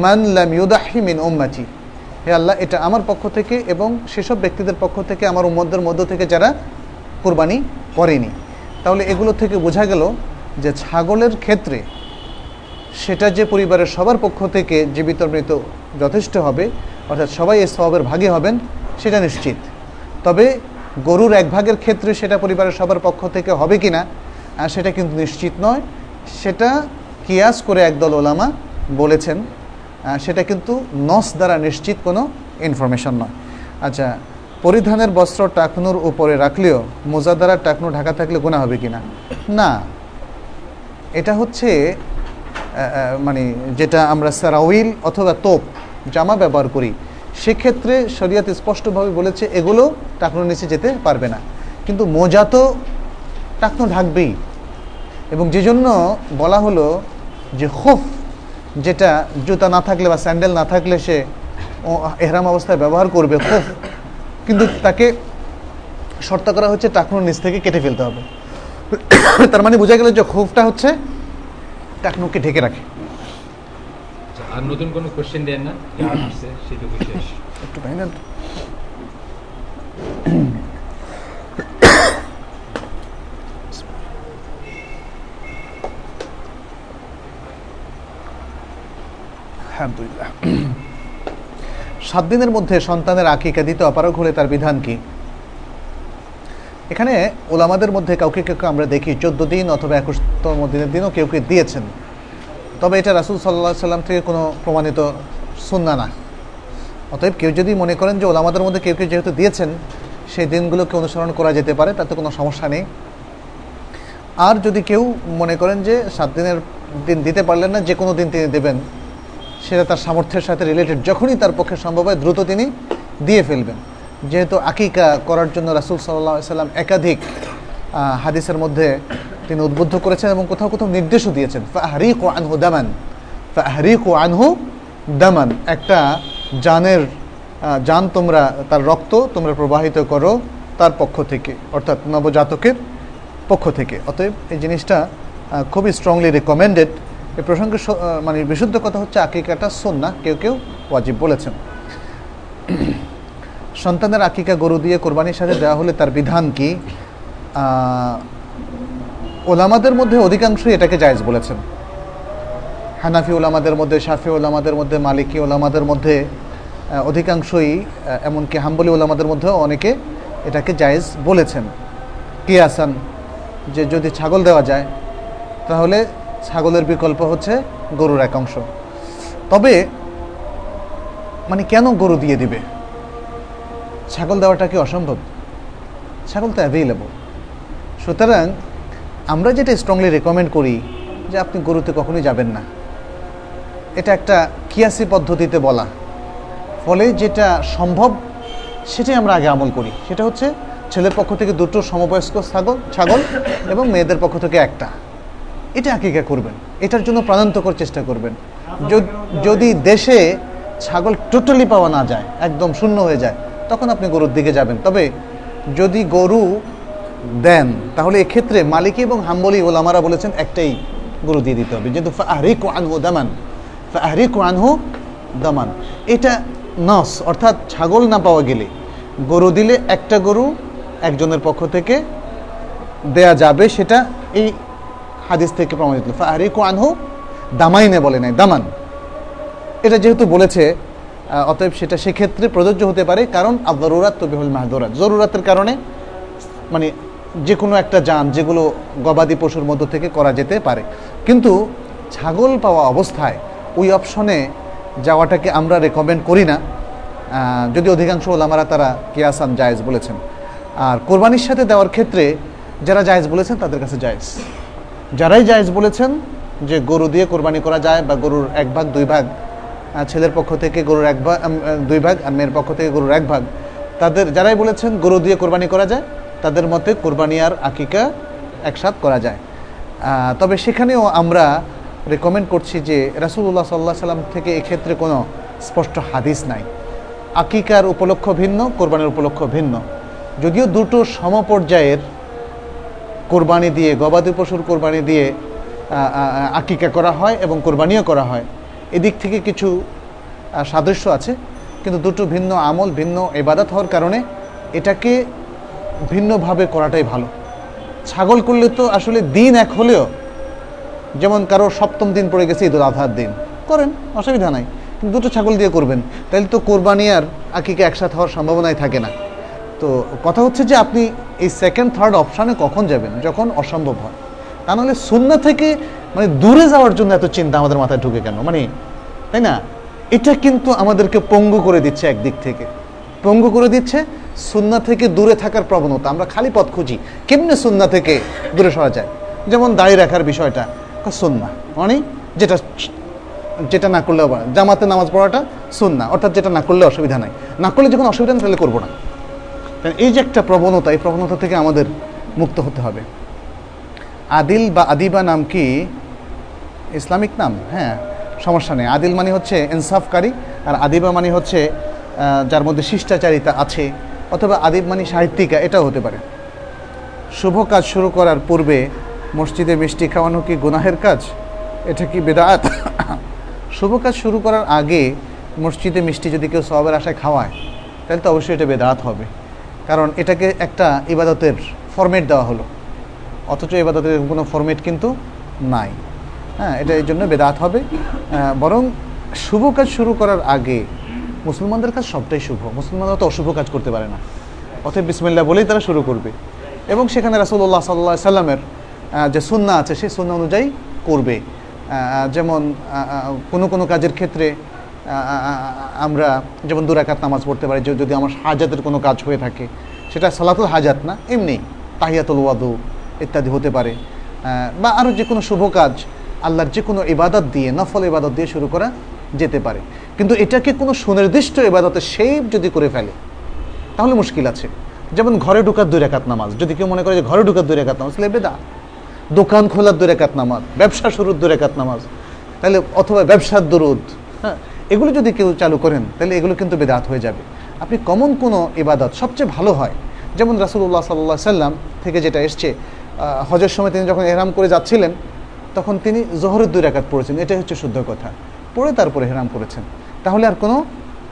মান লাম ইউদাহি মিন উম্মাতি। হে আল্লাহ, এটা আমার পক্ষ থেকে এবং সেসব ব্যক্তিদের পক্ষ থেকে, আমার উম্মদের মধ্য থেকে যারা কোরবানি করেনি। তাহলে এগুলো থেকে বোঝা গেল যে ছাগলের ক্ষেত্রে সেটা যে পরিবারের সবার পক্ষ থেকে জীবিত মৃত যথেষ্ট হবে, অর্থাৎ সবাই এই স্বভাবের ভাগে হবেন, সেটা নিশ্চিত। তবে গরুর এক ভাগের ক্ষেত্রে সেটা পরিবারের সবার পক্ষ থেকে হবে কি না সেটা কিন্তু নিশ্চিত নয়। সেটা কিয়াস করে একদল ওলামা বলেছেন। সেটা কিন্তু নস দ্বারা নিশ্চিত কোনো ইনফরমেশন নয়। আচ্ছা পরিধানের বস্ত্র টাকনুর উপরে রাখলেও মোজা দ্বারা টাকনু ঢাকা থাকলে গোনা হবে কি না। না এটা হচ্ছে মানে যেটা আমরা সারাউইল অথবা তোপ, জামা ব্যবহার করি, সেক্ষেত্রে শরিয়াত স্পষ্টভাবে বলেছে এগুলো টাকনুর নিচে যেতে পারবে না। কিন্তু মোজা তো টাকনু ঢাকবেই। এবং যে জন্য বলা হলো যে খুফ যেটা জুতা না থাকলে বা স্যান্ডেল না থাকলে সে এহরাম অবস্থায় ব্যবহার করবে খুফ কিন্তু তাকে শর্ত করা হচ্ছে টাকনুর নিচ থেকে কেটে ফেলতে হবে। তার মানে বোঝা গেল যে খুফটা হচ্ছে টাকনুকে ঢেকে রাখে। আচ্ছা, আর নতুন কোনো কোশ্চেন দেন না একটু আলহামদুলিল্লাহ। সাত দিনের মধ্যে সন্তানের আকিকা দিতে অপারগ হলে তার বিধান কি? এখানে ওলামাদের মধ্যে কাউকে কেউ আমরা দেখি চোদ্দ দিন অথবা একুশতম দিনের দিনও কেউ কেউ দিয়েছেন। তবে এটা রাসুল সাল্লাহ সাল্লাম থেকে কোনো প্রমাণিত সুন্না না। অতএব কেউ যদি মনে করেন যে ওলামাদের মধ্যে কেউ কেউ যেহেতু দিয়েছেন, সেই দিনগুলোকে অনুসরণ করা যেতে পারে, তাতে কোনো সমস্যা নেই। আর যদি কেউ মনে করেন যে সাত দিনের দিন দিতে পারলেন না, যে কোনো দিন তিনি দেবেন সেটা তার সামর্থ্যের সাথে রিলেটেড যখনই তার পক্ষে সম্ভব হয় দ্রুত তিনি দিয়ে ফেলবেন। যেহেতু আকিকা করার জন্য রাসুল সাল্লাহ সাল্লাম একাধিক হাদিসের মধ্যে তিনি উদ্বুদ্ধ করেছেন এবং কোথাও কোথাও নির্দেশও দিয়েছেন, ফাহরিক ও আনহু দামান ফাহরিক ও আনহু দামান একটা জানের জান তোমরা তার রক্ত তোমরা প্রবাহিত করো তার পক্ষ থেকে, অর্থাৎ নবজাতকের পক্ষ থেকে। অতএব এই জিনিসটা খুবই স্ট্রংলি রেকমেন্ডেড এই প্রসঙ্গে মানে বিশুদ্ধ কথা হচ্ছে আকিকাটা সন্না কেউ কেউ ওয়াজিব বলেছেন। সন্তানের আকিকা গরু দিয়ে কোরবানির সাথে দেওয়া হলে তার বিধান কি? ওলামাদের মধ্যে অধিকাংশই এটাকে জায়জ বলেছেন। হানাফি ওলামাদের মধ্যে, শাফি ওলামাদের মধ্যে, মালিকি ওলামাদের মধ্যে অধিকাংশই এমনকি হাম্বলি ওলামাদের মধ্যেও অনেকে এটাকে জায়েজ বলেছেন। কি আসান যে যদি ছাগল দেওয়া যায়, তাহলে ছাগলের বিকল্প হচ্ছে গরুর এক অংশ। তবে মানে কেন গরু দিয়ে দিবে? ছাগল দেওয়াটা কি অসম্ভব? ছাগল তো অ্যাভেলেবল সুতরাং, আমরা যেটা স্ট্রংলি রেকমেন্ড করি যে আপনি গরুতে কখনোই যাবেন না। এটা একটা কিয়াসি পদ্ধতিতে বলা। ফলে যেটা সম্ভব, সেটাই আমরা আগে আমল করি। সেটা হচ্ছে ছেলের পক্ষ থেকে দুটো সমবয়স্ক ছাগল ছাগল এবং মেয়েদের পক্ষ থেকে একটা। এটা আকিকা করবেন। এটার জন্য প্রাণান্তকর চেষ্টা করবেন। যদি দেশে ছাগল টোটালি পাওয়া না যায়, একদম শূন্য হয়ে যায়, তখন আপনি গরুর দিকে যাবেন। তবে যদি গরু দেন, তাহলে এক্ষেত্রে মালিক এবং হাম্বলি ওলামারা বলেছেন একটাই গরু দিয়ে দিতে হবে, যেহেতু ফাহরিক আনহু দামান। ফাহরিক আনহু দামান। এটা নস, অর্থাৎ ছাগল না পাওয়া গেলে। গরু দিলে একটা গরু একজনের পক্ষ থেকে দেয়া যাবে সেটা এই হাদিস থেকে প্রমাণিত। ফাহরিক আনহু দামাইনে বলে নাই, দামান। এটা যেহেতু বলেছে অতএব সেটা সেক্ষেত্রে প্রযোজ্য হতে পারে, কারণ আবরুরাত তবিহুল মাহদুরাত। জরুরাতের কারণে মানে যে কোনো একটা যান, যেগুলো গবাদি পশুর মধ্য থেকে করা যেতে পারে। কিন্তু ছাগল পাওয়া অবস্থায় ওই অপশনে যাওয়াটাকে আমরা রেকমেন্ড করি না। যদি অধিকাংশ ওলামারা তারা কিয়াসান জায়েজ বলেছেন। আর কোরবানির সাথে দেওয়ার ক্ষেত্রে যারা জায়েজ বলেছেন, তাদের কাছে জায়েজ। যারাই জায়েজ বলেছেন যে গরু দিয়ে কোরবানি করা যায় বা গরুর এক ভাগ, দুই ভাগ ছেলের পক্ষ থেকে গরুর এক ভাগ দুই ভাগ আর মেয়ের পক্ষ থেকে গরুর এক ভাগ, তাদের যারাই বলেছেন গরু দিয়ে কোরবানি করা যায়, তাদের মতে কোরবানি আর আকিকা একসাথ করা যায়। তবে সেখানেও আমরা রেকমেন্ড করছি যে রাসুল্লাহ সাল্লাহ সাল্লাম থেকে এক্ষেত্রে কোনো স্পষ্ট হাদিস নাই। আকিকার উপলক্ষ ভিন্ন, কোরবানির উপলক্ষ ভিন্ন। যদিও দুটো সমপর্যায়ের কোরবানি দিয়ে, গবাদি পশুর কোরবানি দিয়ে আকিকা করা হয় এবং কোরবানিও করা হয়। এদিক থেকে কিছু সাদৃশ্য আছে, কিন্তু দুটো ভিন্ন আমল, ভিন্ন এবাদত হওয়ার কারণে এটাকে ভিন্নভাবে করাটাই ভালো। ছাগল করলে তো আসলে দিন এক হলেও, যেমন কারও সপ্তম দিন পড়ে গেছে ঈদুল আজহার দিন, করেন, অসুবিধা নাই। কিন্তু দুটো ছাগল দিয়ে করবেন। তাহলে তো কোরবানি আর আকিকা একসাথে হওয়ার সম্ভাবনাই থাকে না। তো কথা হচ্ছে যে আপনি এই সেকেন্ড থার্ড অপশানে কখন যাবেন? যখন অসম্ভব হয়। তা নাহলে শূন্য থেকে মানে দূরে যাওয়ার জন্য এত চিন্তা আমাদের মাথায় ঢুকে কেন? মানে তাই না? এটা কিন্তু আমাদেরকে পঙ্গু করে দিচ্ছে একদিক থেকে। পঙ্গু করে দিচ্ছে সুন্না থেকে দূরে থাকার প্রবণতা। আমরা খালি পথ খুঁজি। কেমনে সুন্না থেকে দূরে সরা যায়? যেমন দাড়ি রাখার বিষয়টা সুন্না মানে যেটা যেটা না করলেও জামাতে নামাজ পড়াটা সুন্না অর্থাৎ যেটা না করলে অসুবিধা নাই। না করলে যখন অসুবিধা তাহলে করব না। কারণ এই যে একটা প্রবণতা, এই প্রবণতা থেকে আমাদের মুক্ত হতে হবে। আদিল বা আদিবা নাম কি? ইসলামিক নাম? হ্যাঁ সমস্যা নেই। আদিল মানে হচ্ছে ইনসাফকারী, আর আদিবা মানে হচ্ছে যার মধ্যে শিষ্টাচারিতা আছে, অথবা আদিব মানে সাহিত্যিকা, এটাও হতে পারে। শুভ কাজ শুরু করার পূর্বে মসজিদে মিষ্টি খাওয়ানো কি গুনাহের কাজ? এটা কি বেদাত? শুভ কাজ শুরু করার আগে মসজিদে মিষ্টি যদি কেউ সবের আশায় খাওয়ায়, তাহলে তো অবশ্যই এটা বেদাত হবে। কারণ এটাকে একটা ইবাদতের ফরম্যাট দেওয়া হলো। অথচ ইবাদতের কোনো ফরম্যাট কিন্তু নাই। হ্যাঁ এটা এই জন্য বেদাত হবে। বরং শুভ কাজ শুরু করার আগে মুসলমানদের কাজ সবটাই শুভ। মুসলমানরা তো অশুভ কাজ করতে পারে না। অতএব বিসমিল্লা বলেই তারা শুরু করবে। এবং সেখানে রাসুল্লাহ সাল্লাহ সাল্লামের যে সুন্না আছে, সেই সুন্না অনুযায়ী করবে। যেমন কোনো কোনো কাজের ক্ষেত্রে আমরা যেমন দুরাকাত নামাজ পড়তে পারি যদি আমার হাজাতের কোনো কাজ হয়ে থাকে, সেটা সালাতুল হাজাত না, এমনি তাহিয়াতুল ওয়াদু ইত্যাদি হতে পারে। বা আরও যে কোনো শুভ কাজ আল্লাহর যে কোনো ইবাদত দিয়ে, নফল ইবাদত দিয়ে শুরু করা যেতে পারে। কিন্তু এটাকে কোনো সুনির্দিষ্ট ইবাদতের শেপ যদি করে ফেলে, তাহলে মুশকিল আছে। যেমন ঘরে ঢোকার দুই রেখাত নামাজ, যদি কেউ মনে করে যে ঘরে ঢোকার দুই রেখাত নামাজ, তাহলে বেদা। দোকান খোলার দুই রেখাত নামাজ, ব্যবসা শুরুর দুই রেখাত নামাজ, তাহলে অথবা ব্যবসার দরুদ এগুলো যদি কেউ চালু করেন, তাহলে এগুলো কিন্তু বেদাত হয়ে যাবে। আপনি কমন কোনো ইবাদত সবচেয়ে ভালো হয়, যেমন রাসুল্লাহ সাল্লাহ সাল্লাম থেকে যেটা এসছে হজের সময় তিনি যখন এহরাম করে যাচ্ছিলেন, তখন তিনি জোহরের দুই রেখাত পড়েছেন, এটাই হচ্ছে শুদ্ধ কথা। পড়ে তারপরে হেরাম করেছেন। তাহলে আর কোনো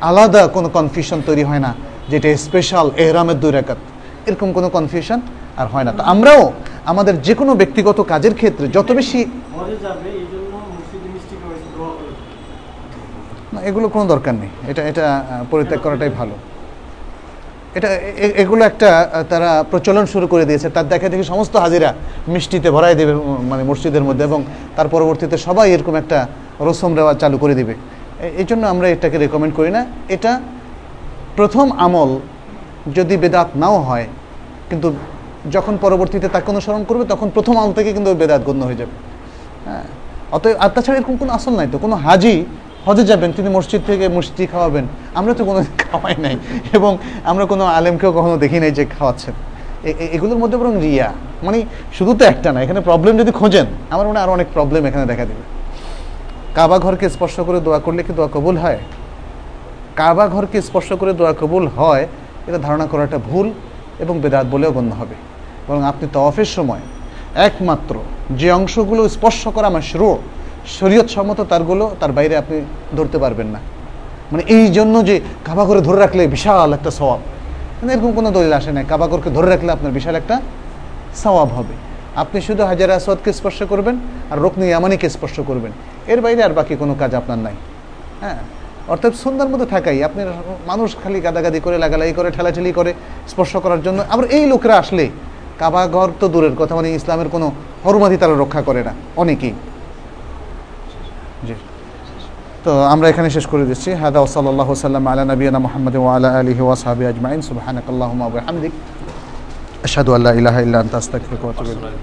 আলাদা কোনো কনফিউশন তৈরি হয় না, যেটা স্পেশাল এহরামের দুই রেখাত এরকম কোনো কনফিউশন আর হয় না। তো আমরাও আমাদের যে কোনো ব্যক্তিগত কাজের ক্ষেত্রে যত বেশি মরে যাবে এই জন্য মসজিদে মিষ্টি খাওয়াইছে দোয়া করে না এগুলো কোনো দরকার নেই। এটা এটা পরিত্যাগ করাটাই ভালো। এটা এগুলো একটা তারা প্রচলন শুরু করে দিয়েছে। তার দেখা দেখি সমস্ত হাজিরা মিষ্টিতে ভরাই দেবে মানে মসজিদের মধ্যে এবং তার পরবর্তীতে সবাই এরকম একটা রসম রেওয়াজ চালু করে দিবে। এই জন্য আমরা এটাকে রেকমেন্ড করি না। এটা প্রথম আমল যদি বেদাত নাও হয়, কিন্তু যখন পরবর্তীতে তাকে অনুসরণ করবে, তখন প্রথম আমল থেকে কিন্তু বেদাত গণ্য হয়ে যাবে। হ্যাঁ অতএব আর তাছাড়া এরকম কোনো আসল নাই তো। কোনো হাজি হজে যাবেন, তিনি মসজিদ থেকে মিষ্টি খাওয়াবেন। আমরা তো কোনো খাওয়াই নাই এবং আমরা কোনো আলেমকেও কখনো দেখি নাই যে খাওয়াচ্ছেন। এগুলোর মধ্যে বরং রিয়া। মানে শুধু তো একটা না, এখানে প্রবলেম যদি খোঁজেন, আমার মনে আরও অনেক প্রবলেম এখানে দেখা দেবে। কাবা ঘরকে স্পর্শ করে দোয়া করলে কি দোয়া কবুল হয়? কাবা ঘরকে স্পর্শ করে দোয়া কবুল হয়, এটা ধারণা করাটা ভুল এবং বেদাত বলেও গণ্য হবে। বরং আপনি তওয়াফের সময় একমাত্র যে অংশগুলো স্পর্শ করা আমার শুরু শরীয়ত সম্মত তারগুলো তার বাইরে আপনি ধরতে পারবেন না। মানে এই জন্য যে কাবা করে ধরে রাখলে বিশাল একটা সওয়াব। মানে এরকম কোনো দলিল আসে না কাবা ঘরকে ধরে রাখলে আপনার বিশাল একটা সওয়াব হবে। আপনি শুধু হাজার আসওয়াদকে স্পর্শ করবেন আর রোকনি ইয়ামানিকে স্পর্শ করবেন। এর বাইরে আর বাকি কোনো কাজ আপনার নাই। হ্যাঁ? অর্থাৎ সুন্দর মতো থাকাই। আপনি মানুষ খালি গাদাগাদি করে লাগালাই করে, ঠেলাঠেলি করে স্পর্শ করার জন্য আবার এই লোকরা আসলে কাবা ঘর তো দূরের কথা মানে ইসলামের কোনো হরমাদি তারা রক্ষা করে না। অনেকেই। তো আমরা এখানে শেষ করে দিচ্ছি। হাদা ওসাল্লাহ সাল্লাম আলা নবীনা মোহাম্মদ ওয়ালা আলহি ওয়াসাবি আজমাইন। সুবাহানাক আল্লাহুম্মা ওয়া বিহামদিক। আশহাদু আল্লা ইলাহা ইল্লা আনতা, আস্তাগফিরুকা ওয়া আতুবু ইলাইক।